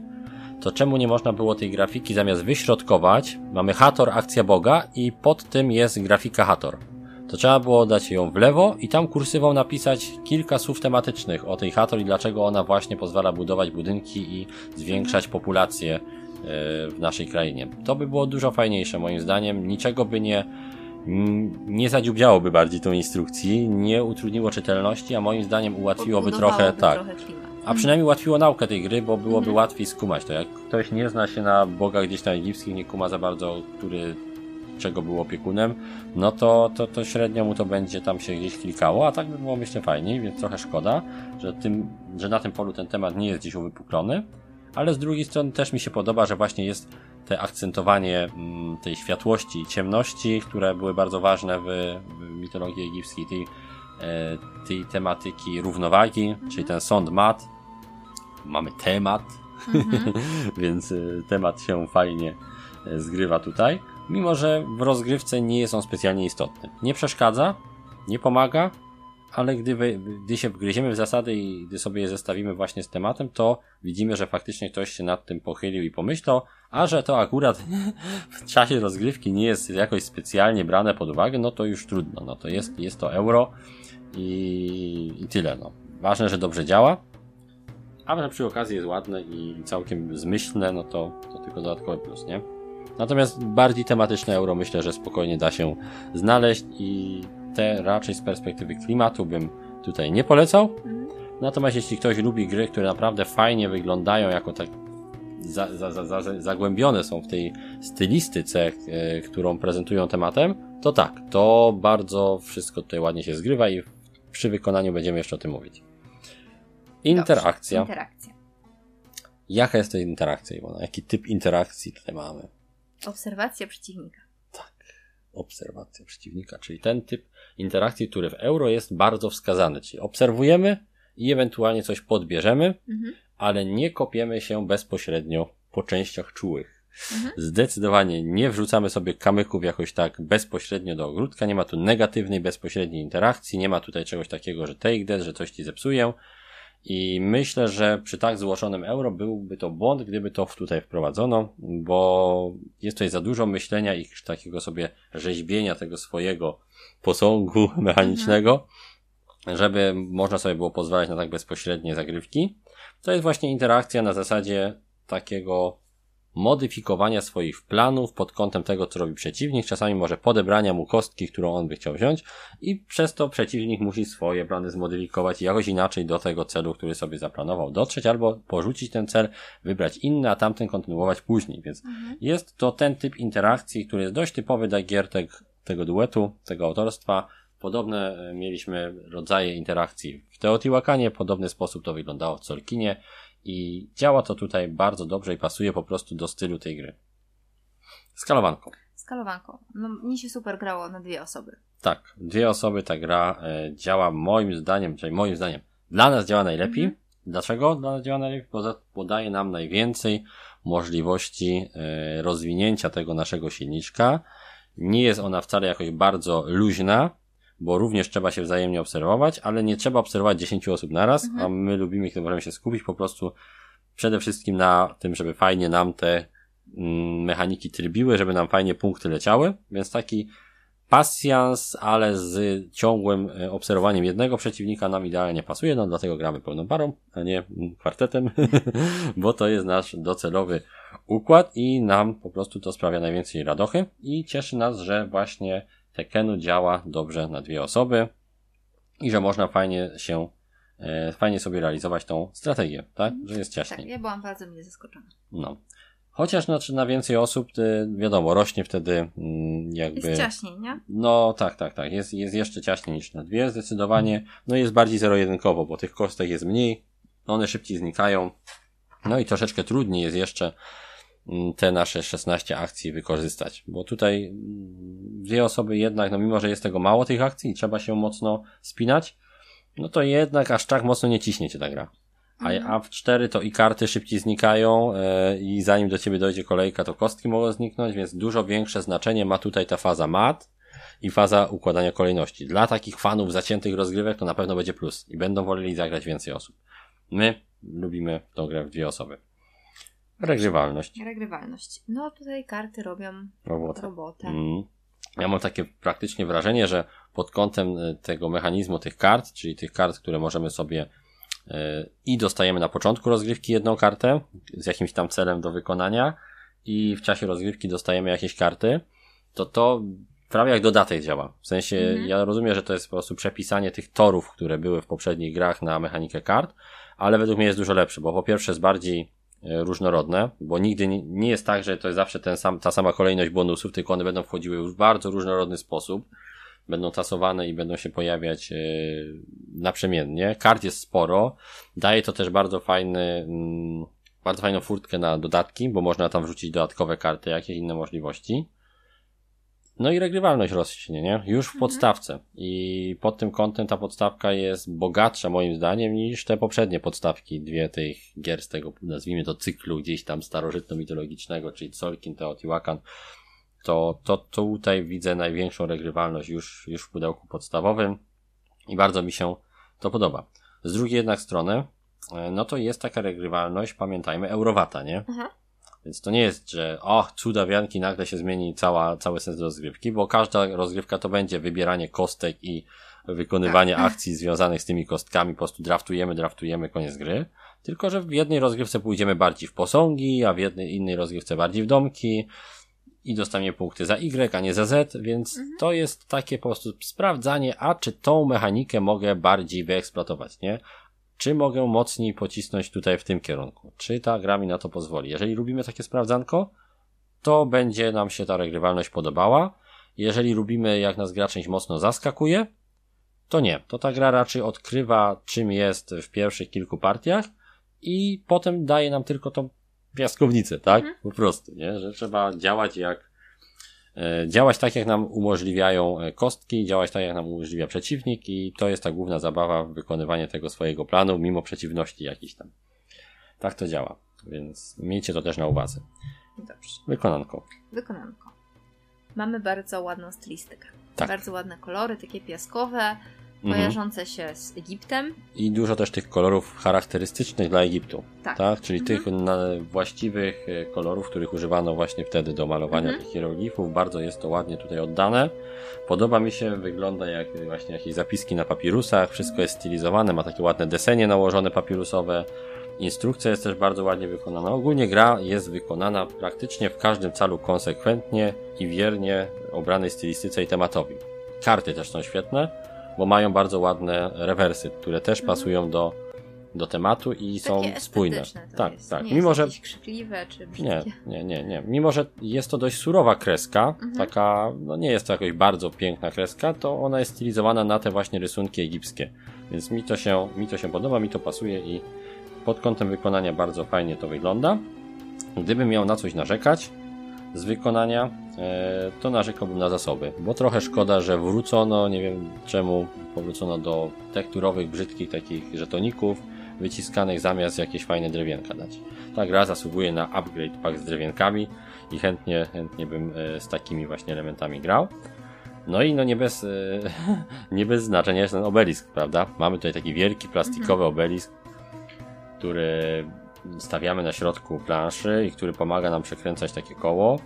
to czemu nie można było tej grafiki zamiast wyśrodkować, mamy Hator, akcja Boga i pod tym jest grafika Hator to trzeba było dać ją w lewo i tam kursywą napisać kilka słów tematycznych o tej Hator i dlaczego ona właśnie pozwala budować budynki i zwiększać populację e, w naszej krainie. To by było dużo fajniejsze moim zdaniem, niczego by nie nie zadziubiałoby bardziej tą instrukcji, nie utrudniło czytelności, a moim zdaniem ułatwiłoby trochę, tak. Trochę a przynajmniej ułatwiło naukę tej gry, bo byłoby mhm. łatwiej skumać to. Jak ktoś nie zna się na bogach gdzieś tam egipskich, nie kuma za bardzo, który czego był opiekunem, no to, to, to średnio mu to będzie tam się gdzieś klikało, a tak by było myślę fajniej, więc trochę szkoda, że, tym, że na tym polu ten temat nie jest gdzieś uwypuklony, ale z drugiej strony też mi się podoba, że właśnie jest te akcentowanie mm, tej światłości i ciemności, które były bardzo ważne w, w mitologii egipskiej, tej, tej tematyki równowagi, mhm. czyli ten sąd mat. Mamy temat, mhm. <laughs> więc e, temat się fajnie e, zgrywa tutaj mimo że w rozgrywce nie jest on specjalnie istotny. Nie przeszkadza, nie pomaga, ale gdy, wy, gdy się wgryziemy w zasady i gdy sobie je zestawimy właśnie z tematem, to widzimy, że faktycznie ktoś się nad tym pochylił i pomyślał, a że to akurat <laughs> w czasie rozgrywki nie jest jakoś specjalnie brane pod uwagę, no to już trudno, no to jest, jest to euro i, i tyle, no. Ważne, że dobrze działa, a że przy okazji jest ładne i całkiem zmyślne, no to, to tylko dodatkowy plus, nie? Natomiast bardziej tematyczne euro myślę, że spokojnie da się znaleźć i te raczej z perspektywy klimatu bym tutaj nie polecał. Natomiast jeśli ktoś lubi gry, które naprawdę fajnie wyglądają jako tak za, za, za, zagłębione są w tej stylistyce, e, którą prezentują tematem, to tak, to bardzo wszystko tutaj ładnie się zgrywa i przy wykonaniu będziemy jeszcze o tym mówić. Interakcja. Dobrze, interakcja. Jaka jest to interakcja, Iwona? Jaki typ interakcji tutaj mamy? Obserwacja przeciwnika. Tak, obserwacja przeciwnika, czyli ten typ interakcji, który w euro jest bardzo wskazany, czyli obserwujemy i ewentualnie coś podbierzemy, mhm. ale nie kopiemy się bezpośrednio po częściach czułych. Mhm. Zdecydowanie nie wrzucamy sobie kamyków jakoś tak bezpośrednio do ogródka, nie ma tu negatywnej, bezpośredniej interakcji, nie ma tutaj czegoś takiego, że take that, że coś ci zepsuję, i myślę, że przy tak złożonym euro byłby to błąd, gdyby to tutaj wprowadzono, bo jest tutaj za dużo myślenia i takiego sobie rzeźbienia tego swojego posągu <laughs> mechanicznego, żeby można sobie było pozwalać na tak bezpośrednie zagrywki. To jest właśnie interakcja na zasadzie takiego modyfikowania swoich planów pod kątem tego, co robi przeciwnik, czasami może podebrania mu kostki, którą on by chciał wziąć i przez to przeciwnik musi swoje plany zmodyfikować jakoś inaczej do tego celu, który sobie zaplanował dotrzeć, albo porzucić ten cel, wybrać inny, a tamten kontynuować później, więc mhm. jest to ten typ interakcji, który jest dość typowy dla gier tego duetu, tego autorstwa, Podobne e, mieliśmy rodzaje interakcji w Teotihuacanie, podobny sposób to wyglądało w Solkinie. I działa to tutaj bardzo dobrze i pasuje po prostu do stylu tej gry. Skalowanką. Skalowanką. No, mi się super grało na dwie osoby. Tak, dwie osoby ta gra e, działa moim zdaniem, czyli moim zdaniem, dla nas działa najlepiej. Mhm. Dlaczego dla nas działa najlepiej? Bo, bo daje nam najwięcej możliwości e, rozwinięcia tego naszego silniczka. Nie jest ona wcale jakoś bardzo luźna, bo również trzeba się wzajemnie obserwować, ale nie trzeba obserwować 10 osób naraz, mhm. a my lubimy, kiedy możemy się skupić po prostu przede wszystkim na tym, żeby fajnie nam te mm, mechaniki trybiły, żeby nam fajnie punkty leciały, więc taki pasjans, ale z ciągłym e, obserwowaniem jednego przeciwnika nam idealnie pasuje, no dlatego gramy pełną parą, a nie mm, kwartetem, <laughs> bo to jest nasz docelowy układ i nam po prostu to sprawia najwięcej radochy i cieszy nas, że właśnie Tekenu działa dobrze na dwie osoby i że można fajnie się, e, fajnie sobie realizować tą strategię, tak? Że jest ciaśniej. Tak, ja byłam bardzo mnie zaskoczona. No. Chociaż znaczy na więcej osób, wiadomo, rośnie wtedy mm, jakby... Jest ciaśniej, nie? No tak, tak, tak. Jest, jest jeszcze ciaśniej niż na dwie zdecydowanie. No jest bardziej zero-jedynkowo, bo tych kostek jest mniej, one szybciej znikają. No i troszeczkę trudniej jest jeszcze te nasze 16 akcji wykorzystać, bo tutaj mm, dwie osoby jednak, no mimo, że jest tego mało tych akcji i trzeba się mocno spinać, no to jednak aż tak mocno nie ciśnie cię ta gra. A, mhm. a w 4 to i karty szybciej znikają yy, i zanim do ciebie dojdzie kolejka, to kostki mogą zniknąć, więc dużo większe znaczenie ma tutaj ta faza mat i faza układania kolejności. Dla takich fanów zaciętych rozgrywek to na pewno będzie plus i będą woleli zagrać więcej osób. My lubimy tą grę w dwie osoby. Regrywalność. Regrywalność. No tutaj karty robią robotę. robotę. Mm. Ja mam takie praktycznie wrażenie, że pod kątem e, tego mechanizmu tych kart, czyli tych kart, które możemy sobie yy, i dostajemy na początku rozgrywki jedną kartę z jakimś tam celem do wykonania i w czasie rozgrywki dostajemy jakieś karty, to to prawie jak dodatek działa. W sensie, mhm. ja rozumiem, że to jest po prostu przepisanie tych torów, które były w poprzednich grach na mechanikę kart, ale według mnie jest dużo lepsze, bo po pierwsze jest bardziej różnorodne, bo nigdy nie, nie jest tak, że to jest zawsze ten sam, ta sama kolejność bonusów, tylko one będą wchodziły w bardzo różnorodny sposób, będą tasowane i będą się pojawiać yy, naprzemiennie. Kart jest sporo, daje to też bardzo fajny, yy, bardzo fajną furtkę na dodatki, bo można tam wrzucić dodatkowe karty, jakieś inne możliwości. No i regrywalność rośnie, nie? Już w mhm. podstawce. I pod tym kątem ta podstawka jest bogatsza moim zdaniem niż te poprzednie podstawki, dwie tych gier z tego, nazwijmy to cyklu gdzieś tam starożytno-mitologicznego, czyli Solkin, Teotihuacan. To, to, to tutaj widzę największą regrywalność już, już w pudełku podstawowym i bardzo mi się to podoba. Z drugiej jednak strony, e, no to jest taka regrywalność, pamiętajmy, eurowata, nie? Mhm. Więc to nie jest, że o, cuda wianki, nagle się zmieni cała, cały sens rozgrywki, bo każda rozgrywka to będzie wybieranie kostek i wykonywanie tak. akcji związanych z tymi kostkami, po prostu draftujemy, draftujemy, koniec gry. Tylko, że w jednej rozgrywce pójdziemy bardziej w posągi, a w jednej innej rozgrywce bardziej w domki i dostaniemy punkty za Y, a nie za Z, więc mhm. to jest takie po prostu sprawdzanie, a czy tą mechanikę mogę bardziej wyeksploatować, nie? Czy mogę mocniej pocisnąć tutaj w tym kierunku? Czy ta gra mi na to pozwoli? Jeżeli lubimy takie sprawdzanko, to będzie nam się ta regrywalność podobała. Jeżeli lubimy, jak nas gra czymś mocno zaskakuje, to nie. To ta gra raczej odkrywa, czym jest w pierwszych kilku partiach i potem daje nam tylko tą piaskownicę, tak? Mhm. Po prostu, nie? Że trzeba działać jak działać tak, jak nam umożliwiają e, kostki, działać tak, jak nam umożliwia przeciwnik i to jest ta główna zabawa w wykonywanie tego swojego planu, mimo przeciwności jakichś tam. Tak to działa, więc miejcie to też na uwadze. Dobrze. Wykonanko. Wykonanko. Mamy bardzo ładną stylistykę. Tak. Bardzo ładne kolory, takie piaskowe. Kojarzące się z Egiptem. I dużo też tych kolorów charakterystycznych dla Egiptu. Tak. tak? Czyli mhm. tych właściwych e, kolorów, których używano właśnie wtedy do malowania mhm. tych hieroglifów. Bardzo jest to ładnie tutaj oddane. Podoba mi się, wygląda jak właśnie jakieś zapiski na papirusach. Wszystko jest stylizowane, ma takie ładne desenie nałożone papirusowe. Instrukcja jest też bardzo ładnie wykonana. Ogólnie gra jest wykonana praktycznie w każdym calu konsekwentnie i wiernie obranej stylistyce i tematowi. Karty też są świetne, bo mają bardzo ładne rewersy, które też pasują do, do tematu i są spójne. tak, jest. tak. Nie Mimo, że krzykliwe czy nie, nie, nie, nie. Mimo, że jest to dość surowa kreska, mhm. taka, no nie jest to jakoś bardzo piękna kreska, to ona jest stylizowana na te właśnie rysunki egipskie. Więc mi to się, mi to się podoba, mi to pasuje i pod kątem wykonania bardzo fajnie to wygląda. Gdybym miał na coś narzekać z wykonania, e, to narzekałbym na zasoby, bo trochę szkoda, że wrócono, nie wiem czemu, powrócono do tekturowych, brzydkich takich żetoników wyciskanych zamiast jakieś fajne drewienka dać. Ta gra zasługuje na upgrade pack z drewienkami i chętnie, chętnie bym e, z takimi właśnie elementami grał. No i no nie bez, e, <laughs> nie bez znaczenia jest ten obelisk, prawda? Mamy tutaj taki wielki plastikowy obelisk, który stawiamy na środku planszy i który pomaga nam przekręcać takie koło.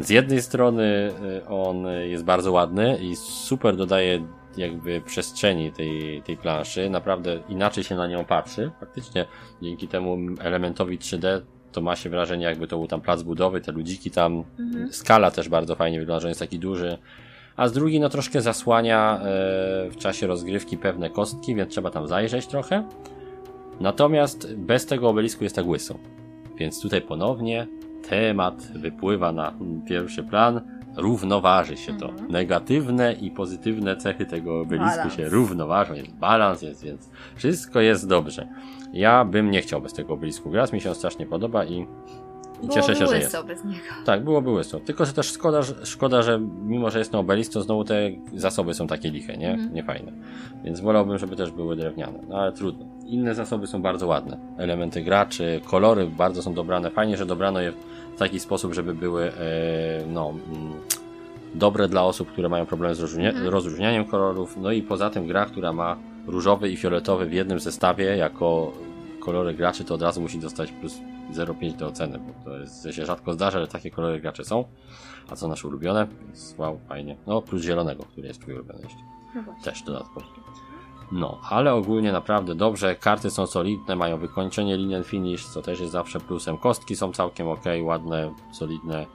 Z jednej strony y, on jest bardzo ładny i super dodaje jakby przestrzeni tej, tej planszy. Naprawdę inaczej się na nią patrzy. Faktycznie dzięki temu elementowi 3D to ma się wrażenie jakby to był tam plac budowy, te ludziki tam. Mhm. Skala też bardzo fajnie wygląda, że jest taki duży. A z drugiej no troszkę zasłania e, w czasie rozgrywki pewne kostki, więc trzeba tam zajrzeć trochę. Natomiast bez tego obelisku jest tak łyso. Więc tutaj ponownie temat wypływa na pierwszy plan, równoważy się to. Mhm. Negatywne i pozytywne cechy tego obelisku balans. się równoważą, jest balans, jest, więc wszystko jest dobrze. Ja bym nie chciał bez tego obelisku grać, mi się on strasznie podoba i i cieszę się, że jest. bez niego. Tak, byłoby łyso. Tylko, że też szkoda, szkoda, że mimo, że jest na obelisk, to znowu te zasoby są takie liche, nie? Mhm. Niefajne. Więc wolałbym, żeby też były drewniane. No ale trudno. Inne zasoby są bardzo ładne. Elementy graczy, kolory bardzo są dobrane. Fajnie, że dobrano je w taki sposób, żeby były, e, no, mm, dobre dla osób, które mają problem z rozróżnia mhm. rozróżnianiem kolorów. No i poza tym gra, która ma różowy i fioletowy w jednym zestawie jako kolory graczy, to od razu musi dostać plus 0,5 do oceny, bo to jest, się rzadko zdarza, że takie kolory gracze są. A co nasze ulubione? Jest, wow, fajnie. No, plus zielonego, który jest twój ulubiony jeszcze. No Też dodatkowo. No, ale ogólnie naprawdę dobrze. Karty są solidne, mają wykończenie linien finish, co też jest zawsze plusem. Kostki są całkiem ok, ładne, solidne.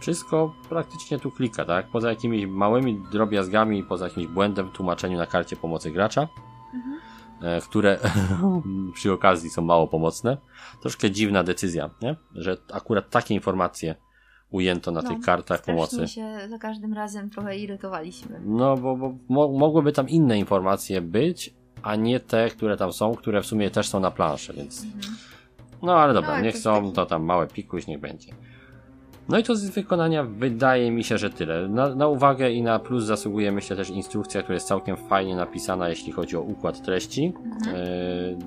Wszystko praktycznie tu klika, tak? Poza jakimiś małymi drobiazgami, poza jakimś błędem w tłumaczeniu na karcie pomocy gracza. Mhm. E, które <laughs> przy okazji są mało pomocne. Troszkę dziwna decyzja, nie? że akurat takie informacje ujęto na no, tych kartach pomocy. się za każdym razem trochę irytowaliśmy. No, bo, bo mo mogłyby tam inne informacje być, a nie te, które tam są, które w sumie też są na planszy, więc. Mhm. No ale dobra, no, niech są, taki... to tam małe pikuś, niech będzie. No i to z wykonania wydaje mi się, że tyle. Na, na, uwagę i na plus zasługuje myślę też instrukcja, która jest całkiem fajnie napisana, jeśli chodzi o układ treści. Mhm. E,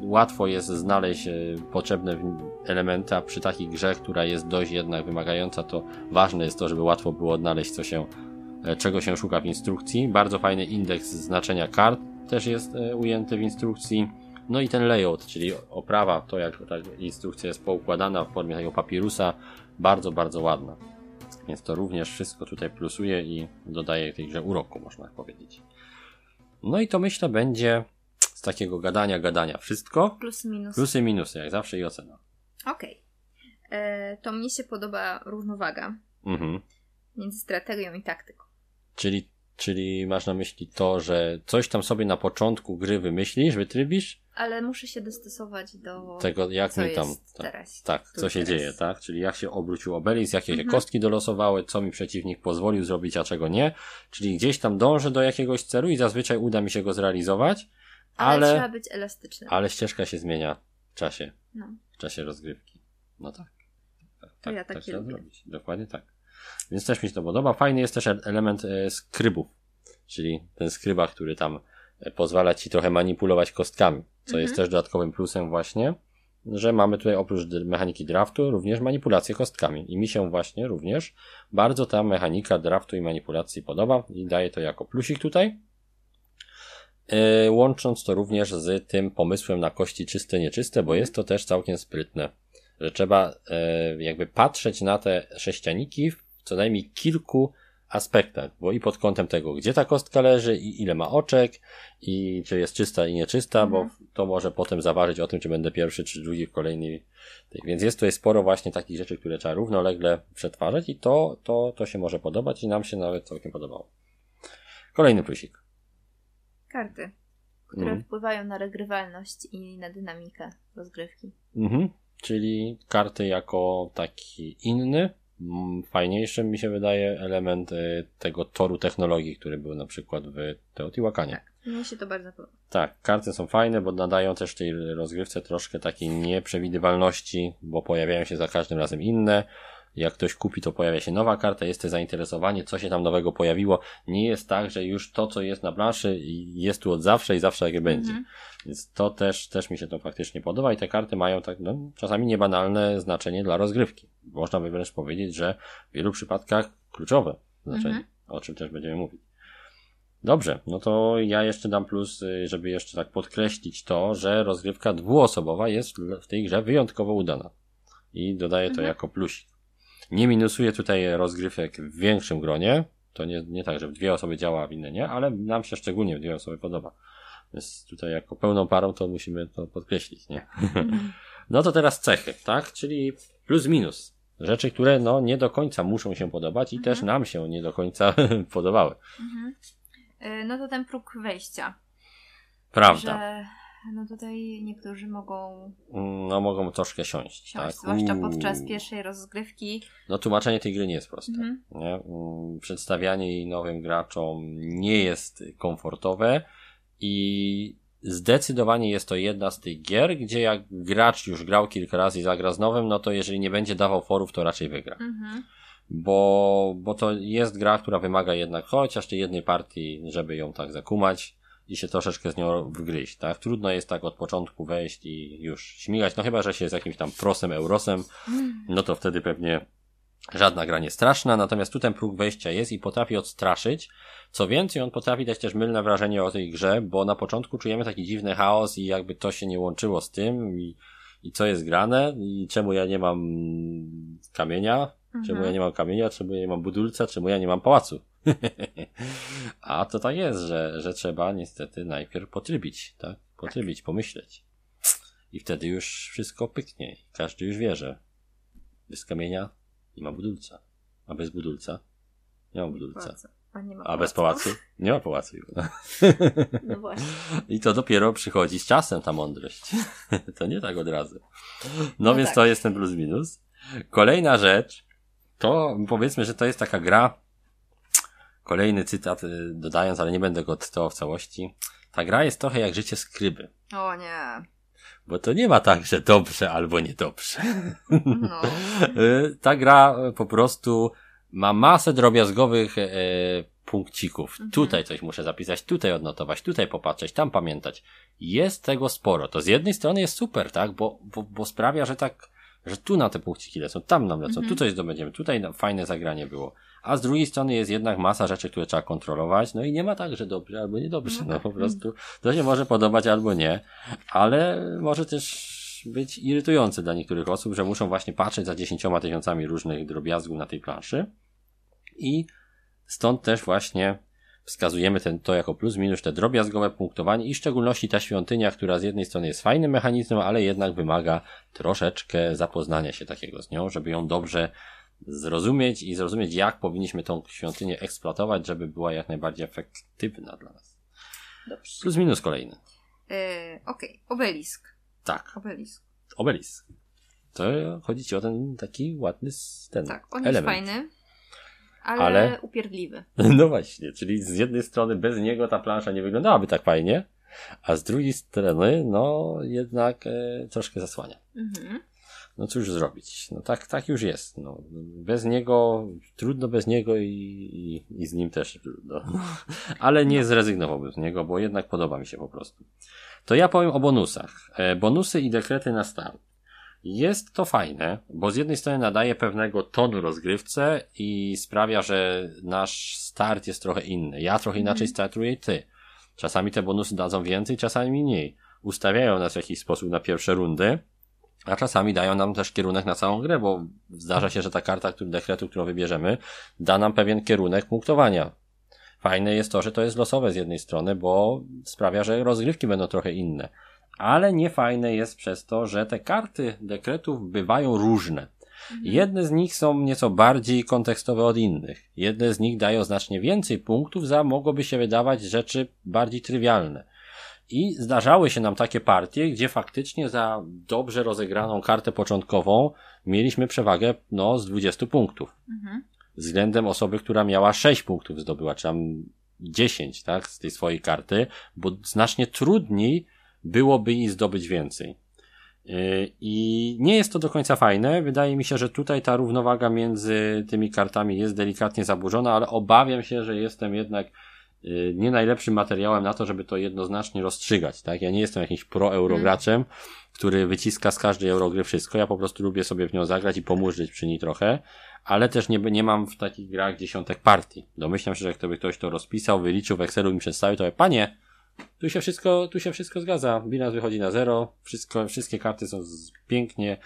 łatwo jest znaleźć e, potrzebne elementy, a przy takiej grze, która jest dość jednak wymagająca, to ważne jest to, żeby łatwo było odnaleźć, co się, e, czego się szuka w instrukcji. Bardzo fajny indeks znaczenia kart też jest ujęty w instrukcji. No i ten layout, czyli oprawa, to jak ta instrukcja jest poukładana w formie takiego papirusa, bardzo, bardzo ładna. Więc to również wszystko tutaj plusuje i dodaje tej grze uroku, można powiedzieć. No i to myślę będzie z takiego gadania, gadania wszystko. Plusy, minusy. Plusy, minusy, jak zawsze i ocena. Okej. Okay. E, to mnie się podoba równowaga mhm. między strategią i taktyką. Czyli, czyli masz na myśli to, że coś tam sobie na początku gry wymyślisz, wytrybisz, Ale muszę się dostosować do tego, jak mi tam. Tak, teraz, tak co się teraz. dzieje, tak? Czyli jak się obrócił obelisk, jakie mhm. kostki dolosowały, co mi przeciwnik pozwolił zrobić, a czego nie. Czyli gdzieś tam dążę do jakiegoś celu i zazwyczaj uda mi się go zrealizować. Ale, ale trzeba być elastycznym. Ale ścieżka się zmienia w czasie. No. W czasie rozgrywki. No tak. tak to ja tak, tak trzeba zrobić. Dokładnie tak. Więc też mi się to podoba. Fajny jest też element e, skrybów. Czyli ten skryba, który tam pozwala ci trochę manipulować kostkami. Co mhm. jest też dodatkowym plusem właśnie, że mamy tutaj oprócz mechaniki draftu również manipulację kostkami. I mi się właśnie również bardzo ta mechanika draftu i manipulacji podoba i daje to jako plusik tutaj. Yy, łącząc to również z tym pomysłem na kości czyste, nieczyste, bo jest to też całkiem sprytne, że trzeba yy, jakby patrzeć na te sześcianiki w co najmniej kilku aspektach, bo i pod kątem tego, gdzie ta kostka leży i ile ma oczek i czy jest czysta i nieczysta, mhm. bo to może potem zaważyć o tym, czy będę pierwszy, czy drugi w kolejnej. Więc jest tutaj sporo właśnie takich rzeczy, które trzeba równolegle przetwarzać i to, to, to się może podobać i nam się nawet całkiem podobało. Kolejny plusik. Karty, które mhm. wpływają na regrywalność i na dynamikę rozgrywki. Mhm. Czyli karty jako taki inny, fajniejszym mi się wydaje element y, tego toru technologii, który był na przykład w Teotihuacanie. Tak, mi się to bardzo podoba. Tak, karty są fajne, bo nadają też tej rozgrywce troszkę takiej nieprzewidywalności, bo pojawiają się za każdym razem inne. Jak ktoś kupi, to pojawia się nowa karta, jest to zainteresowanie, co się tam nowego pojawiło. Nie jest tak, że już to, co jest na planszy, jest tu od zawsze i zawsze takie będzie. -hmm. Więc to też, też mi się to faktycznie podoba i te karty mają tak, no, czasami niebanalne znaczenie dla rozgrywki. Można by wręcz powiedzieć, że w wielu przypadkach kluczowe znaczenie, -hmm. o czym też będziemy mówić. Dobrze, no to ja jeszcze dam plus, y, żeby jeszcze tak podkreślić to, że rozgrywka dwuosobowa jest w tej grze wyjątkowo udana. I dodaję to mhm. jako plusik. Nie minusuję tutaj rozgrywek w większym gronie. To nie, nie tak, że w dwie osoby działa, a w inne nie, ale nam się szczególnie w dwie osoby podoba. Więc tutaj jako pełną parą to musimy to podkreślić, nie? <laughs> No to teraz cechy, tak? Czyli plus minus. Rzeczy, które no nie do końca muszą się podobać i mhm. też nam się nie do końca <laughs> podobały. Mhm. Y, no to ten próg wejścia. Prawda. Że no tutaj niektórzy mogą. No, mogą troszkę siąść. siąść tak? Zwłaszcza podczas pierwszej rozgrywki. No, tłumaczenie tej gry nie jest proste. Mhm. Nie? Mm, przedstawianie jej nowym graczom nie jest komfortowe i zdecydowanie jest to jedna z tych gier, gdzie jak gracz już grał kilka razy i zagra z nowym, no to jeżeli nie będzie dawał forów, to raczej wygra. Mhm. Bo, bo to jest gra, która wymaga jednak chociaż tej jednej partii, żeby ją tak zakumać i się troszeczkę z nią wgryźć, tak? Trudno jest tak od początku wejść i już śmigać, no chyba, że się z jakimś tam prosem, eurosem, no to wtedy pewnie żadna gra nie straszna, natomiast tu ten próg wejścia jest i potrafi odstraszyć. Co więcej, on potrafi dać też mylne wrażenie o tej grze, bo na początku czujemy taki dziwny chaos i jakby to się nie łączyło z tym i, i co jest grane i czemu ja nie mam kamienia, mhm. czemu ja nie mam kamienia, czemu ja nie mam budulca, czemu ja nie mam pałacu. <laughs> A to tak jest, że, że trzeba niestety najpierw potrybić, tak? Potrybić, pomyśleć. I wtedy już wszystko pyknie. Każdy już wie, że bez kamienia nie ma budulca. A bez budulca nie ma budulca. A, nie ma A bez pałacu nie ma pałacu. <laughs> No właśnie. I to dopiero przychodzi z czasem ta mądrość. <laughs> to nie tak od razu. No, no więc tak. to jest ten plus minus. Kolejna rzecz, to powiedzmy, że to jest taka gra, Kolejny cytat y, dodając, ale nie będę go cytował w całości. Ta gra jest trochę jak życie skryby. O nie. Bo to nie ma tak, że dobrze albo niedobrze. No. <laughs> Y, ta gra po prostu ma masę drobiazgowych e, punkcików. Mhm. Tutaj coś muszę zapisać, tutaj odnotować, tutaj popatrzeć, tam pamiętać. Jest tego sporo. To z jednej strony jest super, tak? Bo, bo, bo sprawia, że tak, że tu na te punkciki lecą, tam nam lecą, mhm. tu coś zdobędziemy, tutaj fajne zagranie było. A z drugiej strony jest jednak masa rzeczy, które trzeba kontrolować, no i nie ma tak, że dobrze albo niedobrze, no, no po prostu. To się może podobać albo nie, ale może też być irytujące dla niektórych osób, że muszą właśnie patrzeć za dziesięcioma tysiącami różnych drobiazgów na tej planszy i stąd też właśnie wskazujemy ten, to jako plus minus te drobiazgowe punktowanie i w szczególności ta świątynia, która z jednej strony jest fajnym mechanizmem, ale jednak wymaga troszeczkę zapoznania się takiego z nią, żeby ją dobrze zrozumieć i zrozumieć, jak powinniśmy tą świątynię eksploatować, żeby była jak najbardziej efektywna dla nas. Dobrze. Plus minus kolejny. Yy, Okej, okay. obelisk. Tak. Obelisk. Obelisk. To chodzi ci o ten taki ładny ten Tak, on element. jest fajny, ale, ale upierdliwy. <laughs> No właśnie, czyli z jednej strony bez niego ta plansza nie wyglądałaby tak fajnie, a z drugiej strony, no jednak e, troszkę zasłania. Mhm. No cóż zrobić? No tak, tak już jest. No, bez niego, trudno bez niego i, i, i z nim też trudno. <laughs> Ale nie zrezygnowałbym z niego, bo jednak podoba mi się po prostu. To ja powiem o bonusach. E, bonusy i dekrety na start. Jest to fajne, bo z jednej strony nadaje pewnego tonu rozgrywce i sprawia, że nasz start jest trochę inny. Ja trochę inaczej mm. startuję ty. Czasami te bonusy dadzą więcej, czasami mniej. Ustawiają nas w jakiś sposób na pierwsze rundy, a czasami dają nam też kierunek na całą grę, bo zdarza się, że ta karta który, dekretu, którą wybierzemy, da nam pewien kierunek punktowania. Fajne jest to, że to jest losowe z jednej strony, bo sprawia, że rozgrywki będą trochę inne. Ale niefajne jest przez to, że te karty dekretów bywają różne. Mhm. Jedne z nich są nieco bardziej kontekstowe od innych. Jedne z nich dają znacznie więcej punktów za mogłoby się wydawać rzeczy bardziej trywialne. I zdarzały się nam takie partie, gdzie faktycznie za dobrze rozegraną kartę początkową mieliśmy przewagę no, z 20 punktów. Mhm. Względem osoby, która miała 6 punktów zdobyła, czy tam 10, tak, z tej swojej karty, bo znacznie trudniej byłoby jej zdobyć więcej. Y, I nie jest to do końca fajne. Wydaje mi się, że tutaj ta równowaga między tymi kartami jest delikatnie zaburzona, ale obawiam się, że jestem jednak y, nie najlepszym materiałem na to, żeby to jednoznacznie rozstrzygać, tak? Ja nie jestem jakimś pro-eurograczem, hmm. który wyciska z każdej eurogry wszystko. Ja po prostu lubię sobie w nią zagrać i pomurzyć przy niej trochę, ale też nie, nie mam w takich grach dziesiątek partii. Domyślam się, że gdyby ktoś to rozpisał, wyliczył w Excelu i mi przedstawił, to ja, panie, tu się wszystko, tu się wszystko zgadza. Bilans wychodzi na zero. Wszystko, wszystkie karty są z, pięknie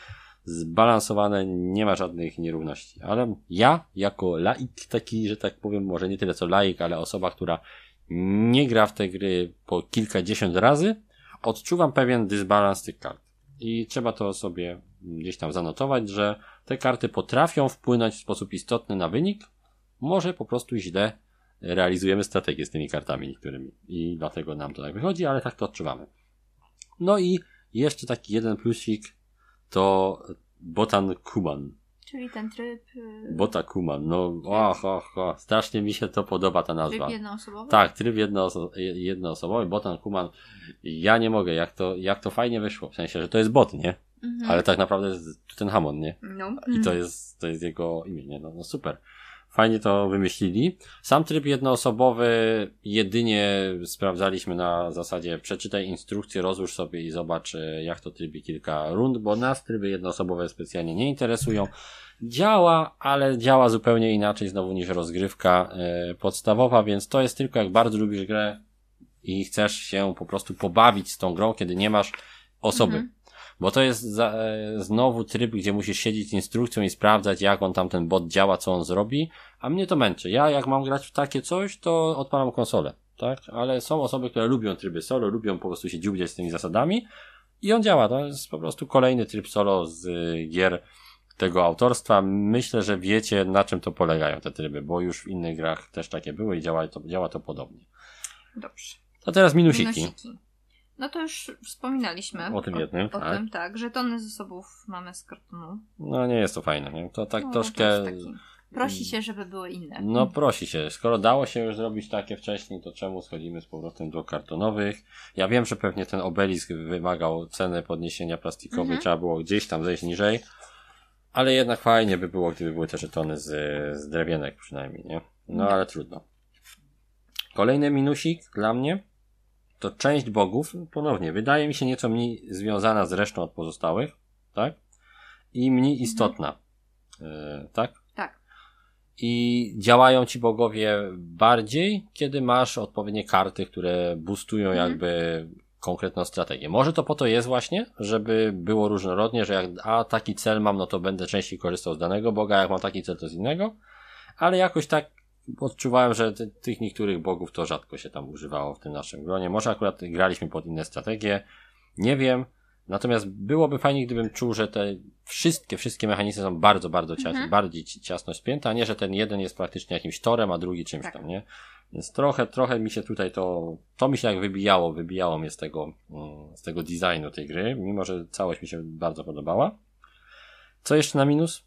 zbalansowane, nie ma żadnych nierówności. Ale ja, jako laik taki, że tak powiem, może nie tyle co laik, ale osoba, która nie gra w te gry po kilkadziesiąt razy, odczuwam pewien dysbalans tych kart. I trzeba to sobie gdzieś tam zanotować, że te karty potrafią wpłynąć w sposób istotny na wynik, może po prostu źle realizujemy strategię z tymi kartami niektórymi i dlatego nam to tak wychodzi, ale tak to odczuwamy. No i jeszcze taki jeden plusik to Botan Kuman. Czyli ten tryb... Y, Bota Kuman, no och, och, och, strasznie mi się to podoba ta nazwa. Tryb jednoosobowy? Tak, tryb jednooso jednoosobowy, Botan Kuman. Ja nie mogę, jak to, jak to fajnie wyszło, w sensie, że to jest bot, nie? Mhm. Ale tak naprawdę ten Hamon, nie? No. I to jest, to jest jego imię, nie? No, no super. Fajnie to wymyślili. Sam tryb jednoosobowy jedynie sprawdzaliśmy na zasadzie przeczytaj instrukcję, rozłóż sobie i zobacz e, jak to trybi kilka rund, bo nas tryby jednoosobowe specjalnie nie interesują. Działa, ale działa zupełnie inaczej znowu niż rozgrywka e, podstawowa, więc to jest tylko jak bardzo lubisz grę i chcesz się po prostu pobawić z tą grą, kiedy nie masz osoby. Mhm. Bo to jest za, e, znowu tryb, gdzie musisz siedzieć instrukcją i sprawdzać, jak on tam ten bot działa, co on zrobi, a mnie to męczy. Ja jak mam grać w takie coś, to odpalam konsolę, tak? Ale są osoby, które lubią tryby solo, lubią po prostu się dziubiać z tymi zasadami i on działa. To jest po prostu kolejny tryb solo z y, gier tego autorstwa. Myślę, że wiecie, na czym to polegają te tryby, bo już w innych grach też takie były i działa to, działa to podobnie. Dobrze. To teraz minusiki. minusiki. No to już wspominaliśmy. O tym jednym, o, tak. O tym, tak, że tony zasobów mamy z kartonu. No nie jest to fajne, nie? To tak no, troszkę... To Prosi się, żeby były inne. No prosi się. Skoro dało się już zrobić takie wcześniej, to czemu schodzimy z powrotem do kartonowych? Ja wiem, że pewnie ten obelisk wymagał ceny podniesienia plastikowej, mhm. trzeba było gdzieś tam zejść niżej, ale jednak fajnie by było, gdyby były te żetony z, z drewienek przynajmniej, nie? No ale trudno. Kolejny minusik dla mnie to część bogów, ponownie, wydaje mi się nieco mniej związana z resztą od pozostałych, tak? I mniej mhm. istotna, mhm. tak? Tak. I działają ci bogowie bardziej, kiedy masz odpowiednie karty, które boostują mhm. jakby konkretną strategię. Może to po to jest właśnie, żeby było różnorodnie, że jak a taki cel mam, no to będę częściej korzystał z danego boga, jak mam taki cel, to z innego, ale jakoś tak odczuwałem, że ty, tych niektórych bogów to rzadko się tam używało w tym naszym gronie. Może akurat graliśmy pod inne strategie, nie wiem. Natomiast byłoby fajnie, gdybym czuł, że te wszystkie, wszystkie mechanizmy są bardzo, bardzo ciasno, mhm. bardziej ciasno spięte, a nie, że ten jeden jest praktycznie jakimś torem, a drugi czymś tak. tam, nie? Więc trochę, trochę mi się tutaj to, to mi się jak wybijało, wybijało mnie z tego, mm, z tego designu tej gry, mimo że całość mi się bardzo podobała. Co jeszcze na minus?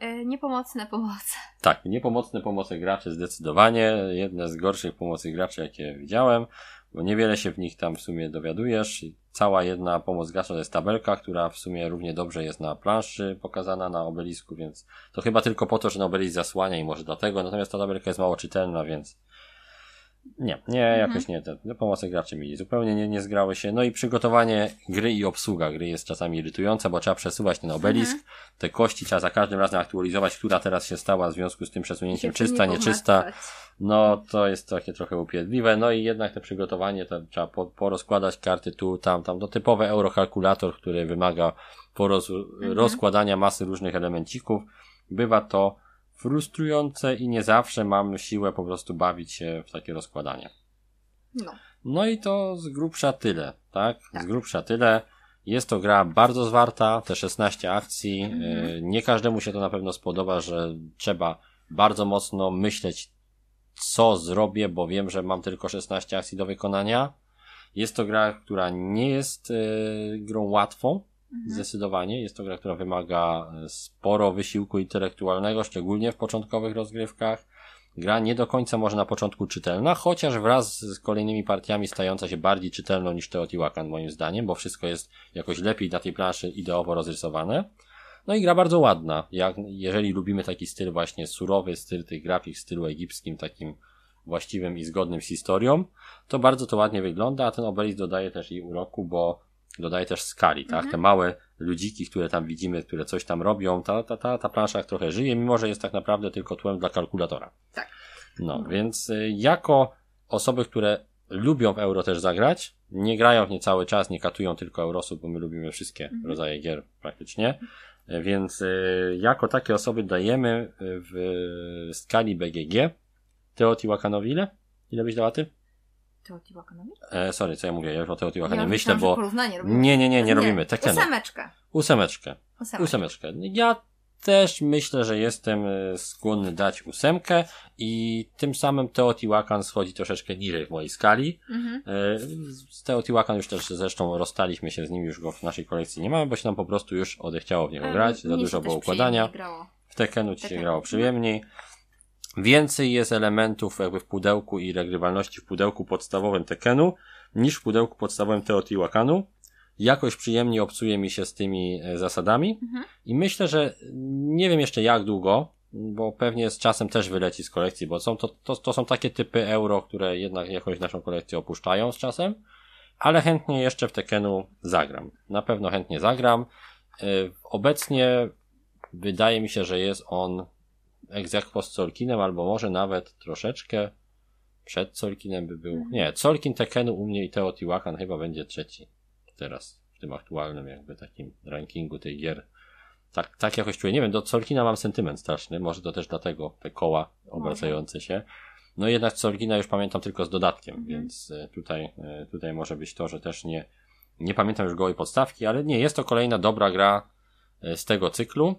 Yy, niepomocne pomoce. Tak, niepomocne pomoce graczy zdecydowanie. Jedne z gorszych pomocy graczy, jakie widziałem, bo niewiele się w nich tam w sumie dowiadujesz. Cała jedna pomoc gracza to jest tabelka, która w sumie równie dobrze jest na planszy pokazana na obelisku, więc to chyba tylko po to, że na obelisk zasłania i może dlatego. Natomiast ta tabelka jest mało czytelna, więc nie, nie, mhm. jakoś nie. Te, te pomocy graczy mi zupełnie nie, nie zgrały się. No i przygotowanie gry i obsługa gry jest czasami irytująca, bo trzeba przesuwać ten obelisk. Mhm. Te kości trzeba za każdym razem aktualizować, która teraz się stała w związku z tym przesunięciem, czysta, nie nieczysta. No to jest takie trochę upierdliwe. No i jednak te przygotowanie, to trzeba po, porozkładać karty tu, tam, tam. To typowy eurokalkulator, który wymaga poroz, mhm. rozkładania masy różnych elemencików. Bywa to frustrujące i nie zawsze mam siłę po prostu bawić się w takie rozkładanie. No. No i to z grubsza tyle, tak? tak. Z grubsza tyle. Jest to gra bardzo zwarta, te 16 akcji. Mhm. Y, nie każdemu się to na pewno spodoba, że trzeba bardzo mocno myśleć, co zrobię, bo wiem, że mam tylko 16 akcji do wykonania. Jest to gra, która nie jest y, grą łatwą, Mhm. Zdecydowanie. Jest to gra, która wymaga e, sporo wysiłku intelektualnego, szczególnie w początkowych rozgrywkach. Gra nie do końca może na początku czytelna, chociaż wraz z kolejnymi partiami stająca się bardziej czytelną niż Teotihuacan moim zdaniem, bo wszystko jest jakoś lepiej na tej planszy ideowo rozrysowane. No i gra bardzo ładna. Jak, jeżeli lubimy taki styl właśnie surowy, styl tych grafik w stylu egipskim, takim właściwym i zgodnym z historią, to bardzo to ładnie wygląda, a ten obelisk dodaje też i uroku, bo dodaje też skali, tak? Mhm. Te małe ludziki, które tam widzimy, które coś tam robią, ta, ta, ta, ta plansza trochę żyje, mimo że jest tak naprawdę tylko tłem dla kalkulatora. Tak. No, mhm. więc y, jako osoby, które lubią w euro też zagrać, nie grają w nie cały czas, nie katują tylko eurosów, bo my lubimy wszystkie mhm. rodzaje gier praktycznie. Więc y, jako takie osoby dajemy w skali BGG Teotihuacanowi ile? Ile byś dała ty? Teotihuacanowi? E, sorry, co ja mówię? Ja już o Teotihuacanie ja myślę, bo... Nie, nie, nie, nie robimy. Tekenu. Ósemeczkę. Ósemeczkę. Ósemeczkę. Ja też myślę, że jestem e, skłonny dać ósemkę i tym samym Teotihuacan schodzi troszeczkę niżej w mojej skali. Mhm. E, z Teotihuacan już też zresztą rozstaliśmy się z nim, już go w naszej kolekcji nie mamy, bo się nam po prostu już odechciało w niego grać, za dużo było układania. W Tekenu ci się grało przyjemniej. Więcej jest elementów jakby w pudełku i regrywalności w pudełku podstawowym Tekenu niż w pudełku podstawowym Teotihuacanu. Jakoś przyjemnie obcuje mi się z tymi e, zasadami mhm. i myślę, że nie wiem jeszcze jak długo, bo pewnie z czasem też wyleci z kolekcji, bo są to, to, to są takie typy euro, które jednak jakąś naszą kolekcję opuszczają z czasem, ale chętnie jeszcze w Tekenu zagram. Na pewno chętnie zagram. E, obecnie wydaje mi się, że jest on egzekwo z Colkinem, albo może nawet troszeczkę przed Colkinem by był. Mhm. Nie, Colkin Tekenu u mnie i Teotihuacan chyba będzie trzeci teraz w tym aktualnym jakby takim rankingu tej gier. Tak, tak jakoś czuję. Nie wiem, do Colkina mam sentyment straszny, może to też dlatego te koła obracające się. No jednak Colkina już pamiętam tylko z dodatkiem, mhm. więc e, tutaj, e, tutaj może być to, że też nie, nie pamiętam już gołej podstawki, ale nie, jest to kolejna dobra gra e, z tego cyklu.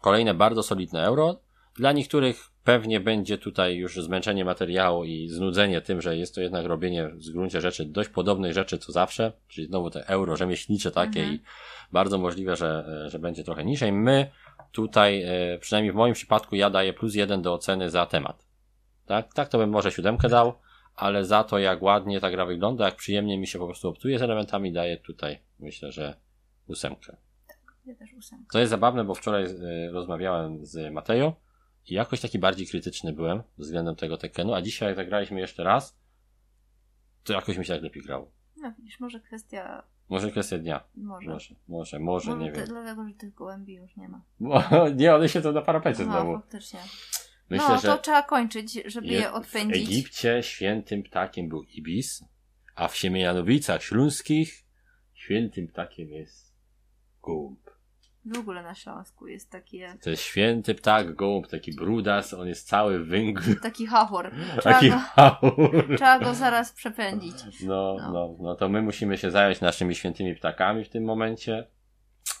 Kolejne bardzo solidne euro. Dla niektórych pewnie będzie tutaj już zmęczenie materiału i znudzenie tym, że jest to jednak robienie w gruncie rzeczy dość podobnych rzeczy co zawsze, czyli znowu te euro rzemieślnicze takie mhm. i bardzo możliwe, że, że będzie trochę niżej. My tutaj, e, przynajmniej w moim przypadku, ja daję plus jeden do oceny za temat. Tak, tak to bym może siódemkę dał, ale za to jak ładnie ta gra wygląda, jak przyjemnie mi się po prostu obtuje z elementami, daję tutaj myślę, że ósemkę. Tak, ja też ósemkę. To jest zabawne, bo wczoraj e, rozmawiałem z Matejo i jakoś taki bardziej krytyczny byłem względem tego Tekenu, a dzisiaj jak zagraliśmy jeszcze raz, to jakoś mi się tak lepiej grało. No widzisz, może kwestia... Może kwestia dnia. Może. Może, może, może, nie wiem. Dlatego, że tych gołębi już nie ma. Bo, <laughs> nie, one się to na parapecie no, znowu. faktycznie. Myślę, no, to trzeba kończyć, żeby je, je odpędzić. W Egipcie świętym ptakiem był ibis, a w Siemianowicach Śląskich świętym ptakiem jest gołąb. W ogóle na Śląsku jest takie... To jest święty ptak, gołąb, taki brudas, on jest cały węgl. <laughs> Taki hachor. Taki go, hachor. <laughs> Trzeba go zaraz przepędzić. No, no, no, no to my musimy się zająć naszymi świętymi ptakami w tym momencie.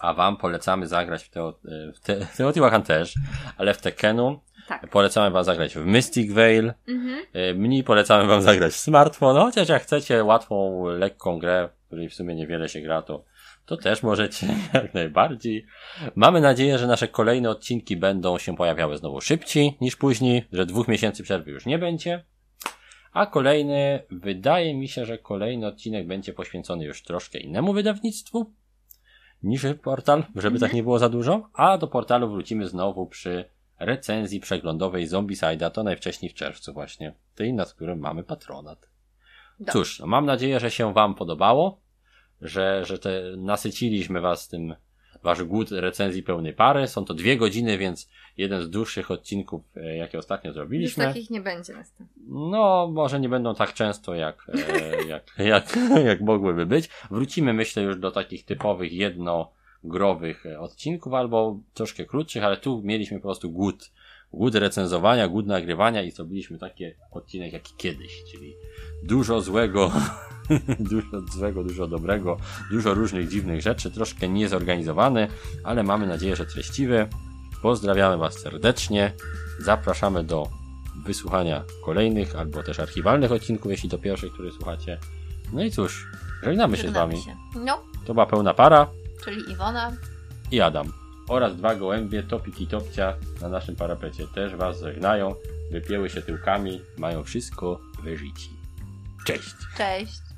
A wam polecamy zagrać w, Teo, w, te, w Teotihuacan też, ale w Tekenu tak. polecamy wam zagrać w Mystic Veil. Mhm. E, mniej polecamy wam zagrać w smartfon, chociaż jak chcecie łatwą, lekką grę, w której w sumie niewiele się gra, to, to też możecie <laughs> jak najbardziej. Mamy nadzieję, że nasze kolejne odcinki będą się pojawiały znowu szybciej niż później, że dwóch miesięcy przerwy już nie będzie. A kolejny, wydaje mi się, że kolejny odcinek będzie poświęcony już troszkę innemu wydawnictwu niż portal, żeby tak nie było za dużo. A do portalu wrócimy znowu przy recenzji przeglądowej Zombicide'a, to najwcześniej w czerwcu właśnie, tej, nad którym mamy patronat. Dobrze. Cóż, no mam nadzieję, że się Wam podobało, że, że te, nasyciliśmy Was tym wasz głód recenzji pełnej pary. Są to dwie godziny, więc jeden z dłuższych odcinków, e, jakie ostatnio zrobiliśmy. Już takich nie będzie następnych. No, może nie będą tak często, jak, e, <laughs> jak, jak, jak mogłyby być. Wrócimy, myślę, już do takich typowych jednogrowych e, odcinków, albo troszkę krótszych, ale tu mieliśmy po prostu głód głód recenzowania, głód nagrywania i zrobiliśmy taki odcinek jak kiedyś, czyli dużo złego, <laughs> dużo złego, dużo dobrego, dużo różnych dziwnych rzeczy, troszkę niezorganizowany, ale mamy nadzieję, że treściwy. Pozdrawiamy Was serdecznie, zapraszamy do wysłuchania kolejnych albo też archiwalnych odcinków, jeśli to pierwszy, który słuchacie. No i cóż, żegnamy, żegnamy się z Wami. Się. No. To była pełna para. Czyli Iwona i Adam oraz dwa gołębie Topik i Topcia na naszym parapecie też Was żegnają, wypięły się tyłkami, mają wszystko wyżyci. Cześć! Cześć!